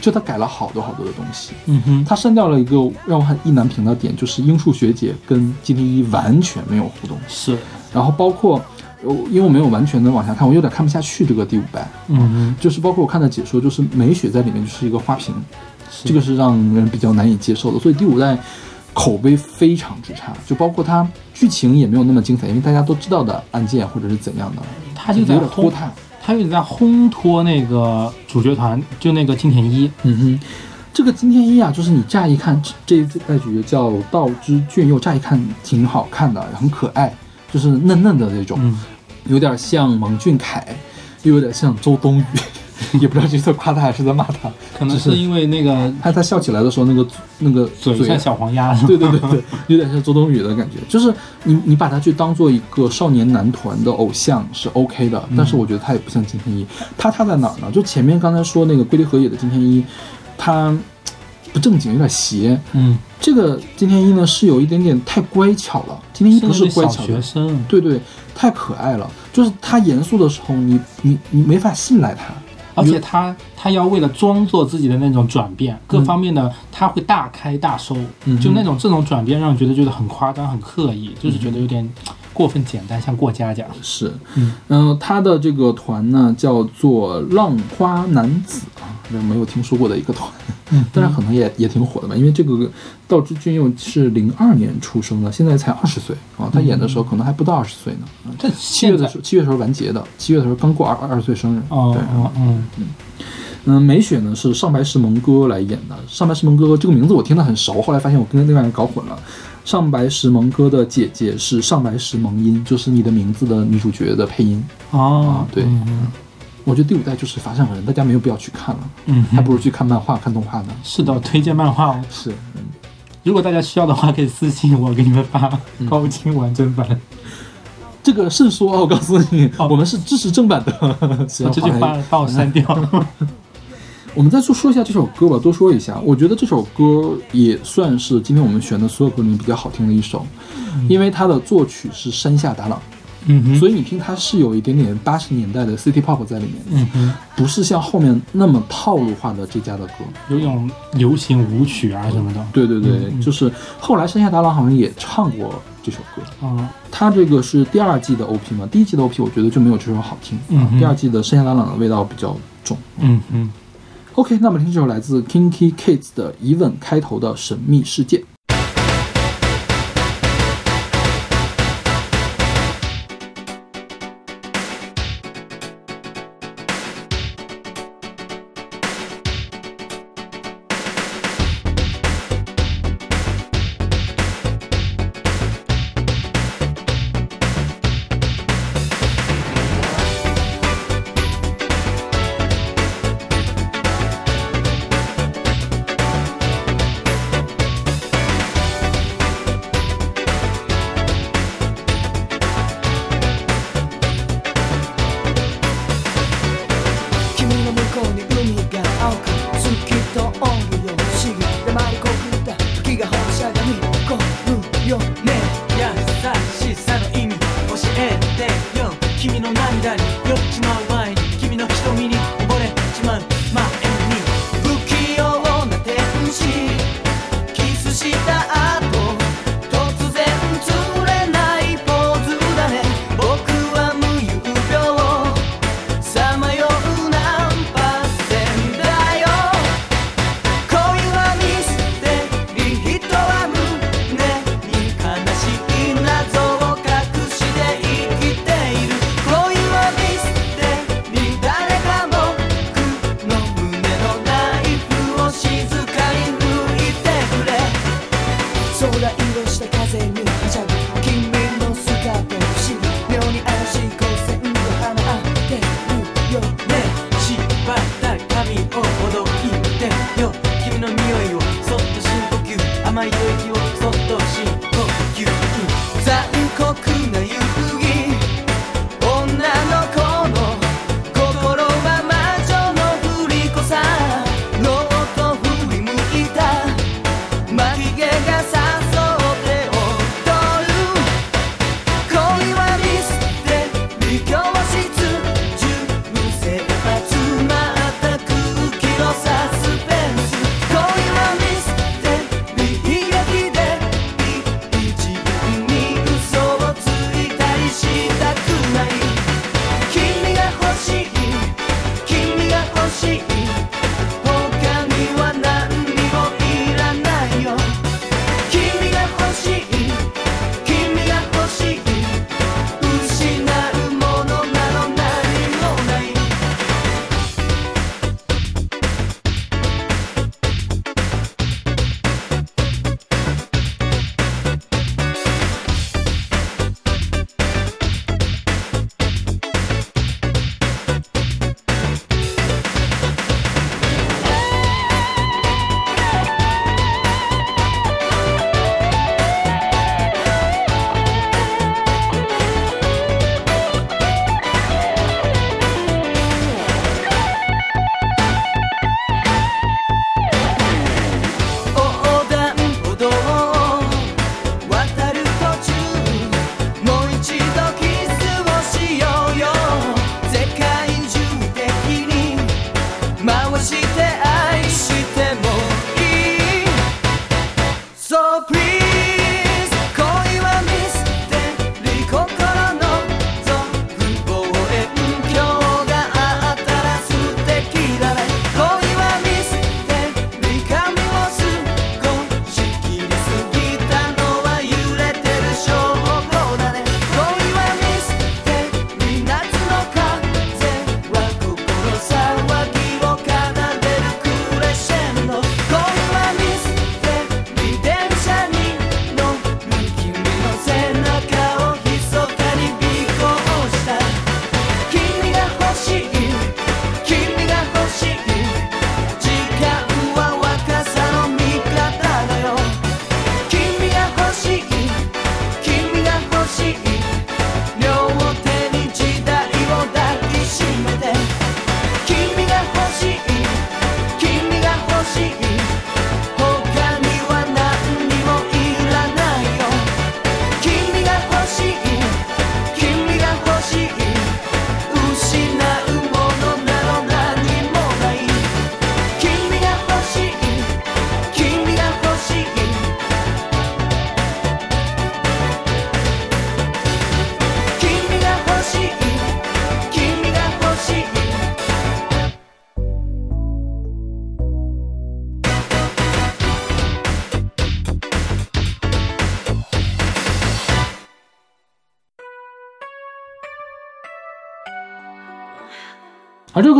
就它改了好多好多的东西。嗯哼，它删掉了一个让我很意难平的点，就是樱树学姐跟金田一完全没有互动。是，然后包括，呃因为我没有完全的往下看，我有点看不下去这个第五代，嗯哼，就是包括我看的解说，就是美雪在里面就是一个花瓶，这个是让人比较难以接受的，所以第五代口碑非常之差，就包括它剧情也没有那么精彩，因为大家都知道的案件或者是怎样的，它就在有点拖烘，沓。它有点在烘托那个主角团，就那个金田一。嗯哼，这个金田一啊，就是你乍一看这这一代主角叫道之俊佑，乍一看挺好看的，很可爱，就是嫩嫩的那种。嗯，有点像王俊凯，又有点像周冬雨，也不知道这是在夸他还是在骂他。可能是是因为那个他他笑起来的时候，那个那个嘴像小黄鸭。对对对对，有点像周冬雨的感觉。就是你你把他去当做一个少年男团的偶像是 OK 的，但是我觉得他也不像金天一。他他在哪儿呢？就前面刚才说那个龟梨和也的金天一，他不正经，有点邪。嗯，这个金田一呢是有一点点太乖巧了，金田一不是乖巧的学，生。对对，太可爱了。就是他严肃的时候，你你你没法信赖他。而且他他要为了装作自己的那种转变，各方面的他会大开大收，嗯就那种这种转变让人觉得觉得很夸张、很刻意，就是觉得有点过分简单，像过家家。是，嗯嗯、他的这个团呢叫做浪花男子啊，这没有听说过的一个团，嗯当然可能也也挺火的吧，因为这个道枝俊佑是零二年出生的，现在才二十岁啊，他演的时候可能还不到二十岁呢。啊这七月的时候，七月的时候完结的，七月的时候刚过二二十岁生日。哦对，嗯嗯嗯，嗯美雪呢是上白石萌哥来演的。上白石萌哥这个名字我听得很熟，后来发现我跟另外人搞混了。上白石萌歌的姐姐是上白石萌音，就是你的名字的女主角的配音。哦啊，对我觉得第五代就是乏善可陈，大家没有必要去看了，嗯，还不如去看漫画、看动画呢。是的，推荐漫画哦。是，嗯如果大家需要的话，可以私信我，给你们发嗯高清完整版。这个慎说啊，我告诉你，哦我们是支持正版的。这句话把我删掉。我们再说说一下这首歌吧，多说一下。我觉得这首歌也算是今天我们选的所有歌里面比较好听的一首，因为它的作曲是山下达郎，嗯哼，所以你听它是有一点点八十年代的 City Pop 在里面，嗯哼，不是像后面那么套路化的这家的歌。有种流行舞曲啊什么的。对对对，就是后来山下达郎好像也唱过这首歌。啊，它这个是第二季的 OP 嘛，第一季的 OP 我觉得就没有这首好听，嗯哼第二季的山下达朗的味道比较重。嗯嗯。OK，那么听这首来自 Kinky Kids 的疑问开头的神秘事件。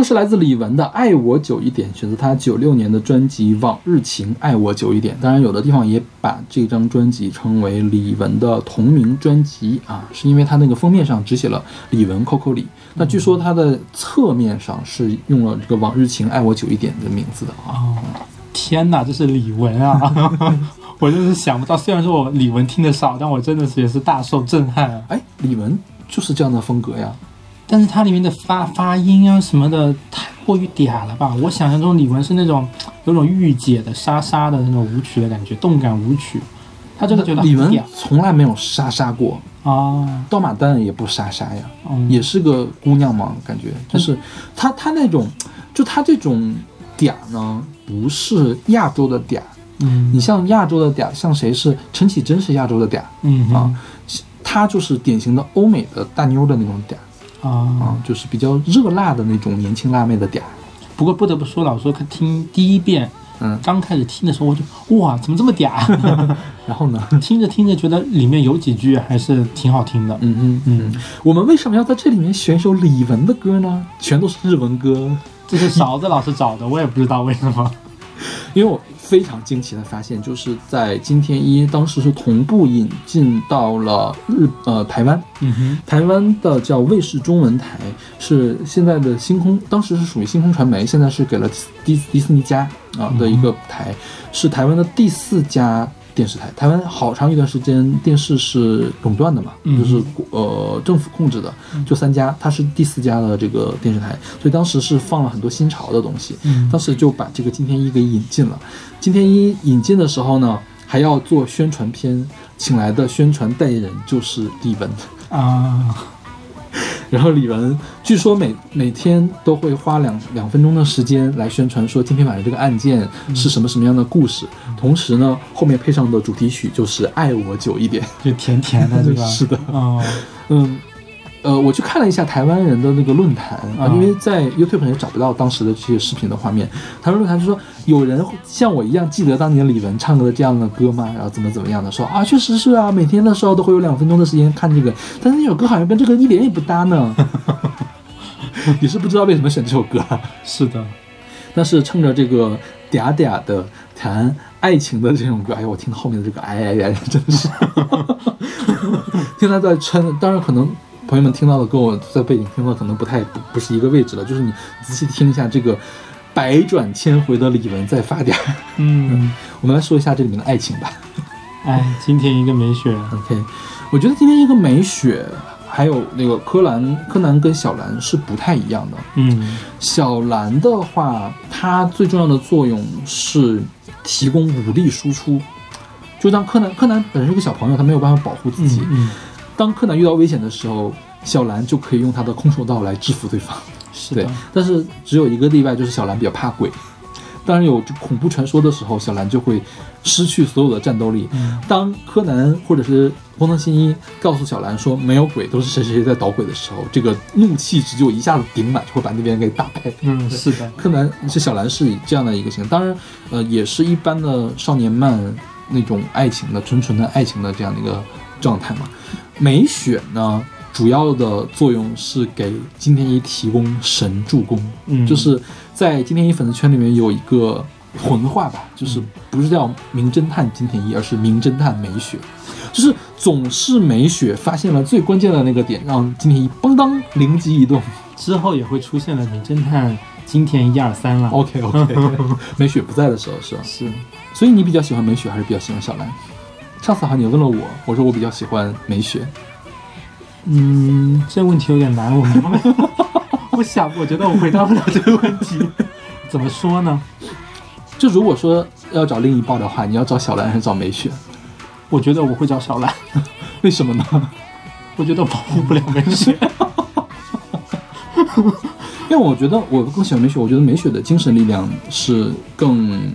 是来自李玟的《爱我久一点》，选择他九六年的专辑《往日情爱我久一点》。当然，有的地方也把这张专辑称为李玟的同名专辑啊，是因为他那个封面上只写了李玟 Coco 李。那据说他的侧面上是用了这个“往日情爱我久一点”的名字的啊。哦，天哪，这是李玟啊！我真是想不到，虽然说我李玟听得少，但我真的是也是大受震撼啊。哎，李玟就是这样的风格呀。但是它里面的发发音啊什么的太过于嗲了吧？我想象中李玟是那种有种御姐的沙沙的那种舞曲的感觉，动感舞曲。他这个觉得李玟从来没有沙沙过，啊，刀马旦也不沙沙呀。嗯，也是个姑娘嘛，感觉，但是她她那种，就她这种嗲呢，不是亚洲的嗲。嗯，你像亚洲的嗲，像谁是陈绮贞是亚洲的嗲嗯啊，她就是典型的欧美的大妞的那种嗲啊啊，就是比较热辣的那种年轻辣妹的嗲。不过不得不说了，我说看听第一遍，嗯，刚开始听的时候我就哇，怎么这么嗲？然后呢，听着听着觉得里面有几句还是挺好听的。嗯嗯嗯，我们为什么要在这里面选一首李玟的歌呢？全都是日文歌。这是勺子老师找的，我也不知道为什么。因为我非常惊奇的发现，就是在金田一当时是同步引进到了日呃台湾，嗯哼，台湾的叫卫视中文台，是现在的星空，当时是属于星空传媒，现在是给了迪迪士尼家啊的一个台，是台湾的第四家电视台。台湾好长一段时间电视是垄断的嘛，嗯就是呃政府控制的，就三家，它是第四家的这个电视台，所以当时是放了很多新潮的东西。嗯当时就把这个金天一给引进了。金天一引进的时候呢，还要做宣传片，请来的宣传代言人就是李玟。啊，然后李玟据说每每天都会花两两分钟的时间来宣传说今天晚上这个案件是什么什么样的故事，同时呢后面配上的主题曲就是《爱我久一点》。就甜甜的 对吧。是的，哦，嗯，呃，我去看了一下台湾人的那个论坛啊，嗯因为在 YouTube 上也找不到当时的这些视频的画面。台湾论坛就说，有人像我一样记得当年李玟唱的这样的歌吗？然后怎么怎么样的说啊，确实是啊，每天的时候都会有两分钟的时间看这个，但是那首歌好像跟这个一点也不搭呢。你是不知道为什么选这首歌啊，是的，但是趁着这个嗲嗲的谈爱情的这种歌，哎呦，我听到后面的这个哎哎哎，真的是，听他在撑，当然可能朋友们听到的跟我在背景听到的可能不太不不是一个位置了，就是你仔细听一下这个百转千回的李玟在发嗲。嗯，我们来说一下这里面的爱情吧。哎，今天一个美雪，OK，我觉得今天一个美雪。还有那个柯南，柯南跟小兰是不太一样的。嗯小兰的话，它最重要的作用是提供武力输出。就当柯南，柯南本身是个小朋友，他没有办法保护自己。嗯，当柯南遇到危险的时候，小兰就可以用他的空手道来制服对方。是的，，但是只有一个例外，就是小兰比较怕鬼。当然有这恐怖传说的时候，小兰就会失去所有的战斗力。嗯当柯南或者是工藤新一告诉小兰说没有鬼，都是谁谁谁在捣鬼的时候，这个怒气值就一下子顶满，就会把那边给打败。嗯，是的，柯南是小兰是以这样的一个形象，当然，呃，也是一般的少年漫那种爱情的纯纯的爱情的这样的一个状态嘛。美雪呢，主要的作用是给金田一提供神助攻，嗯，就是在金田一粉丝圈里面有一个混话吧，就是不是叫名侦探金田一，而是名侦探美雪，就是总是美雪发现了最关键的那个点，让金田一邦当灵机一动。之后也会出现了名侦探金田一二三了。OK OK，美雪不在的时候是吧？是，所以你比较喜欢美雪还是比较喜欢小兰？上次好像你问了我，我说我比较喜欢美雪。嗯，这问题有点难，我。我想，我觉得我回答不了这个问题。怎么说呢？就如果说要找另一半的话，你要找小兰还是找美雪？我觉得我会找小兰，为什么呢？我觉得保护不了美雪。因为我觉得我更喜欢美雪，我觉得美雪的精神力量是更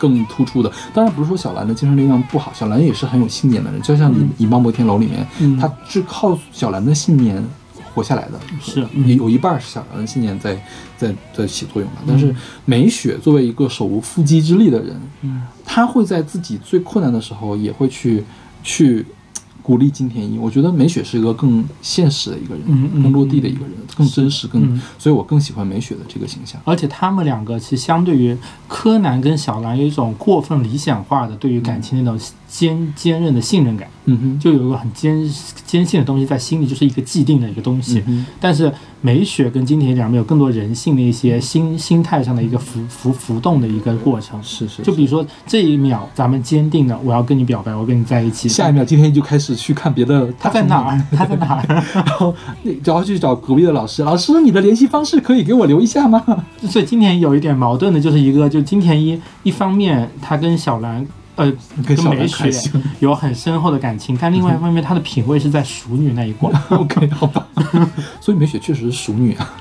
更突出的。当然不是说小兰的精神力量不好，小兰也是很有信念的人，就像你《以貌摩天楼》里面，嗯他是靠小兰的信念活下来的。是，嗯有一半是小兰的信念在在在起作用的。但是美雪作为一个手无缚鸡之力的人，嗯她会在自己最困难的时候也会去去鼓鼓励金田一。我觉得美雪是一个更现实的一个人，嗯嗯更落地的一个人，更真实，更、嗯所以我更喜欢美雪的这个形象。而且他们两个其实相对于柯南跟小兰有一种过分理想化的对于感情那种坚坚韧的信任感，嗯哼，就有一个很坚坚信的东西在心里，就是一个既定的一个东西。嗯但是美雪跟金田一两边有更多人性的一些心心态上的一个浮浮浮动的一个过程。是是，就比如说这一秒咱们坚定了我要跟你表白，我跟你在一起，下一秒今天就开始去看别的，他在哪儿？他在哪儿？然后那然后去找隔壁的老师，老师你的联系方式可以给我留一下吗？所以今田有一点矛盾的，就是一个就金田一一方面他跟小兰。呃，跟美雪有很深厚的感情，但另外一方面，她的品味是在熟女那一挂。OK，好吧。所以美雪确实是熟女啊，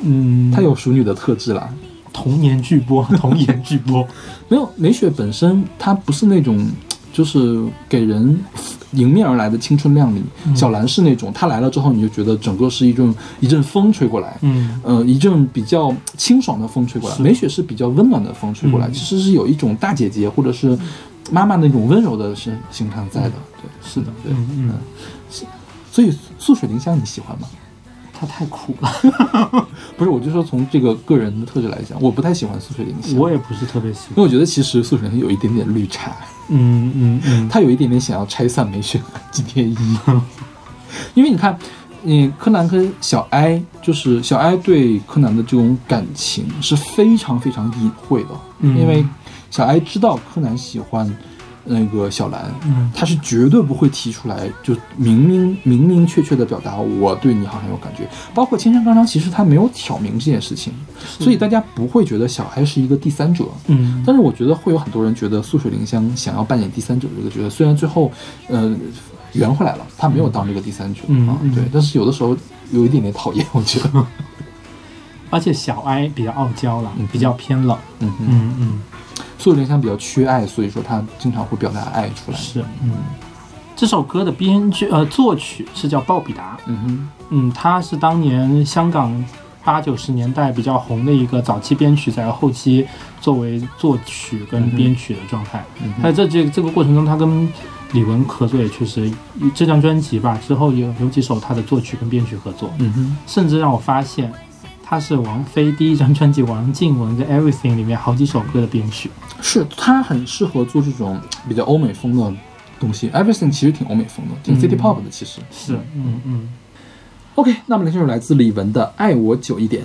嗯，她有熟女的特质啦。童年巨波，童颜巨波。没有美雪本身，她不是那种就是给人迎面而来的青春靓丽。嗯小兰是那种，她来了之后，你就觉得整个是一阵一阵风吹过来，嗯呃，一阵比较清爽的风吹过来。是美雪是比较温暖的风吹过来，嗯其实是有一种大姐姐或者是妈妈那种温柔的形形象在的。对，是的，对，嗯嗯，所以素水灵香你喜欢吗？他太苦了，不是，我就说从这个个人的特质来讲，我不太喜欢素水灵香。我也不是特别喜欢。因为我觉得其实素水灵香有一点点绿茶，嗯嗯嗯，他有一点点想要拆散美雪和金田一，因为你看，你，柯南跟小哀，就是小哀对柯南的这种感情是非常非常隐晦的，嗯。因为小哀知道柯南喜欢那个小兰，嗯。他是绝对不会提出来，就明明明明确确的表达我对你好像有感觉。包括千山刚昌，其实他没有挑明这件事情，所以大家不会觉得小哀是一个第三者。嗯，但是我觉得会有很多人觉得素水灵香想要扮演第三者这个角色，虽然最后，呃，圆回来了，他没有当这个第三者、啊，对，但是有的时候有一点点讨厌，我觉得，而且小哀比较傲娇了，比较偏冷。嗯嗯，嗯嗯，素水玲香比较缺爱，所以说他经常会表达爱出来，是，嗯。这首歌的编剧呃作曲是叫鲍比达，嗯哼，嗯，他是当年香港八九十年代比较红的一个早期编曲，在后期作为作曲跟编曲的状态。嗯在这这这个过程中，他跟李玟合作也确实，这张专辑吧之后有有几首他的作曲跟编曲合作，嗯哼，甚至让我发现他是王菲第一张专辑《王静雯的《Everything》里面好几首歌的编曲。是他很适合做这种 比较欧美风的东西，Everything 其实挺欧美风的，挺嗯 City Pop 的，其实是，嗯嗯。OK，那么来这首来自李玟的《爱我久一点》。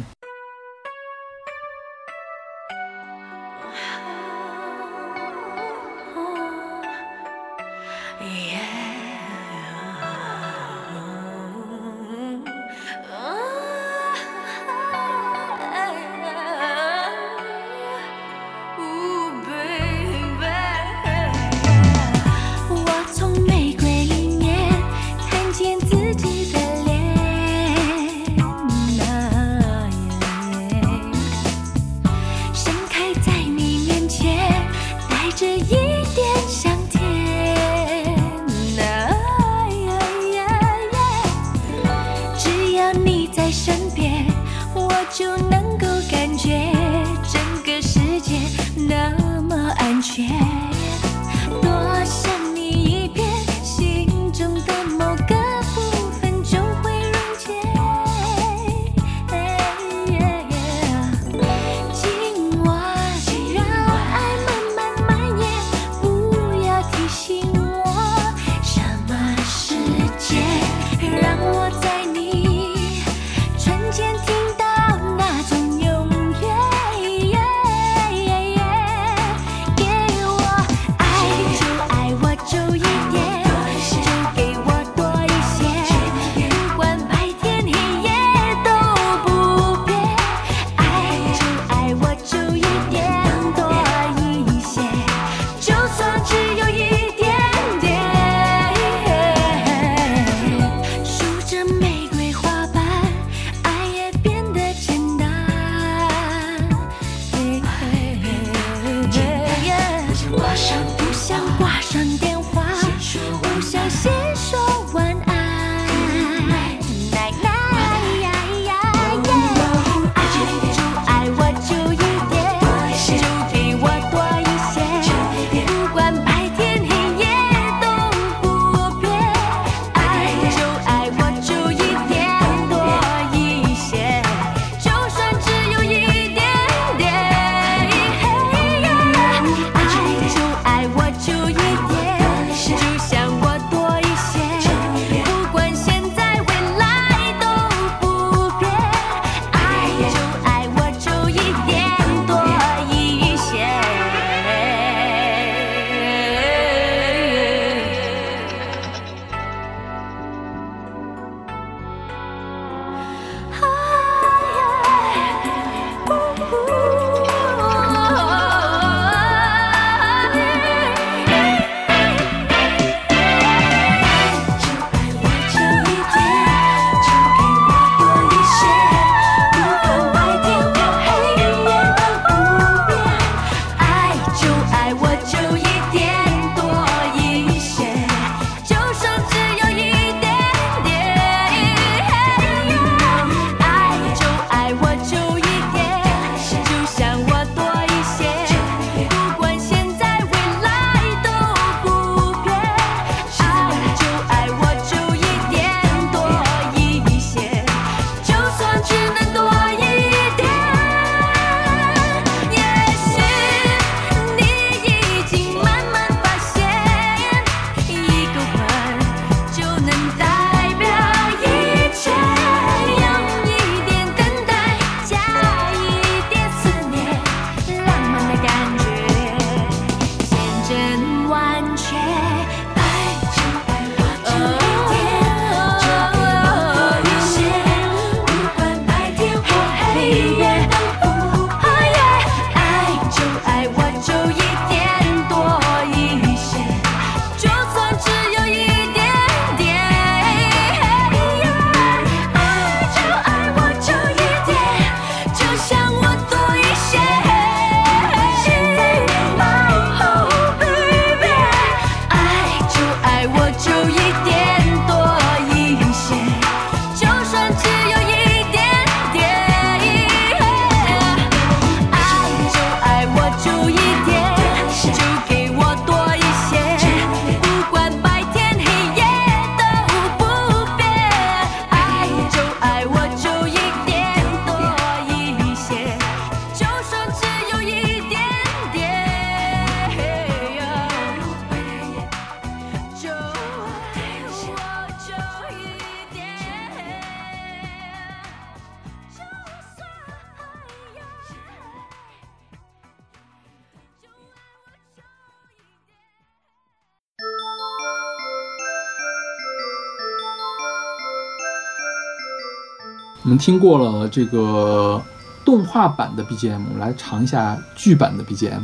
我们听过了这个动画版的 BGM，我们来尝一下剧版的 BGM，、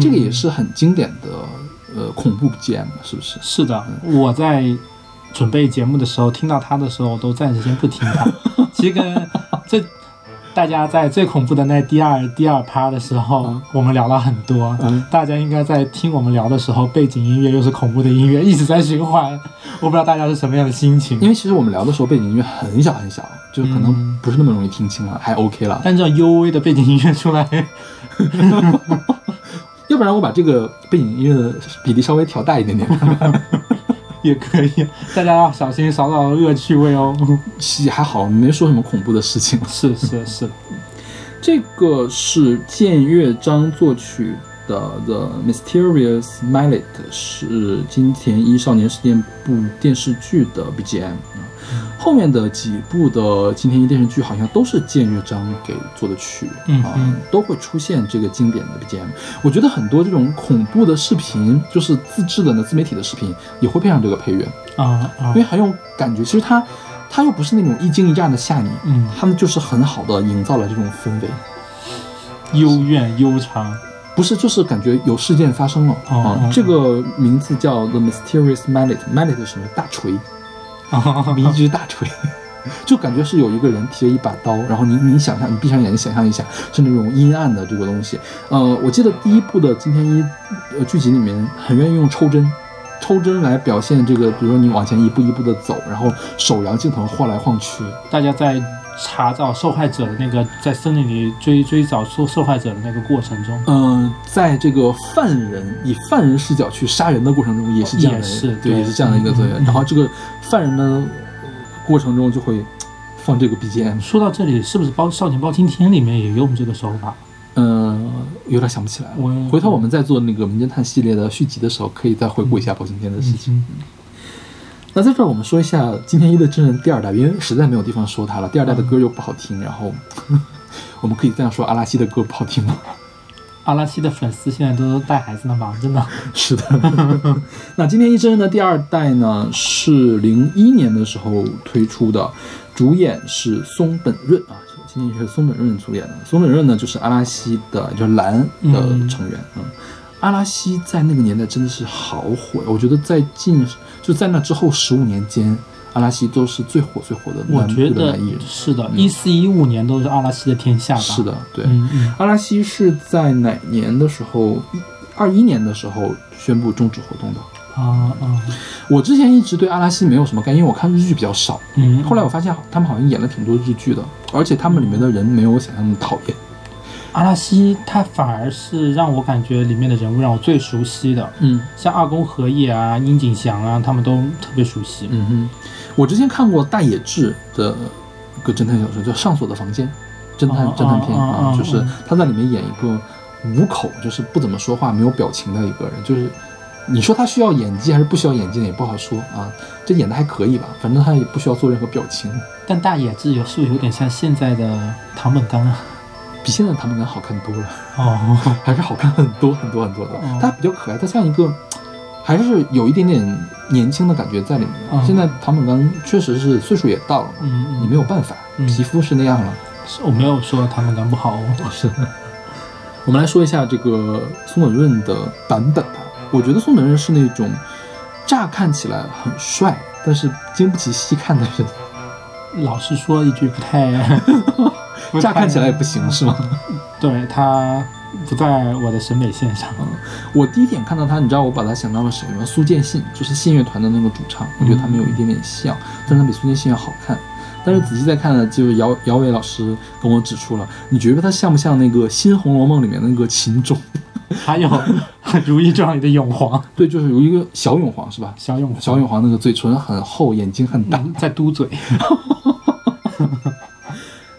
这个也嗯是很经典的呃恐怖 BGM，是不是？是的，我在准备节目的时候听到它的时候，我都暂时先不听它。其实跟这大家在最恐怖的那第二第二趴的时候，嗯我们聊了很多。嗯大家应该在听我们聊的时候，背景音乐又是恐怖的音乐，一直在循环。我不知道大家是什么样的心情。因为其实我们聊的时候背景音乐很小很小，就可能嗯不是那么容易听清了，还 OK 了。但这样 U V 的背景音乐出来，要不然我把这个背景音乐的比例稍微调大一点点，也可以，大家要小心少少恶趣味哦。其实还好，没说什么恐怖的事情。是是是，这个是剑乐章作曲的《The Mysterious Mallet》，是金田一少年事件部电视剧的 BGM 啊。后面的几部的金田一电视剧好像都是剑乐章给做的曲，啊嗯嗯，都会出现这个经典的 BGM。我觉得很多这种恐怖的视频，就是自制的呢自媒体的视频，也会配上这个配乐，啊啊因为，很有感觉。其实它它又不是那种一惊一乍的吓你，嗯，他们就是很好的营造了这种氛围。幽怨悠长，不是，就是感觉有事件发生了、哦啊哦。这个名字叫 The Mysterious Mallet，Mallet 是什么？大锤，啊迷之大锤，就感觉是有一个人提着一把刀，然后你你想象，你闭上眼睛想象一下，是那种阴暗的这个东西。呃，我记得第一部的金田一呃剧集里面很愿意用抽针。抽针来表现这个，比如说你往前一步一步的走，然后手摇镜头晃来晃去，大家在查找受害者的那个，在森林里追追找受受害者的那个过程中，嗯，在这个犯人以犯人视角去杀人的过程中，也是这样的，也是对，对也是这样的一个作用。然后这个犯人的呃过程中就会放这个 BGM，说到这里，是不是包《少年包青天》里面也用这个手法？嗯，有点想不起来了。我回头我们在做那个《名侦探》系列的续集的时候，可以再回顾一下包青天的事情。嗯那在这儿我们说一下金田一的真人第二代，因为实在没有地方说他了。第二代的歌又不好听，然后 我们可以这样说阿拉西的歌不好听吗？阿拉西的粉丝现在都带孩子呢吧？真的，是的，那今天一真人的第二代呢，是零一年的时候推出的，主演是松本润啊，今天是松本润主演的。松本润呢，就是阿拉西的，就是蓝的嗯成员嗯阿拉西在那个年代真的是好火，我觉得在近就在那之后十五年间，阿拉西都是最火最火的我觉得的男艺人。是的，一四一五年都是阿拉西的天下吧？是，的，对。嗯嗯，阿拉西是在哪年的时候？二一年的时候宣布终止活动的。啊啊，我之前一直对阿拉西没有什么概念，因为我看日剧比较少。嗯，后来我发现他们好像演了挺多日剧的，而且他们里面的人没有我想象那么讨厌。阿拉西他反而是让我感觉里面的人物让我最熟悉的，嗯像二宫和也啊、樱井翔啊，他们都特别熟悉。嗯哼，我之前看过大野智的一个侦探小说，叫《上锁的房间》，侦探哦侦探片啊就是他在里面演一个无口，就是不怎么说话、没有表情的一个人，就是。你说他需要演技还是不需要演技呢？也不好说啊。这演的还可以吧，反正他也不需要做任何表情，但大野智有是不是有点像现在的唐本刚啊？比现在唐本刚好看多了。哦，还是好看很多很多很多的哦。它比较可爱，它像一个，还是有一点点年轻的感觉在里面。嗯现在唐本刚确实是岁数也到了，嗯嗯，你没有办法，嗯皮肤是那样了。我没有说唐本刚不好哦。是的。我们来说一下这个松本润的版本吧。我觉得松本润是那种乍看起来很帅，但是经不起细看的人。老实说一句，不太，不 乍看起来也不行是吗？对他不在我的审美线上。我第一眼看到他，你知道我把他想到了谁吗？苏建信，就是信乐团的那个主唱，我觉得他们有一点点像，但是他比苏建信要好看。但是仔细再看呢，就是姚姚伟老师跟我指出了，你觉得他像不像那个《新红楼梦》里面的那个秦钟？还有《如懿传》里的永璜，对，就是有一个小永璜是吧？小永小永璜那个嘴唇很厚，眼睛很大。嗯在嘟嘴。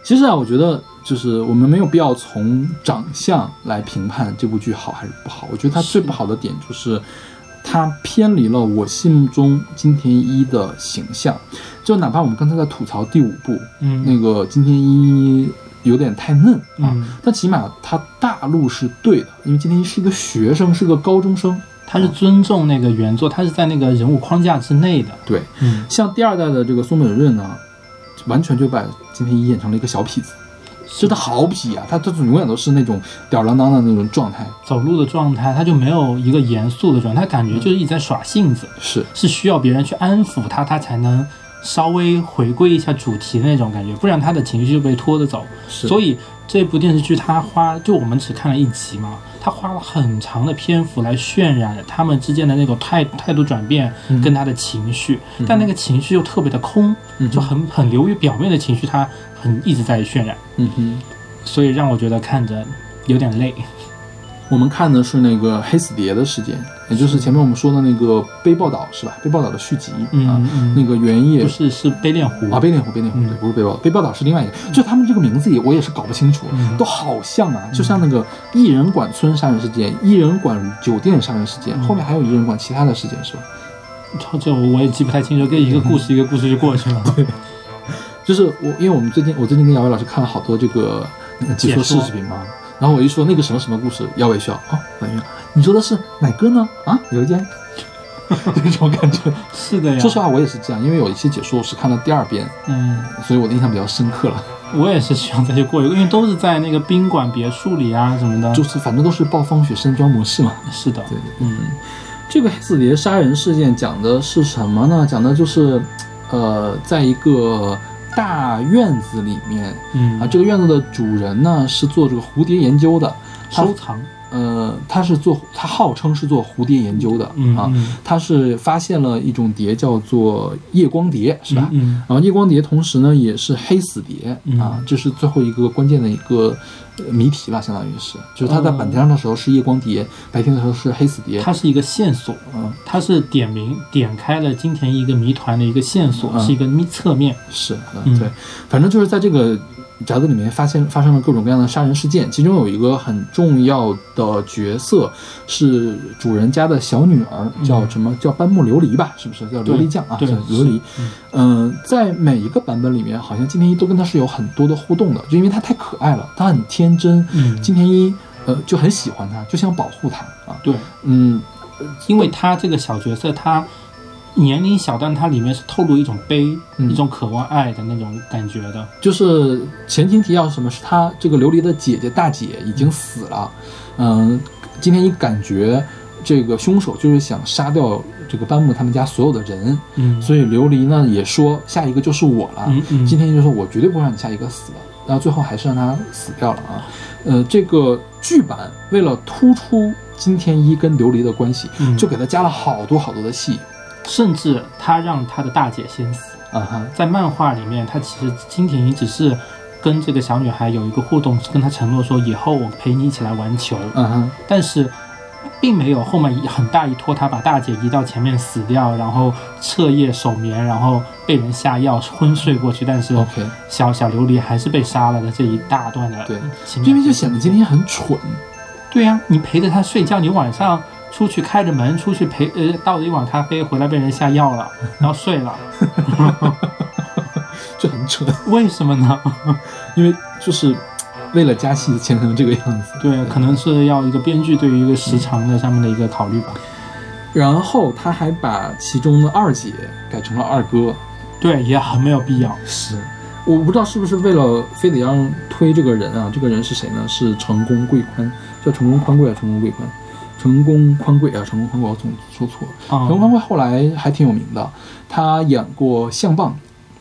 其实啊，我觉得就是我们没有必要从长相来评判这部剧好还是不好。我觉得它最不好的点就是它偏离了我心目中金田一的形象。就哪怕我们刚才在吐槽第五部，嗯，那个金田一有点太嫩啊，嗯但起码他大陆是对的，因为金田一是一个学生，是个高中生。他是尊重那个原作，他是在那个人物框架之内的。对，嗯像第二代的这个松本润呢，完全就把金田一演成了一个小痞子，真的。好痞啊！他他永远都是那种吊儿郎当的那种状态，走路的状态，他就没有一个严肃的状态，他感觉就是一直在耍性子，是。是需要别人去安抚他，他才能稍微回归一下主题的那种感觉，不然他的情绪就被拖着走。是，所以这部电视剧他花，就我们只看了一集嘛，他花了很长的篇幅来渲染他们之间的那种态态度转变跟他的情绪，但那个情绪又特别的空，嗯就很很流于表面的情绪，他很一直在渲染，嗯哼。所以让我觉得看着有点累。我们看的是那个黑死蝶的事件，也就是前面我们说的那个被报道是吧？被报道的续集、嗯啊，嗯那个原野不是是悲恋湖。啊，悲恋湖，悲恋湖，嗯。对，不是被报道，被报道是另外一个，就他们这个名字也我也是搞不清楚，嗯。都好像啊，就像那个艺人馆村杀人事件、艺人馆酒店杀人事件，嗯后面还有艺人馆其他的事件是吧？这我也记不太清楚，跟一个故事一个故事就过去了。对。就是我，因为我们最近我最近跟姚伟老师看了好多这个呃解说视频嘛，然后我一说那个什么什么故事，姚伟笑哦，反应你说的是哪个呢？啊，有一件。这种感觉，是的呀，说实话，我也是这样，因为有一些解说我是看了第二遍，嗯，所以我的印象比较深刻了。我也是希望再去过一个，因为都是在那个宾馆别墅里啊什么的。就是反正都是暴风雪山庄模式嘛。是的，对，嗯这个黑死蝶杀人事件讲的是什么呢？讲的就是，呃，在一个大院子里面嗯啊，这个院子的主人呢是做这个蝴蝶研究的，收藏，呃，他是做他号称是做蝴蝶研究的、啊，他是发现了一种蝶叫做夜光蝶，是吧？嗯然后夜光蝶同时呢也是黑死蝶、嗯。啊，这是最后一个关键的一个呃谜题吧，相当于是，就是他在哦白天的时候是夜光蝶，白天的时候是黑死蝶。它是一个线索，嗯，它是点名点开了金田一一个谜团的一个线索，嗯。是一个密侧面。是，嗯，嗯。对，反正就是在这个宅子里面发现发生了各种各样的杀人事件，其中有一个很重要的角色是主人家的小女儿，叫什么？叫斑木琉璃吧？是不是叫琉璃酱啊？对叫琉璃。嗯、在每一个版本里面，好像金田一都跟他是有很多的互动的，就因为他太可爱了，他很天真，嗯金田一呃就很喜欢他，就想保护他啊。对，嗯，因为他这个小角色，他年龄小，但它里面是透露一种悲，嗯一种渴望爱的那种感觉的。就是前情提要是什么？是他这个琉璃的姐姐大姐已经死了，嗯，今天一感觉这个凶手就是想杀掉这个班木他们家所有的人，嗯，所以琉璃呢也说下一个就是我了。嗯嗯今天就说我绝对不会让你下一个死的，然后最后还是让他死掉了啊。呃，这个剧版为了突出金天一跟琉璃的关系，嗯就给他加了好多好多的戏甚至他让他的大姐先死。啊哈。在漫画里面，他其实金田一只是跟这个小女孩有一个互动，跟她承诺说以后我陪你一起来玩球，嗯哼，但是并没有后面很大一拖，他把大姐移到前面死掉，然后彻夜守眠，然后被人下药昏睡过去，但是小小琉璃还是被杀了的这一大段的对情感因为就显得今天很蠢。对呀、你陪着他睡觉，你晚上出去开着门出去陪呃倒了一碗咖啡，回来被人下药了，然后睡了，就很蠢，为什么呢？因为就是为了加戏剪成这个样子。对，可能是要一个编剧对于一个时长的上面的一个考虑吧。然后他还把其中的二姐改成了二哥，对，也很没有必要。是，我不知道是不是为了非得要推这个人啊？这个人是谁呢？是成功贵宽，叫成功宽贵啊，成功贵宽，成功宽贵啊，成功宽贵，我总说错成功宽贵后来还挺有名的，他演过《相棒》，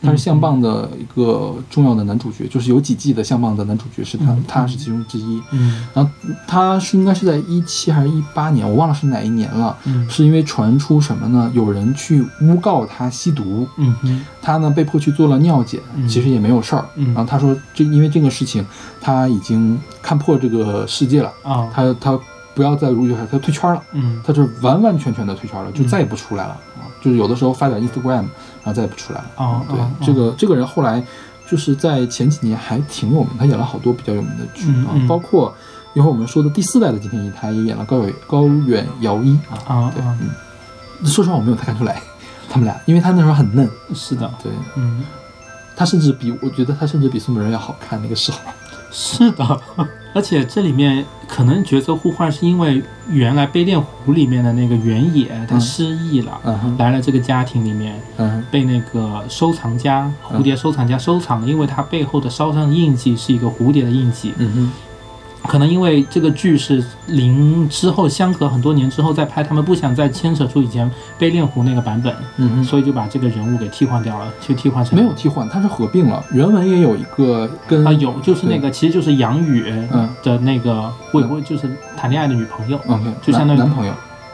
他是《相棒》的一个重要的男主角，就是有几季的《相棒》的男主角是他，嗯。他是其中之一。嗯。然后他是应该是在一七还是一八年，我忘了是哪一年了。嗯。是因为传出什么呢？有人去诬告他吸毒，嗯。哼他呢被迫去做了尿检，嗯。其实也没有事儿。嗯。然后他说，这因为这个事情，他已经看破这个世界了，啊。他他不要再如约，他退圈了，嗯。他就完完全全的退圈了，就嗯。再也不出来了。啊！就是有的时候发点 Instagram，然后再也不出来了。啊。对，这个这个人后来就是在前几年还挺有名，他演了好多比较有名的剧啊，包括一会儿我们说的第四代的金田一，他也演了高远高远遥一啊。对，啊啊嗯，说实话我没有太看出来他们俩，因为他那时候很嫩，是的，对。嗯，他甚至比我觉得他甚至比宋美人要好看那个时候。是的，而且这里面可能角色互换是因为原来《悲恋湖》里面的那个原野他嗯失忆了，嗯来了这个家庭里面，嗯被那个收藏家蝴蝶收藏家收藏了，因为他背后的烧伤的印记是一个蝴蝶的印记。可能因为这个剧是零之后相隔很多年之后再拍，他们不想再牵扯出以前《悲恋湖》那个版本，嗯哼，所以就把这个人物给替换掉了，就替换成没有替换，它是合并了。原文也有一个跟啊，有就是那个，其实就是杨宇嗯的那个未婚，就是谈恋爱的女朋友，OK，就相当于男男朋友，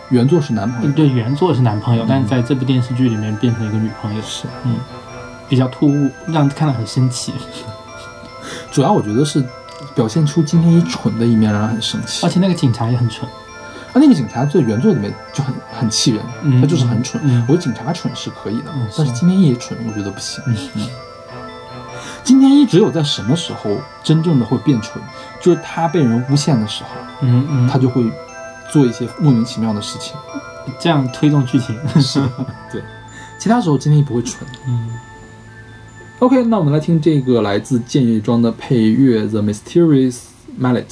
原作是男朋友。对原作是男朋友，嗯但是在这部电视剧里面变成了一个女朋友，是，嗯，比较突兀，让人看了很生气，主要我觉得是表现出金天一蠢的一面，让人很生气。而且那个警察也很蠢，啊，那个警察在原作里面就很很气人，嗯他就是很蠢。嗯我觉得警察蠢是可以的，嗯但是是金天一蠢，我觉得不行。嗯嗯，金天一只有在什么时候真正的会变蠢，就是他被人诬陷的时候，嗯嗯，他就会做一些莫名其妙的事情。这样推动剧情，是，对，其他时候金天一不会蠢。嗯。OK，那我们来听这个来自剑乐庄的配乐《The Mysterious Mallet》。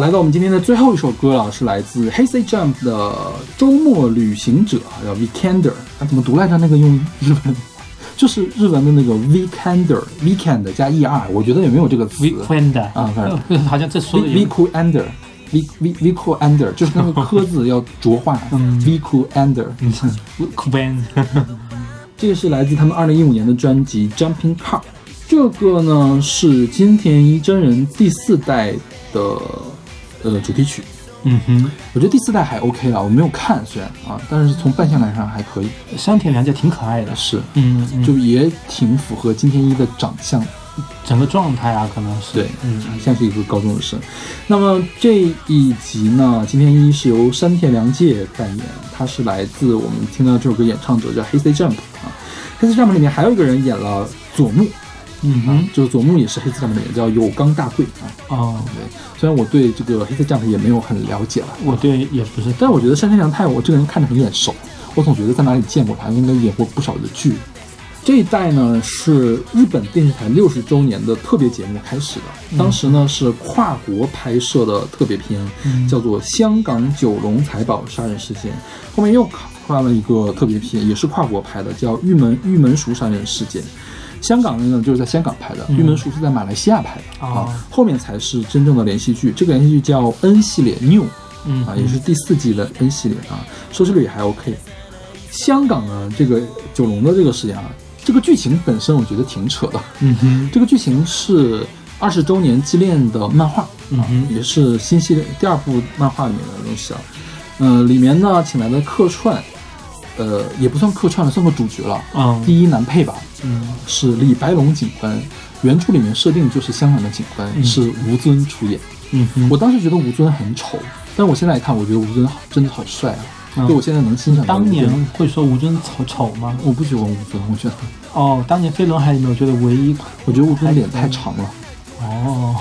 好，来到我们今天的最后一首歌了，是来自 Say Jump 的《周末旅行者》，叫 Weekender。啊，怎么读来着？那个用日文，就是日文的那个 Weekender，Weekend 加 er，我觉得也没有这个词。Weekend 啊反正呃 好像这说的 Weekender。v v v cool under 就是那个 科字要浊化，V Cool Under。Weekend，这个是来自他们二零一五年的专辑《Jumping Car》，这个呢是金田一真人第四代的呃主题曲。嗯哼，我觉得第四代还 OK 了，我没有看虽然啊，但是从扮相来上还可以，山田凉介挺可爱的，是。嗯，嗯。就也挺符合金田一的长相，整个状态啊，可能是。对，嗯，像是一个高中生。那么这一集呢，金田一是由山田凉介扮演，他是来自我们听到这首歌演唱者叫 Hey Say Jump 啊，《黑色 Jump》里面还有一个人演了佐木，啊嗯哼，，就是佐木也是黑色 Jump 里面叫有冈大贵啊。哦，对，虽然我对这个黑色 Jump 也没有很了解了，我对也不是，但我觉得山田凉太我这个人看着很眼熟，我总觉得在哪里见过他，应该演过不少的剧。这一代呢是日本电视台六十周年的特别节目开始的，当时呢是跨国拍摄的特别片，叫做《香港九龙财宝杀人事件》，后面又跨了一个特别片，也是跨国拍的，叫《玉门玉门熟杀人事件》。香港的呢就是在香港拍的，玉门熟是在马来西亚拍的哦啊，后面才是真正的连续剧。这个连续剧叫 N 系列 New 嗯啊，也是第四季的 N 系列啊，收视率也还 OK。香港的这个九龙的这个事件啊，这个剧情本身我觉得挺扯的。嗯哼，这个剧情是二十周年纪念的漫画，嗯哼，也是新系列第二部漫画里面的东西啊。呃，里面呢请来的客串，呃，也不算客串了，算个主角了。嗯第一男配吧，嗯是李白龙警官。原著里面设定就是香港的警官，嗯是吴尊出演。嗯哼，我当时觉得吴尊很丑，但我现在一看，我觉得吴尊真的好帅啊！嗯就我现在能欣赏当年会说吴尊丑丑吗？我不喜欢吴尊，我觉得哦，当年飞轮海里面，我觉得唯一我觉得吴尊脸太长了。哦，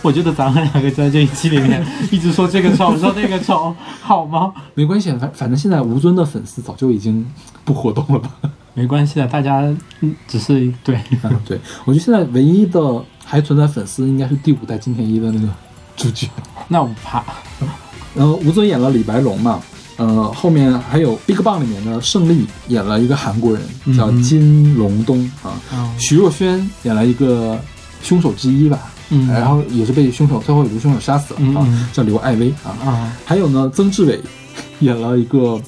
我觉得咱们两个在这一期里面 一直说这个丑，说那个丑，好吗？没关系，反反正现在吴尊的粉丝早就已经不活动了吧？没关系的，大家嗯只是对，嗯，对，我觉得现在唯一的还存在粉丝应该是第五代金田一的那个主角。那我不怕。然后吴尊演了李白龙嘛，呃，后面还有《Big Bang》里面的胜利演了一个韩国人叫金龙东啊，嗯徐若瑄演了一个凶手之一吧，嗯。然后也是被凶手最后也被凶手杀死了啊，叫刘爱薇啊，啊，还有呢，曾志伟 演了一个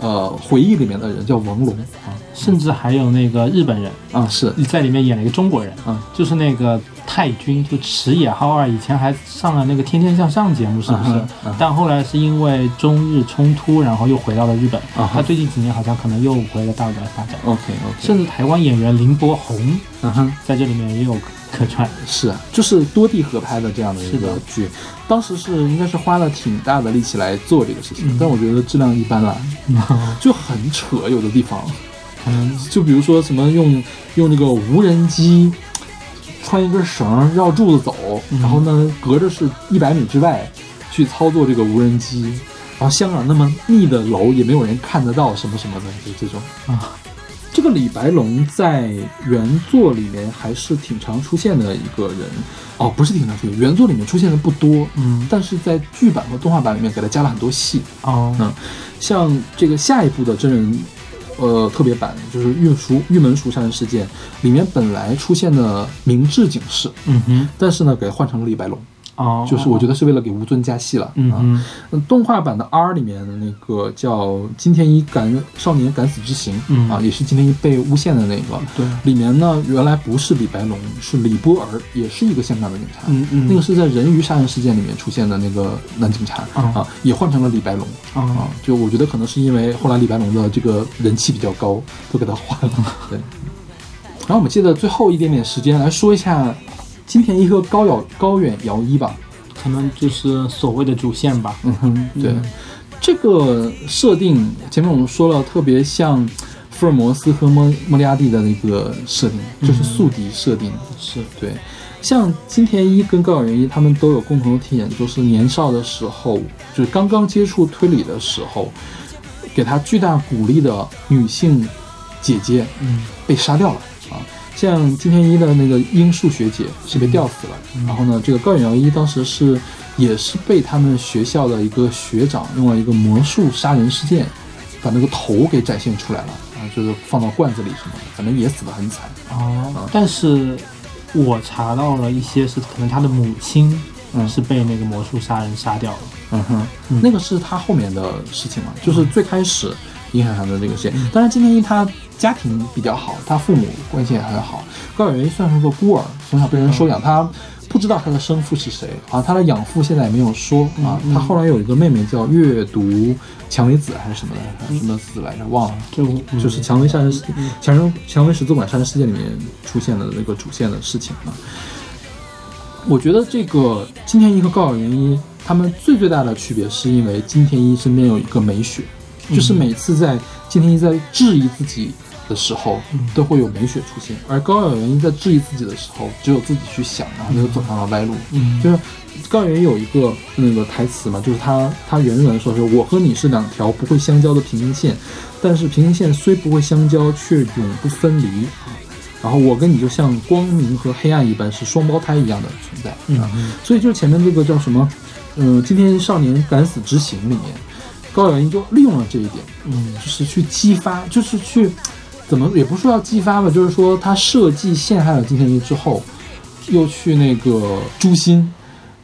呃回忆里面的人叫王龙啊甚至还有那个日本人啊是在里面演了一个中国人，啊就是那个太君，就池野浩二，以前还上了那个《天天向上》节目，是不是？啊啊但后来是因为中日冲突，然后又回到了日本。啊他最近几年好像可能又回了大陆来发展。OK OK，甚至台湾演员林柏宏嗯哼。在这里面也有客串。是啊，就是多地合拍的这样的一个剧，当时是应该是花了挺大的力气来做这个事情，嗯。但我觉得质量一般啦，就很扯，有的地方，可能就比如说什么用用那个无人机穿一根绳绕柱子走，嗯。然后呢隔着是一百米之外去操作这个无人机，然后香港那么密的楼也没有人看得到什么什么的，就这种。啊，这个李白龙在原作里面还是挺常出现的一个人，哦，不是挺常出现，原作里面出现的不多，嗯。但是在剧版和动画版里面给他加了很多戏，哦。嗯，像这个下一部的真人，呃，特别版就是《玉熟玉门熟杀人事件》里面本来出现的明智警视，嗯哼。但是呢给换成了李白龙，哦，就是我觉得是为了给吴尊加戏了，啊嗯动画版的 R 里面的那个叫金田一敢少年敢死之行，嗯啊，也是金田一被诬陷的那个。对里面呢，原来不是李白龙，是李波儿，也是一个香港的警察。嗯嗯那个是在人鱼杀人事件里面出现的那个男警察、哦啊，也换成了李白龙啊哦。就我觉得可能是因为后来李白龙的这个人气比较高，都给他换了。对。然后我们借着最后一点点时间来说一下金田一和高遥高远遥一吧。可能就是所谓的主线吧。嗯哼，对，嗯这个设定前面我们说了，特别像福尔摩斯和莫莫利亚蒂的那个设定，就是宿敌设定。是，对，像金田一跟高晓元一他们都有共同的特点，就是年少的时候，就是刚刚接触推理的时候，给他巨大鼓励的女性姐姐嗯被杀掉了啊。像金田一的那个樱树学姐是被吊死了，然后呢，这个高远遥一当时是也是被他们学校的一个学长用了一个魔术杀人事件，把那个头给展现出来了啊，就是放到罐子里什么的，反正也死得很惨。哦，但是我查到了一些是可能他的母亲嗯。是被那个魔术杀人杀掉了。嗯哼，嗯。那个是他后面的事情嘛，就是最开始影响他的那个事件。当然，金田一他家庭比较好，他父母关系也很好。高远一算是个孤儿，从小被人收养，他不知道他的生父是谁啊，他的养父现在也没有说啊。他后来有一个妹妹叫阅读蔷薇子还是什么的，什么子来着忘了。就嗯就是蔷薇杀人事，蔷薇蔷薇十字馆杀人事件里面出现的那个主线的事情啊。我觉得这个金田一和高晓元一他们最最大的区别，是因为金田一身边有一个美雪，就是每次在金田一在质疑自己的时候，都会有美雪出现，而高晓元一在质疑自己的时候，只有自己去想，然后就走上了歪路。嗯就是高晓元有一个那个台词嘛，就是他他原文说是我和你是两条不会相交的平行线，但是平行线虽不会相交，却永不分离啊。然后我跟你就像光明和黑暗一般，是双胞胎一样的存在嗯。所以就是前面这个叫什么，嗯、今天少年敢死执行里面，高晓云就利用了这一点，嗯就是去激发，就是去怎么也不是说要激发吧，就是说他设计陷害了金田一之后，又去那个诛心，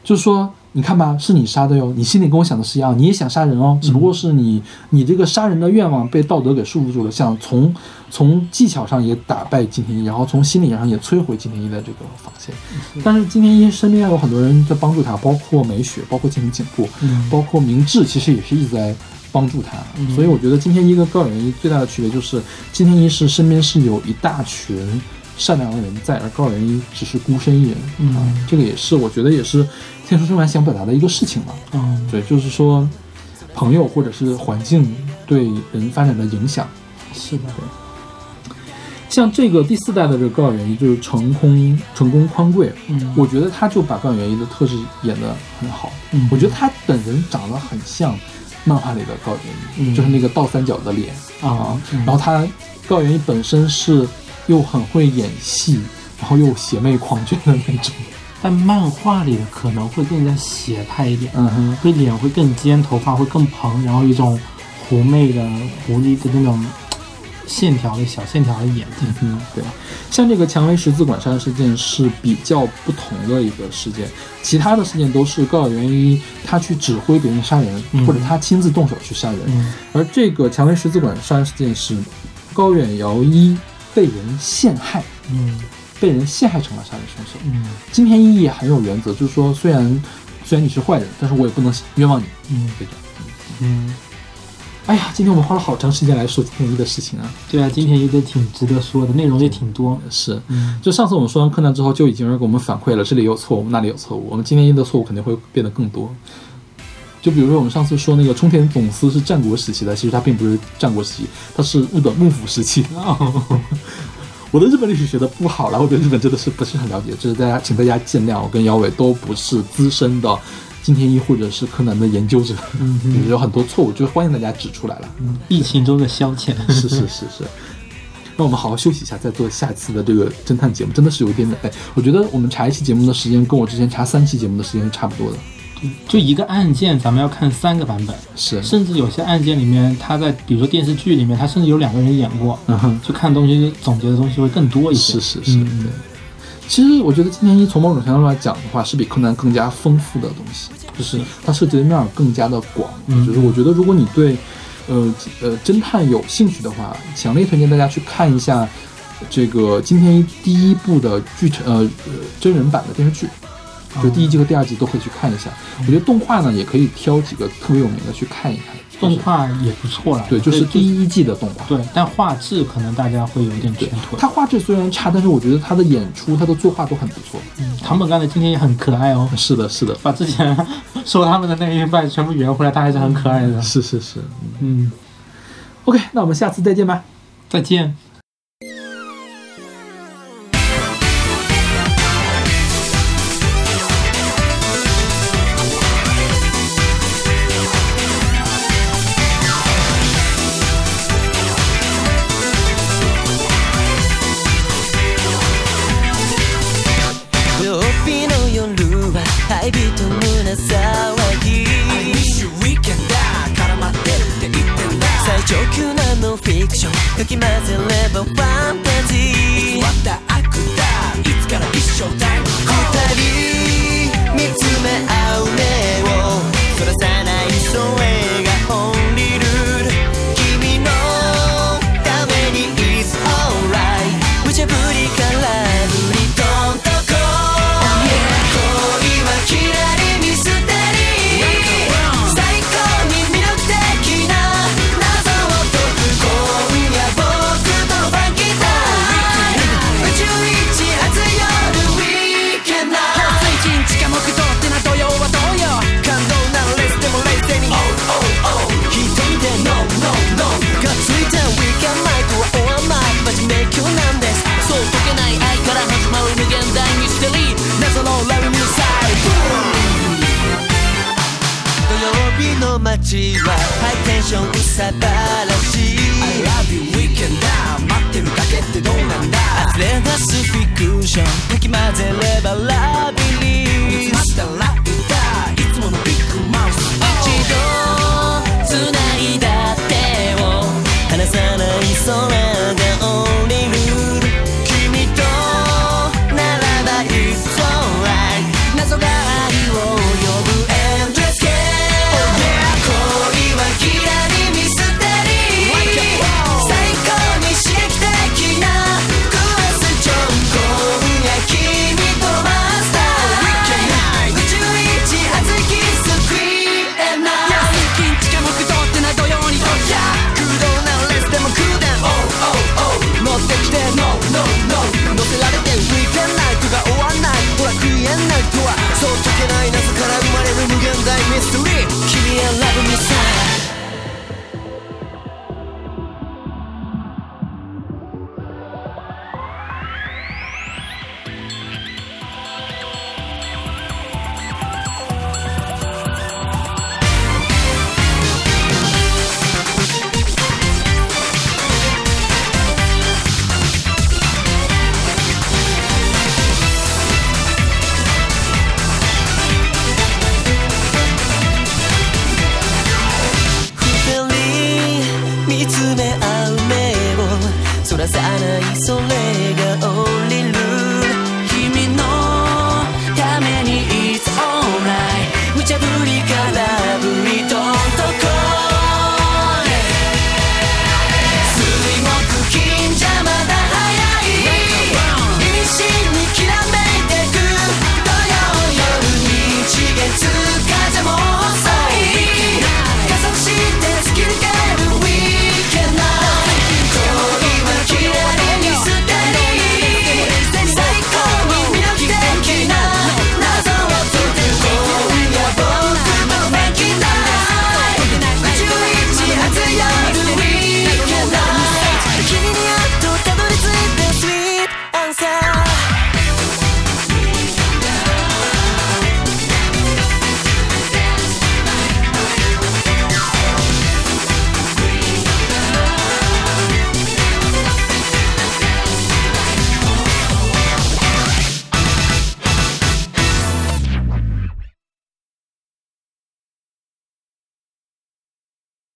就是说你看吧，是你杀的哟，你心里跟我想的是一样，你也想杀人哦，只不过是你你这个杀人的愿望被道德给束缚住了，想从从技巧上也打败金田一，然后从心理上也摧毁金田一的这个防线。但是金田一身边有很多人在帮助他，包括美雪，包括金田景部，嗯。包括明智，其实也是一直在帮助他。所以我觉得金天一跟高远一最大的区别就是，金天一是身边是有一大群善良的人在，而高远一只是孤身一人。嗯啊，这个也是我觉得也是天书生丸想表达的一个事情吧。嗯对，就是说朋友或者是环境对人发展的影响。是的，对像这个第四代的这个高远一就是成功成功宽贵，嗯我觉得他就把高远一的特质演得很好。嗯我觉得他本人长得很像漫画里的高圆圆，嗯。就是那个倒三角的脸。啊嗯。然后他高圆圆本身是又很会演戏，然后又邪魅狂狷的那种。但漫画里的可能会更加邪派一点，嗯哼，会脸会更尖，头发会更蓬，然后一种狐媚的狐狸的那种线条的小线条的眼睛。嗯，对，像这个蔷薇十字馆杀人事件是比较不同的一个事件，其他的事件都是高晓元一他去指挥别人杀人，嗯或者他亲自动手去杀人，嗯而这个蔷薇十字馆杀人事件是高远遥一被人陷害，嗯被人陷害成了杀人凶手。嗯金田一也很有原则，就是说虽然虽然你是坏人，但是我也不能冤枉你。嗯这种。嗯，哎呀，今天我们花了好长时间来说金田一的事情啊。对啊，今天也得挺值得说的，内容也挺多。是，嗯就上次我们说完柯南之后，就已经有人给我们反馈了，这里有错误，那里有错误。我们今天一的错误肯定会变得更多。就比如说我们上次说那个冲田总司是战国时期的，其实他并不是战国时期，他是日本幕府时期。我的日本历史学的不好，然后对日本真的是不是很了解，这是大家请大家见谅。我跟姚伟都不是资深的金田一或者是柯南的研究者，有很多错误，就是欢迎大家指出来了。疫情中的消遣。是是是是。让我们好好休息一下，再做下一次的这个侦探节目，真的是有一点点累。我觉得我们查一期节目的时间，跟我之前查三期节目的时间是差不多的。就一个案件，咱们要看三个版本，是，甚至有些案件里面，他在比如说电视剧里面，他甚至有两个人演过，嗯哼，就看东西总结的东西会更多一些。是是是，嗯对。其实我觉得金田一从某种程度来讲的话，是比柯南更加丰富的东西，就是它涉及的面儿更加的广。嗯就是我觉得如果你对呃呃侦探有兴趣的话，强烈推荐大家去看一下这个金田一第一部的剧场呃呃真人版的电视剧。就第一季和第二季都可以去看一下，我觉得动画呢也可以挑几个特别有名的去看一看。动画也不错了。对，就是第一季的动画。对，但画质可能大家会有点对劝退。它画质虽然差，但是我觉得他的演出、他的作画都很不错。嗯唐本刚的今天也很可爱哦，是的，是的，把之前说他们的那一半全部圆回来，他还是很可爱的。是是是。嗯，OK，那我们下次再见吧。再见。